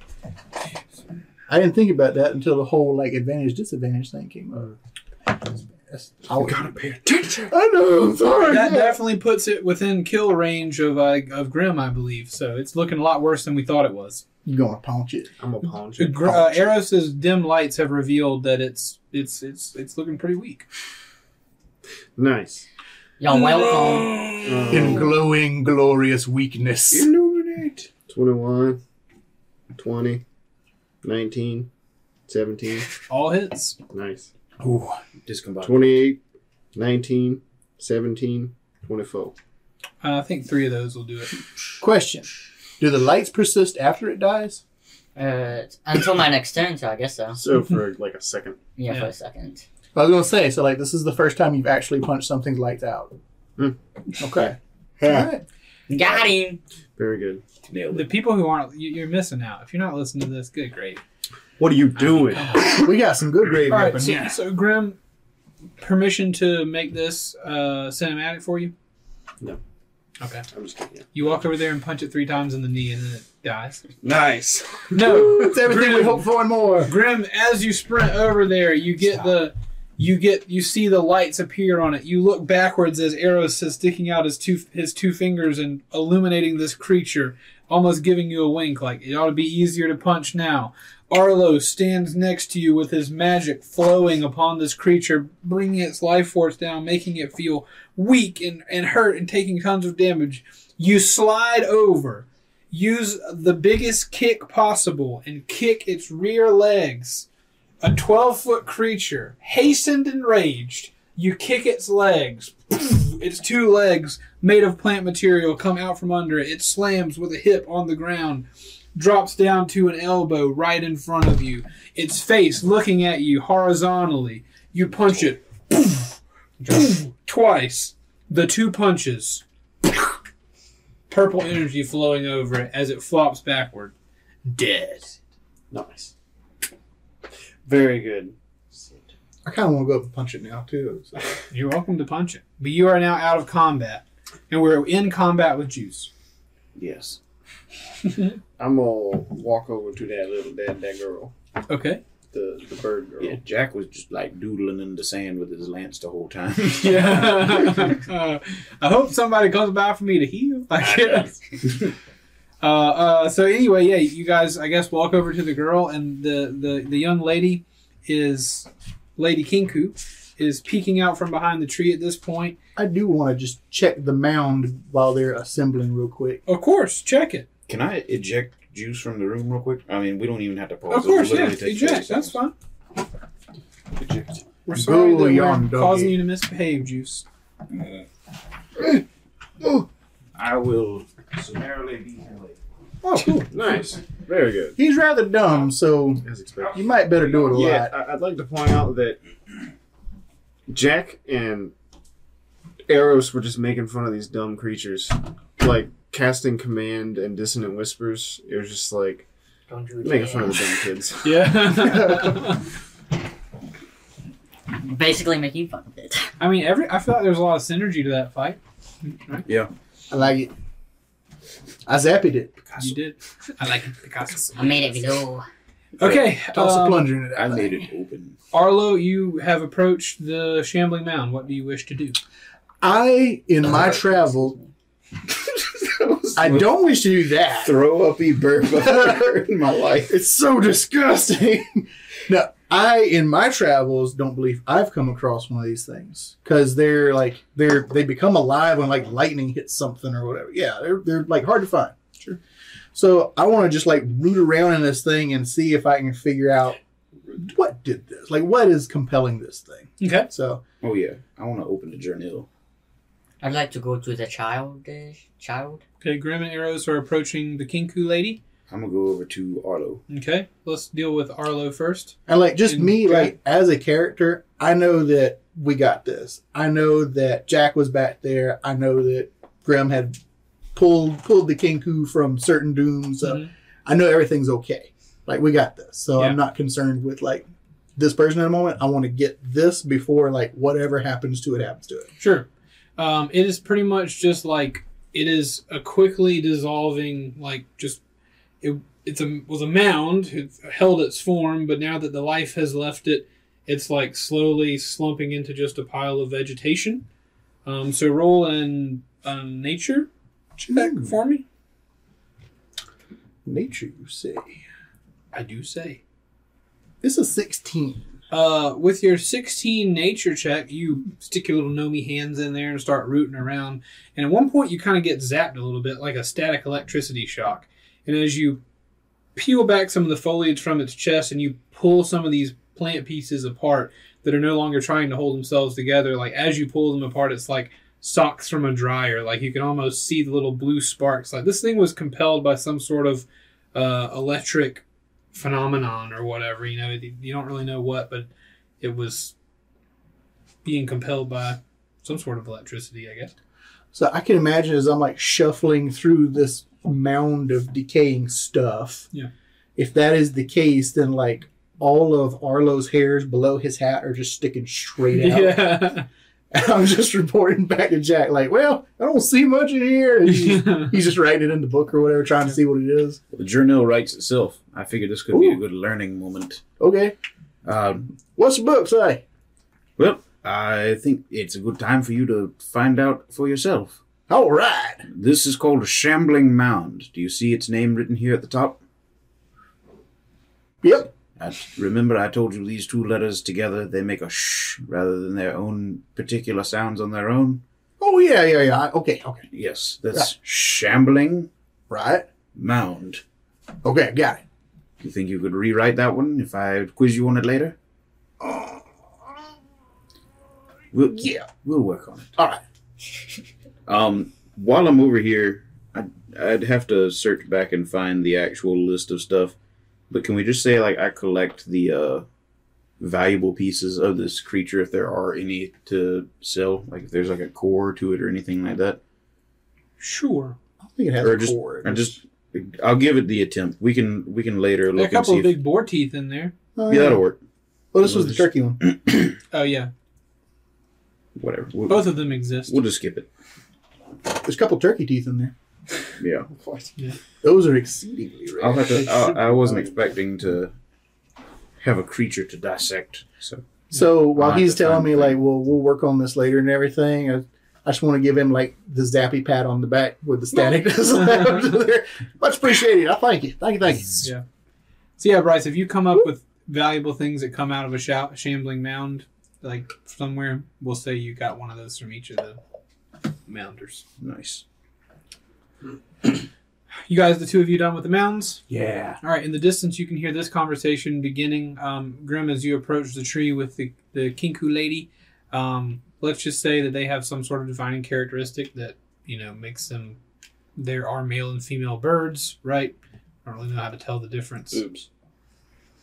I didn't think about that until the whole like advantage disadvantage thing came up. That's- I Gotta pay attention. I know. I'm sorry. That definitely puts it within kill range of uh, of Grim, I believe. So it's looking a lot worse than we thought it was. You gonna punch it? I'm a paunch. The Gr- uh, Eros's dim lights have revealed that it's it's it's it's looking pretty weak. Nice. Y'all welcome. In glowing, glorious weakness. Illuminate. 21, 20, 19, 17. All hits. Nice. Ooh. Discombobulated. 28, 19, 17, 24. Uh, I think three of those will do it. Question: Do the lights persist after it dies? Uh, until my next turn, so I guess so. So for like a second. Yeah, Yeah. for a second. I was gonna say, so like this is the first time you've actually punched something's lights out. Hmm. Okay. Yeah. Alright. Got him. Very good. Nailed The it. people who aren't, you- you're missing out. If you're not listening to this, good great. What are you doing? <laughs> We got some good gravy All up right, in so, here. so Grim, permission to make this uh, cinematic for you? No. Okay. I'm just kidding. You walk over there and punch it three times in the knee, and then it dies. Nice. <laughs> No, It's everything we Grim. hope for and more. Grim, as you sprint over there, you get the you get you see the lights appear on it. You look backwards as Eros is sticking out his two his two fingers and illuminating this creature, almost giving you a wink, like it ought to be easier to punch now. Arlo stands next to you with his magic flowing upon this creature, bringing its life force down, making it feel weak and, and hurt and taking tons of damage. You slide over, use the biggest kick possible, and kick its rear legs. A 12 foot creature, hastened and raged, you kick its legs. Its two legs, made of plant material, come out from under it. It slams with a hip on the ground, drops down to an elbow right in front of you. Its face looking at you horizontally. You punch it twice. The two punches. Purple energy flowing over it as it flops backward. Dead. Nice. Very good. I kind of want to go up and punch it now too. so. You're welcome to punch it. But you are now out of combat. And we're in combat with Juice. Yes. <laughs> I'm gonna walk over to that little that, that girl, Okay. The the bird girl. Yeah, Jack was just like doodling in the sand with his lance the whole time. Yeah. <laughs> uh, <laughs> I hope somebody comes by for me to heal. I <laughs> guess. Uh, uh, so anyway, yeah, you guys, I guess, walk over to the girl, and the, the, the young lady is Lady Kenku, is peeking out from behind the tree at this point. I do want to just check the mound while they're assembling real quick. Of course, check it. Can I eject juice from the room real quick? I mean, we don't even have to pause. Of it. We'll course, yeah, literally eject. That's fine. Eject. We're sorry that we're young doggy. causing you to misbehave, Juice. I will summarily be delayed. Oh, cool. Nice. Very good. He's rather dumb, so As expected. you might better do it a Yeah, lot. I- I'd like to point out that Jack and Eros were just making fun of these dumb creatures, like casting command and dissonant whispers. It was just like Don't do making fun of the dumb kids. Yeah. <laughs> <laughs> Basically making fun of it. I mean, every I feel like there's a lot of synergy to that fight. Yeah. I like it. I zapped it. You did. I like it, Picasso. I made it glow. Okay. Toss a um, plunger into that. I made it open. Arlo, you have approached the shambling mound. What do you wish to do? I, in my travel, I don't wish to do that. Throw up, burp <laughs> I've in my life. It's so disgusting. no, I in my travels don't believe I've come across one of these things because they're like they're they become alive when like lightning hits something or whatever. Yeah, they're they're like hard to find. Sure. So I want to just like root around in this thing and see if I can figure out what did this. Like what is compelling this thing. Okay. So Oh yeah, I want to open the journal. I'd like to go to the child. Child. Okay. Grim and Eros are approaching the Kenku lady. I'm gonna go over to Arlo. Okay. Let's deal with Arlo first. And like just And me, Jack- like as a character, I know that we got this. I know that Jack was back there. I know that Grim had pulled pulled the Kenku from certain dooms. So Mhm. I know everything's okay. Like we got this. So Yeah. I'm not concerned with like this person at the moment. I want to get this before like whatever happens to it happens to it. Sure. Um, it is pretty much just like it is a quickly dissolving, like just it. It's a was a mound. It held its form, but now that the life has left it, it's like slowly slumping into just a pile of vegetation. Um, so roll in um, nature check Ooh. for me. Nature, you say. I do say. This is 16. Uh, with your 16 nature check, you stick your little Nomi hands in there and start rooting around. And at one point, you kind of get zapped a little bit, like a static electricity shock. And as you peel back some of the foliage from its chest and you pull some of these plant pieces apart that are no longer trying to hold themselves together, like as you pull them apart, it's like socks from a dryer. Like you can almost see the little blue sparks. Like this thing was compelled by some sort of uh, electric phenomenon or whatever. You know, you don't really know what, but it was being compelled by some sort of electricity, I guess. So I can imagine as I'm like shuffling through this mound of decaying stuff. Yeah. If that is the case, then like all of Arlo's hairs below his hat are just sticking straight <laughs> out. Yeah. <laughs> And I'm just reporting back to Jack, like, well, I don't see much in here. And he's, <laughs> he's just writing it in the book or whatever, trying to see what it is. The journal writes itself. I figured this could be a good learning moment. Okay. Um, What's the book say? well, I think it's a good time for you to find out for yourself. All right. This is called a shambling mound. Do you see its name written here at the top? Yep. I, remember, I told you these two letters together, they make a sh rather than their own particular sounds on their own. Oh, yeah, yeah, yeah. Okay, okay. Yes, that's shambling Right. mound. Okay, got it. You think you could rewrite that one if I quiz you on it later? We'll, Yeah. we'll work on it. All right. Um, while I'm over here, I'd, I'd have to search back and find the actual list of stuff. But can we just say, like, I collect the uh, valuable pieces of this creature if there are any to sell? Like, if there's like a core to it or anything like that? Sure. I think it has Or a just, cord. I just, I'll give it the attempt. We can, we can later There are look a and couple see. of If, big boar teeth in there. Oh, yeah, that'll work. Well, this was the turkey one. <coughs> Oh yeah, Whatever. We'll, both of them exist. we'll just skip it. There's a couple turkey teeth in there. Yeah. <laughs> What? Those are exceedingly rare. I'll have to. I, I wasn't expecting to have a creature to dissect. So So while I'll he's telling me the like, well, we'll work on this later and everything, I, I just want to give him like the zappy pat on the back with the static. <laughs> Much appreciated. I thank you. Thank you. Thank you. Yeah. So yeah, Bryce, if you come up with valuable things that come out of a shou- shambling mound, like somewhere, we'll say you got one of those from each of the mounders. nice. <clears throat> You guys, the two of you done with the mountains? Yeah. All right. In the distance, you can hear this conversation beginning. Um, Grim, as you approach the tree with the the Kenku lady, um, let's just say that they have some sort of defining characteristic that you know makes them. There are male and female birds, right? I don't really know how to tell the difference. Oops.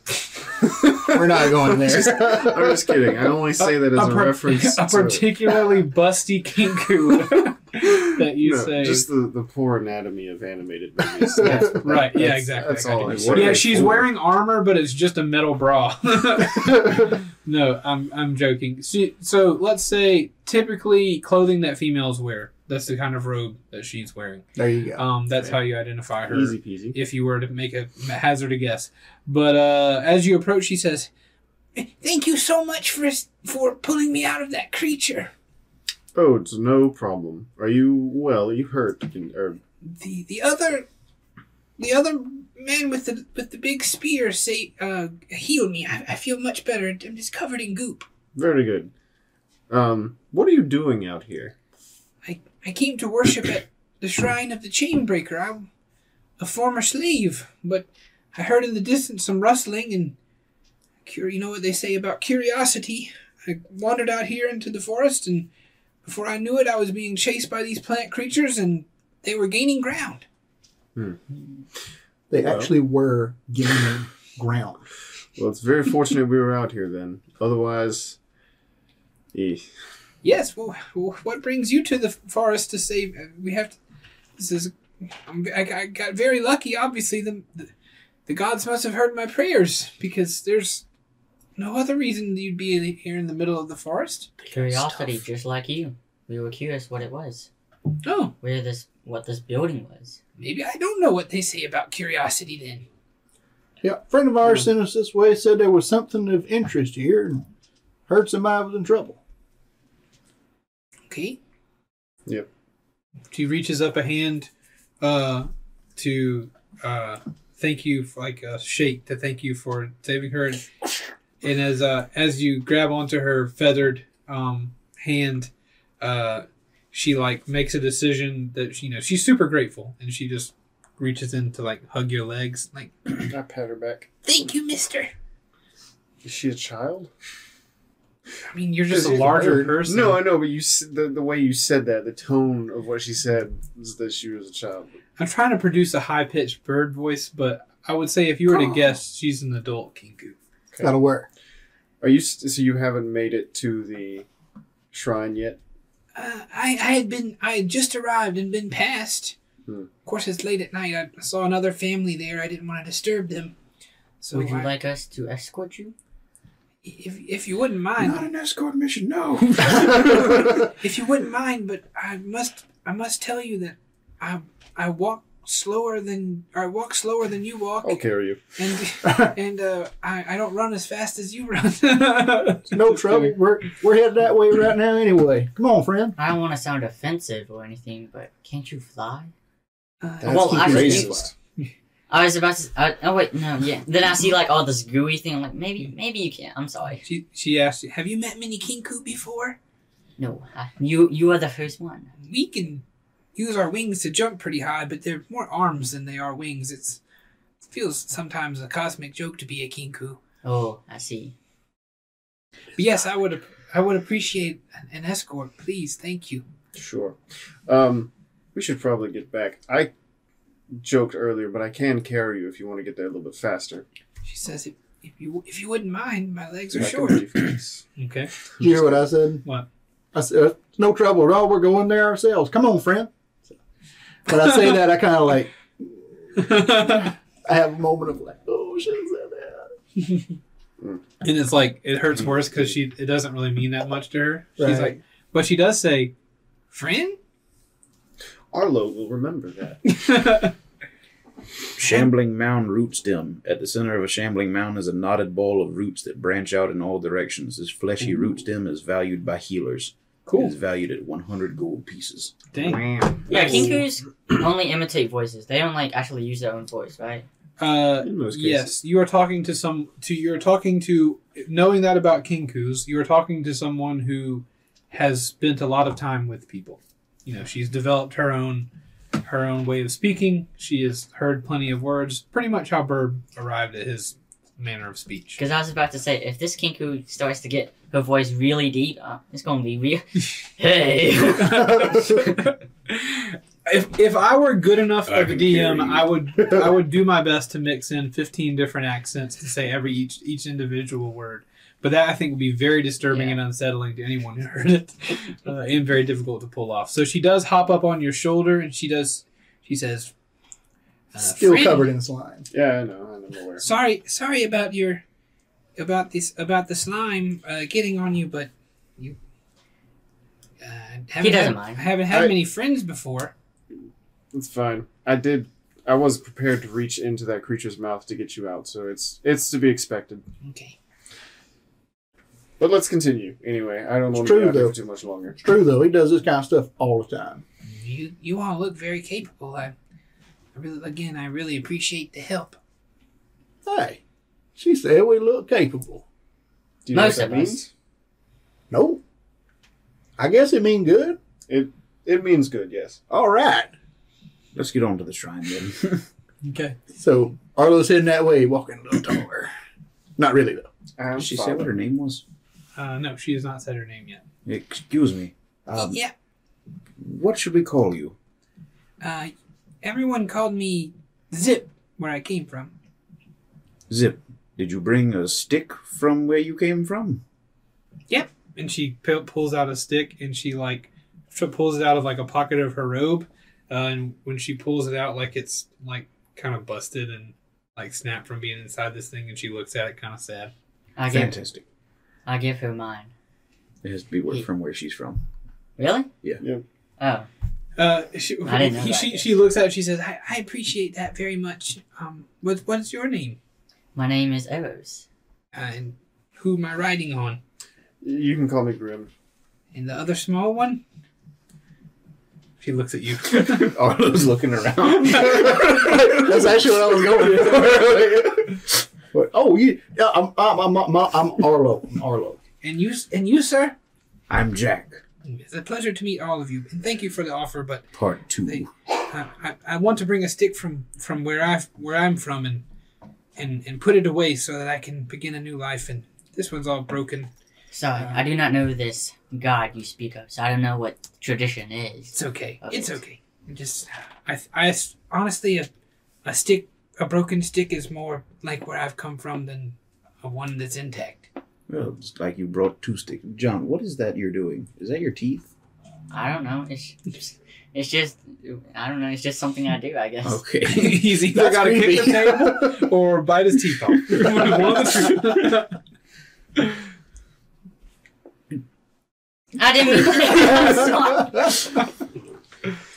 <laughs> We're not going there. I'm just kidding. I only say that as a, par- reference <laughs> a to particularly busty kenku <laughs> <laughs> that you no, say. just the, the poor anatomy of animated <laughs> movies. That's- right, yeah, exactly. That's all you. I What yeah, she's for? wearing armor, but it's just a metal bra. <laughs> no, I'm I'm joking. So, so let's say typically clothing that females wear. That's the kind of robe that she's wearing. there you go. Um, that's Okay. how you identify her. Easy peasy. If you were to make a hazard a guess, but uh, as you approach, she says, Thank you so much for for pulling me out of that creature. Oh, it's no problem. Are you well? Are you hurt? Or The the other the other man with the with the big spear say uh healed me. I, I feel much better. I'm just covered in goop. very good. Um, what are you doing out here? I I came to worship at the shrine of the Chainbreaker. I'm a former slave, but I heard in the distance some rustling and cur- you know what they say about curiosity. I wandered out here into the forest and before I knew it I was being chased by these plant creatures and they were gaining ground. They well. actually were gaining ground. Well, it's very fortunate we were out here then. Otherwise, eh. Yes, well, well, what brings you to the forest to save? uh, We have to. This is. I'm, I, I got very lucky. Obviously, the, the the gods must have heard my prayers because there's no other reason you'd be in- here in the middle of the forest. Curiosity, just like you. We were curious what it was. Oh, Where this, what this building was. maybe I don't know what they say about curiosity then. Yeah, a friend of ours sent us this way. Said there was something of interest here, and heard somebody was in trouble. Okay. Yep. She reaches up a hand uh, to uh, thank you, for, like a shake to thank you for saving her. And, and as uh, as you grab onto her feathered um, hand, uh, she like makes a decision that you know she's super grateful, and she just reaches in to like hug your legs, like <clears throat> I pat her back. Thank you, Mister. Is she a child? I mean you're just a larger weird. person. No, I know, but you s- the the way you said that, the tone of what she said was that she was a child. I'm trying to produce a high pitched bird voice, but I would say if you were to guess, she's an adult kenku. That'll work. Are you so you haven't made it to the shrine yet? Uh, I, I had been, I had just arrived and been passed. Hmm. Of course, it's late at night. I saw another family there. I didn't want to disturb them. So, Would you I- like us to escort you? if if you wouldn't mind, Not an escort mission, no. <laughs> <laughs> if you wouldn't mind, but I must, I must tell you that I, I walk slower than, or I walk slower than you walk, I'll carry you. and <laughs> and uh, I, I don't run as fast as you run. <laughs> no trouble. We're we're headed that way right now anyway. Come on, friend. I don't want to sound offensive or anything, but can't you fly? Uh, That's Well, I- racist. I was about to. I, oh wait, no, yeah. Then I see like all this gooey thing. I'm like, maybe, maybe you can't. I'm sorry. She she asked, have you met many kenku before? No, I, you you are the first one. We can use our wings to jump pretty high, but they're more arms than they are wings. It's it feels sometimes a cosmic joke to be a kenku. Oh, I see. But yes, I would I would appreciate an, an escort, please. Thank you. Sure. Um, we should probably get back. I joked earlier, but I can carry you if you want to get there a little bit faster. She says if, if you if you wouldn't mind, my legs are I short. <clears throat> okay. Did you hear what I said? What? I said, "Uh, no trouble at all. We're going there ourselves. Come on, friend." But I say that I kind of <laughs> like I have a moment of like, oh, should have said that. And it's like it hurts mm-hmm. worse because she it doesn't really mean that much to her. She's Right. like, but she does say, Friend? Arlo will remember that. <laughs> Shambling mound root stem. At the center of a shambling mound is a knotted ball of roots that branch out in all directions. This fleshy mm-hmm. root stem is valued by healers. Cool. It is valued at 100 gold pieces. "Dang." Yeah, kenkus only imitate voices. They don't like actually use their own voice, right? Uh, In most cases. yes, you are talking to some. To you're talking to knowing that about kenkus. You are talking to someone who has spent a lot of time with people. You know, she's developed her own her own way of speaking. She has heard plenty of words. Pretty much how Burb arrived at his manner of speech. Because I was about to say, if this kenku starts to get her voice really deep, uh, it's gonna be real. <laughs> hey. <laughs> if if I were good enough I of a DM. I would I would do my best to mix in fifteen different accents to say every each each individual word. But that I think would be very disturbing Yeah. and unsettling to anyone who heard it, <laughs> uh, and very difficult to pull off. So she does hop up on your shoulder, and she does. She says, uh, Still friend. covered in slime. Yeah, I know. I'm. Sorry sorry about your about this about the slime uh, getting on you, but you uh, haven't doesn't had, mind. haven't had I- many friends before. It's fine. I did. I was prepared to reach into that creature's mouth to get you out, so it's it's to be expected. Okay. But let's continue. Anyway, I don't It's want to true, be out here too much longer. It's true though. He does this kind of stuff all the time. You you all look very capable. I, I really again I really appreciate the help. Hey, she said we look capable. Do you know what that of us. means? No, I guess it mean good. It it means good, yes. All right. Let's get on to the shrine then. <laughs> "Okay, So Arlo's heading that way, walking a little taller. Not really though. I'm Did she say what her name was? uh, no, she has not said her name yet." Excuse me. Um, yeah. What should we call you? Uh, everyone called me Zip where I came from. Zip. Did you bring a stick from where you came from? Yep. And she pu- pulls out a stick and she like tr- pulls it out of like a pocket of her robe uh, and when she pulls it out like it's like kind of busted and like snapped from being inside this thing and she looks at it kind of sad I give, Fantastic. I give her mine. It has to be where- from where she's from. Really? Yeah. Yeah. Oh, uh, she, I didn't know he- that she, she looks at it she says I, I appreciate that very much. Um, what what's your name? My name is Eros. And who am I riding on? You can call me Grim. And the other small one? she looks at you <laughs> oh, Arlo's looking around. <laughs> That's actually what I was going for. <laughs> But, oh, you, yeah, I'm, I'm, I'm, I'm, I'm Arlo. I'm Arlo. And you and you, sir? I'm Jack. It's a pleasure to meet all of you, and thank you for the offer. But Part two. They- I, I, I want to bring a stick from from where I where I'm from and and and put it away so that I can begin a new life. And this one's all broken. Sorry, I um, do not know this god you speak of, so I don't know what tradition is. It's okay. It's it. okay. It just I I honestly a, a stick a broken stick is more like where I've come from than a one that's intact. Well, it's like you brought two sticks. John, what is that you're doing? Is that your teeth? I don't know. It's just, it's just I don't know. It's just something I do. I guess. Okay. <laughs> He's either got to kick the table <laughs> or bite his teeth off. <laughs> One of the two. I didn't mean to.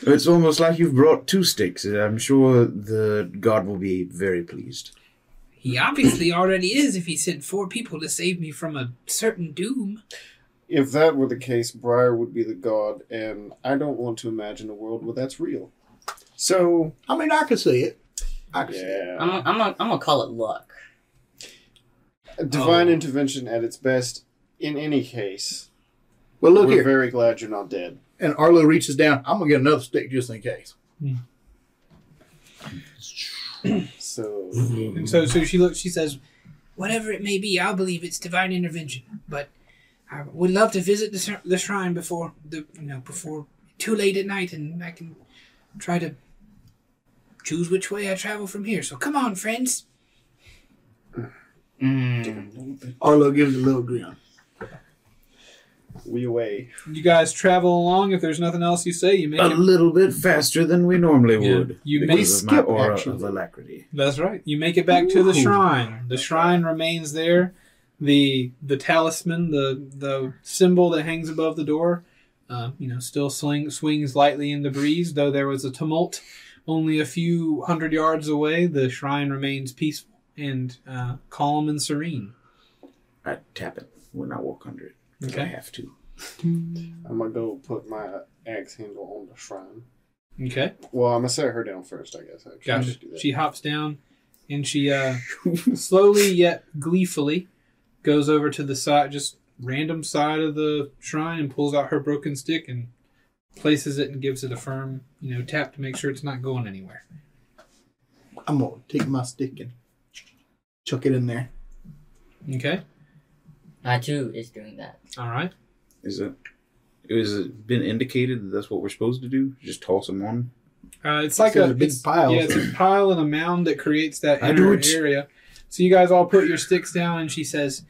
It's almost like you've brought two sticks. I'm sure the god will be very pleased. He obviously already is if he sent four people to save me from a certain doom. If that were the case, Briar would be the god, and I don't want to imagine a world where that's real. So, I mean, I can see it. I can see it. I'm gonna, I'm gonna, I'm gonna call it luck. Divine Oh. intervention at its best, in any case. Well, look we're here. very glad you're not dead. And Arlo reaches down. I'm gonna get another stick just in case. <clears throat> So, And so, so she looks. She says, Whatever it may be, I'll believe it's divine intervention. But I would love to visit the, the shrine before the you know before too late at night, and I can try to choose which way I travel from here. So come on, friends. Mm. Arlo gives a little grin. we away. "You guys travel along. If there's nothing else you say, you make A it." little bit faster than we normally Yeah. would. You may because of my skip, aura actually. of alacrity. That's right. You make it back to the shrine. The shrine remains there. The the talisman, the the symbol that hangs above the door, uh, you know, still sling, swings lightly in the breeze. Though there was a tumult only a few hundred yards away, the shrine remains peaceful and uh, calm and serene. I tap it when I walk under it. 'cause I have to. <laughs> I'm gonna go put my axe handle on the shrine. Okay, Well, I'm gonna set her down first, I guess. I gotcha. should do that. She hops down, and she uh, <laughs> slowly yet gleefully goes over to the side, just random side of the shrine, and pulls out her broken stick and places it and gives it a firm, you know, tap to make sure it's not going anywhere. I'm gonna take my stick and chuck it in there. Okay, I too is doing that. all right. Is it? Is it been indicated that that's what we're supposed to do? Just toss them on? Uh, it's like Instead a of big it's- piles. Yeah, it's a pile and a mound that creates that I do inner area. So you guys all put your sticks down, and she says,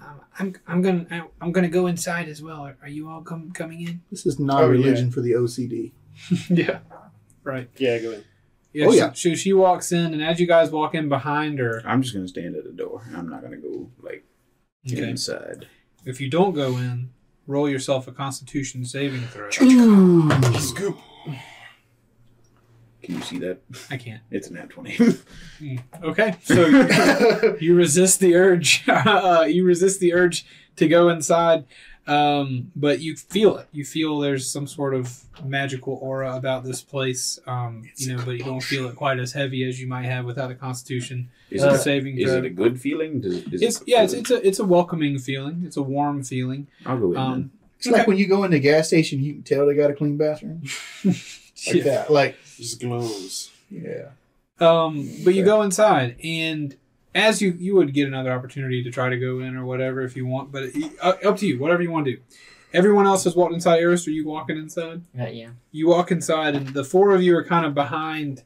Um, I'm I'm gonna I- I'm gonna go inside as well. Are, are you all com- coming in? This is not Oh, a yeah. religion for the OCD. <laughs> "Yeah, right." Yeah, go in. Yeah, Oh, she- yeah. So she walks in, and as you guys walk in behind her, I'm just gonna stand at the door. I'm not gonna go like okay, inside. if you don't go in, roll yourself a Constitution saving throw. Scoop. Can you see that? I can't. It's a nat twenty. Okay, <laughs> so <laughs> you resist the urge. <laughs> uh, you resist the urge to go inside, um, but you feel it. You feel there's some sort of magical aura about this place. Um, you know, but you don't feel it quite as heavy as you might have without a Constitution is, Uh, it, saving is throw. it a good feeling? Does, is it's it yeah, it's, it's a it's a welcoming feeling. It's a warm feeling. I'll go in. Um, It's like when you go in the gas station, you can tell they got a clean bathroom. Like yeah. that. Like, Just glows. yeah. Um, but you go inside, and as you you would get another opportunity to try to go in or whatever if you want, but it, uh, up to you, whatever you want to do. Everyone else has walked inside. Eros, are you walking inside? Uh, yeah. You walk inside, and the four of you are kind of behind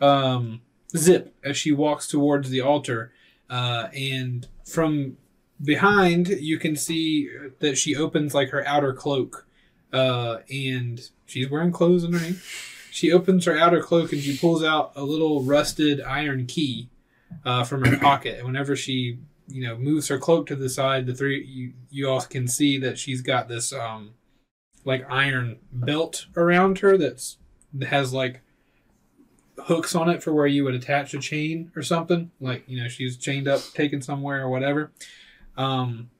um, Zip as she walks towards the altar, uh, and from behind you can see that she opens like her outer cloak, uh, and she's wearing clothes underneath. She opens her outer cloak and she pulls out a little rusted iron key uh, from her <coughs> pocket. And whenever she, you know, moves her cloak to the side, the three you you all can see that she's got this um, like iron belt around her that's that has like hooks on it for where you would attach a chain or something. Like you know, she's chained up, taken somewhere or whatever. Um,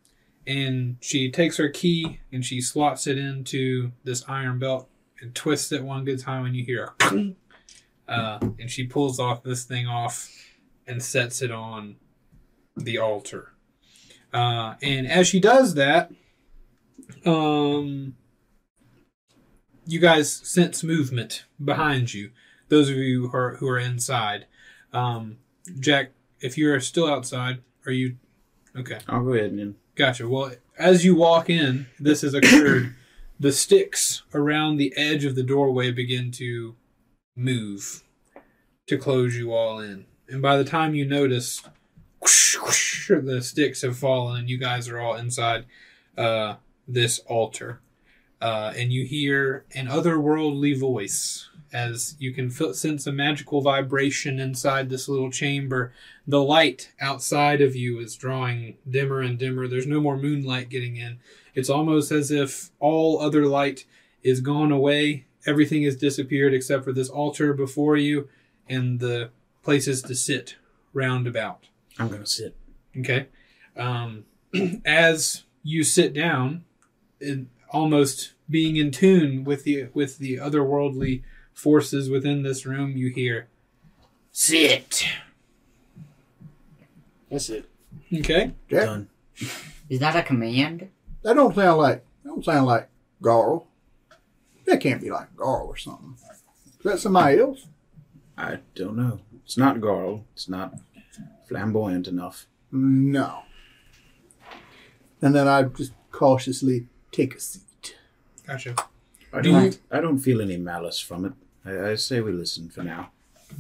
and she takes her key and she slots it into this iron belt and twists it one good time and you hear a uh, and she pulls off this thing off and sets it on the altar uh, and as she does that um, you guys sense movement behind you those of you who are, who are inside um, jack if you're still outside are you okay I'll go ahead and. Gotcha. Well, as you walk in, this has occurred. The sticks around the edge of the doorway begin to move to close you all in. and by the time you notice, whoosh, whoosh, the sticks have fallen, and you guys are all inside uh, this altar. Uh, and you hear an otherworldly voice as you can feel, sense a magical vibration inside this little chamber. The light outside of you is drawing dimmer and dimmer. There's no more moonlight getting in. It's almost as if all other light is gone away. Everything has disappeared except for this altar before you and the places to sit round about. I'm gonna sit. Okay. Um, <clears throat> as you sit down, in, almost being in tune with the with the otherworldly forces within this room, you hear, "Sit." That's it. Okay. Yeah. Done. Is that a command? That don't sound like that don't sound like Garl. That can't be like Garl or something. Is that somebody else? I don't know. It's not Garl. It's not flamboyant enough. No. And then I just cautiously take a seat. Gotcha. I Do don't. you- I don't feel any malice from it. I, I say we listen for now.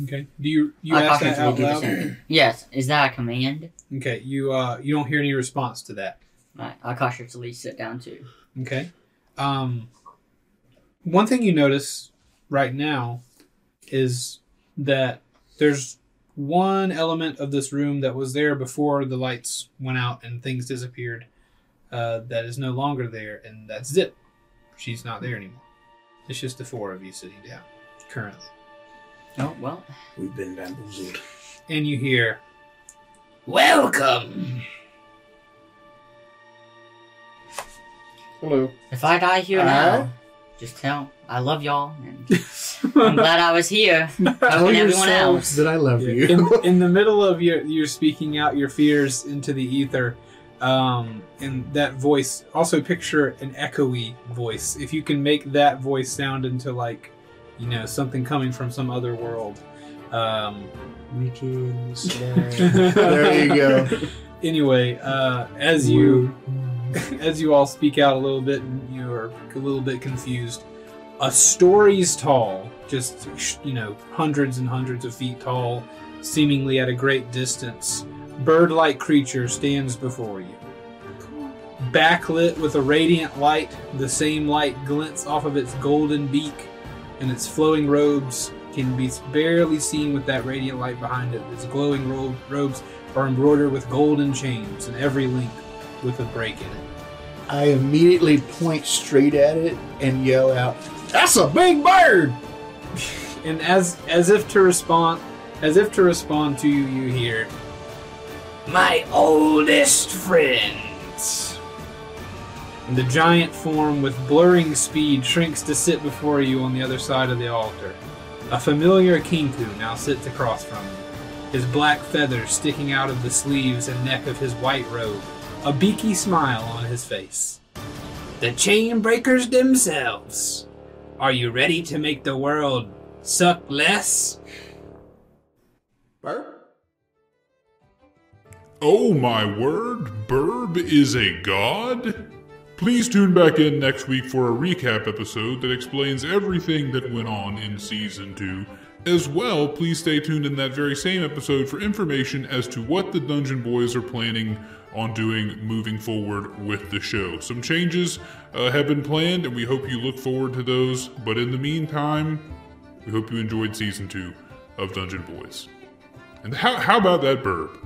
Okay. Do you you I ask that out loud? same. <clears throat> Yes. Is that a command? Okay. You uh you don't hear any response to that. Right. I cautiously sit down too. Okay. Um, one thing you notice right now is that there's one element of this room that was there before the lights went out and things disappeared uh, that is no longer there, and that's Zip. She's not there anymore. It's just the four of you sitting down currently. Oh well. We've been bamboozled. And you hear, Welcome! Hello. If I die here Aye. now, uh-huh. just tell I love y'all. And <laughs> I'm glad I was here. <laughs> Tell Helping everyone yourselves else. that I love you. in, in the <laughs> middle of your you're speaking out your fears into the ether um, and that voice also picture an echoey voice. If you can make that voice sound into like you know something coming from some other world um, <laughs> there you go. anyway uh, as you <laughs> as you all speak out a little bit and you are a little bit confused. A stories tall just you know hundreds and hundreds of feet tall seemingly at a great distance bird-like creature stands before you. Backlit with a radiant light the same light glints off of its golden beak and its flowing robes can be barely seen with that radiant light behind it. Its glowing ro- robes are embroidered with golden chains and every link with a break in it. I immediately point straight at it and yell out, "That's a big bird!" <laughs> and as as if to respond as if to respond to you you hear my oldest friends and the giant form with blurring speed shrinks to sit before you on the other side of the altar a familiar kenku now sits across from you his black feathers sticking out of the sleeves and neck of his white robe a beaky smile on his face the chain breakers themselves are you ready to make the world suck less? Bird? Oh my word, Burb is a god? Please tune back in next week for a recap episode that explains everything that went on in season 2. As well, please stay tuned in that very same episode for information as to what the Dungeon Boys are planning on doing moving forward with the show. Some changes uh, have been planned, and we hope you look forward to those. But in the meantime, we hope you enjoyed season 2 of Dungeon Boys. And how, how about that burb?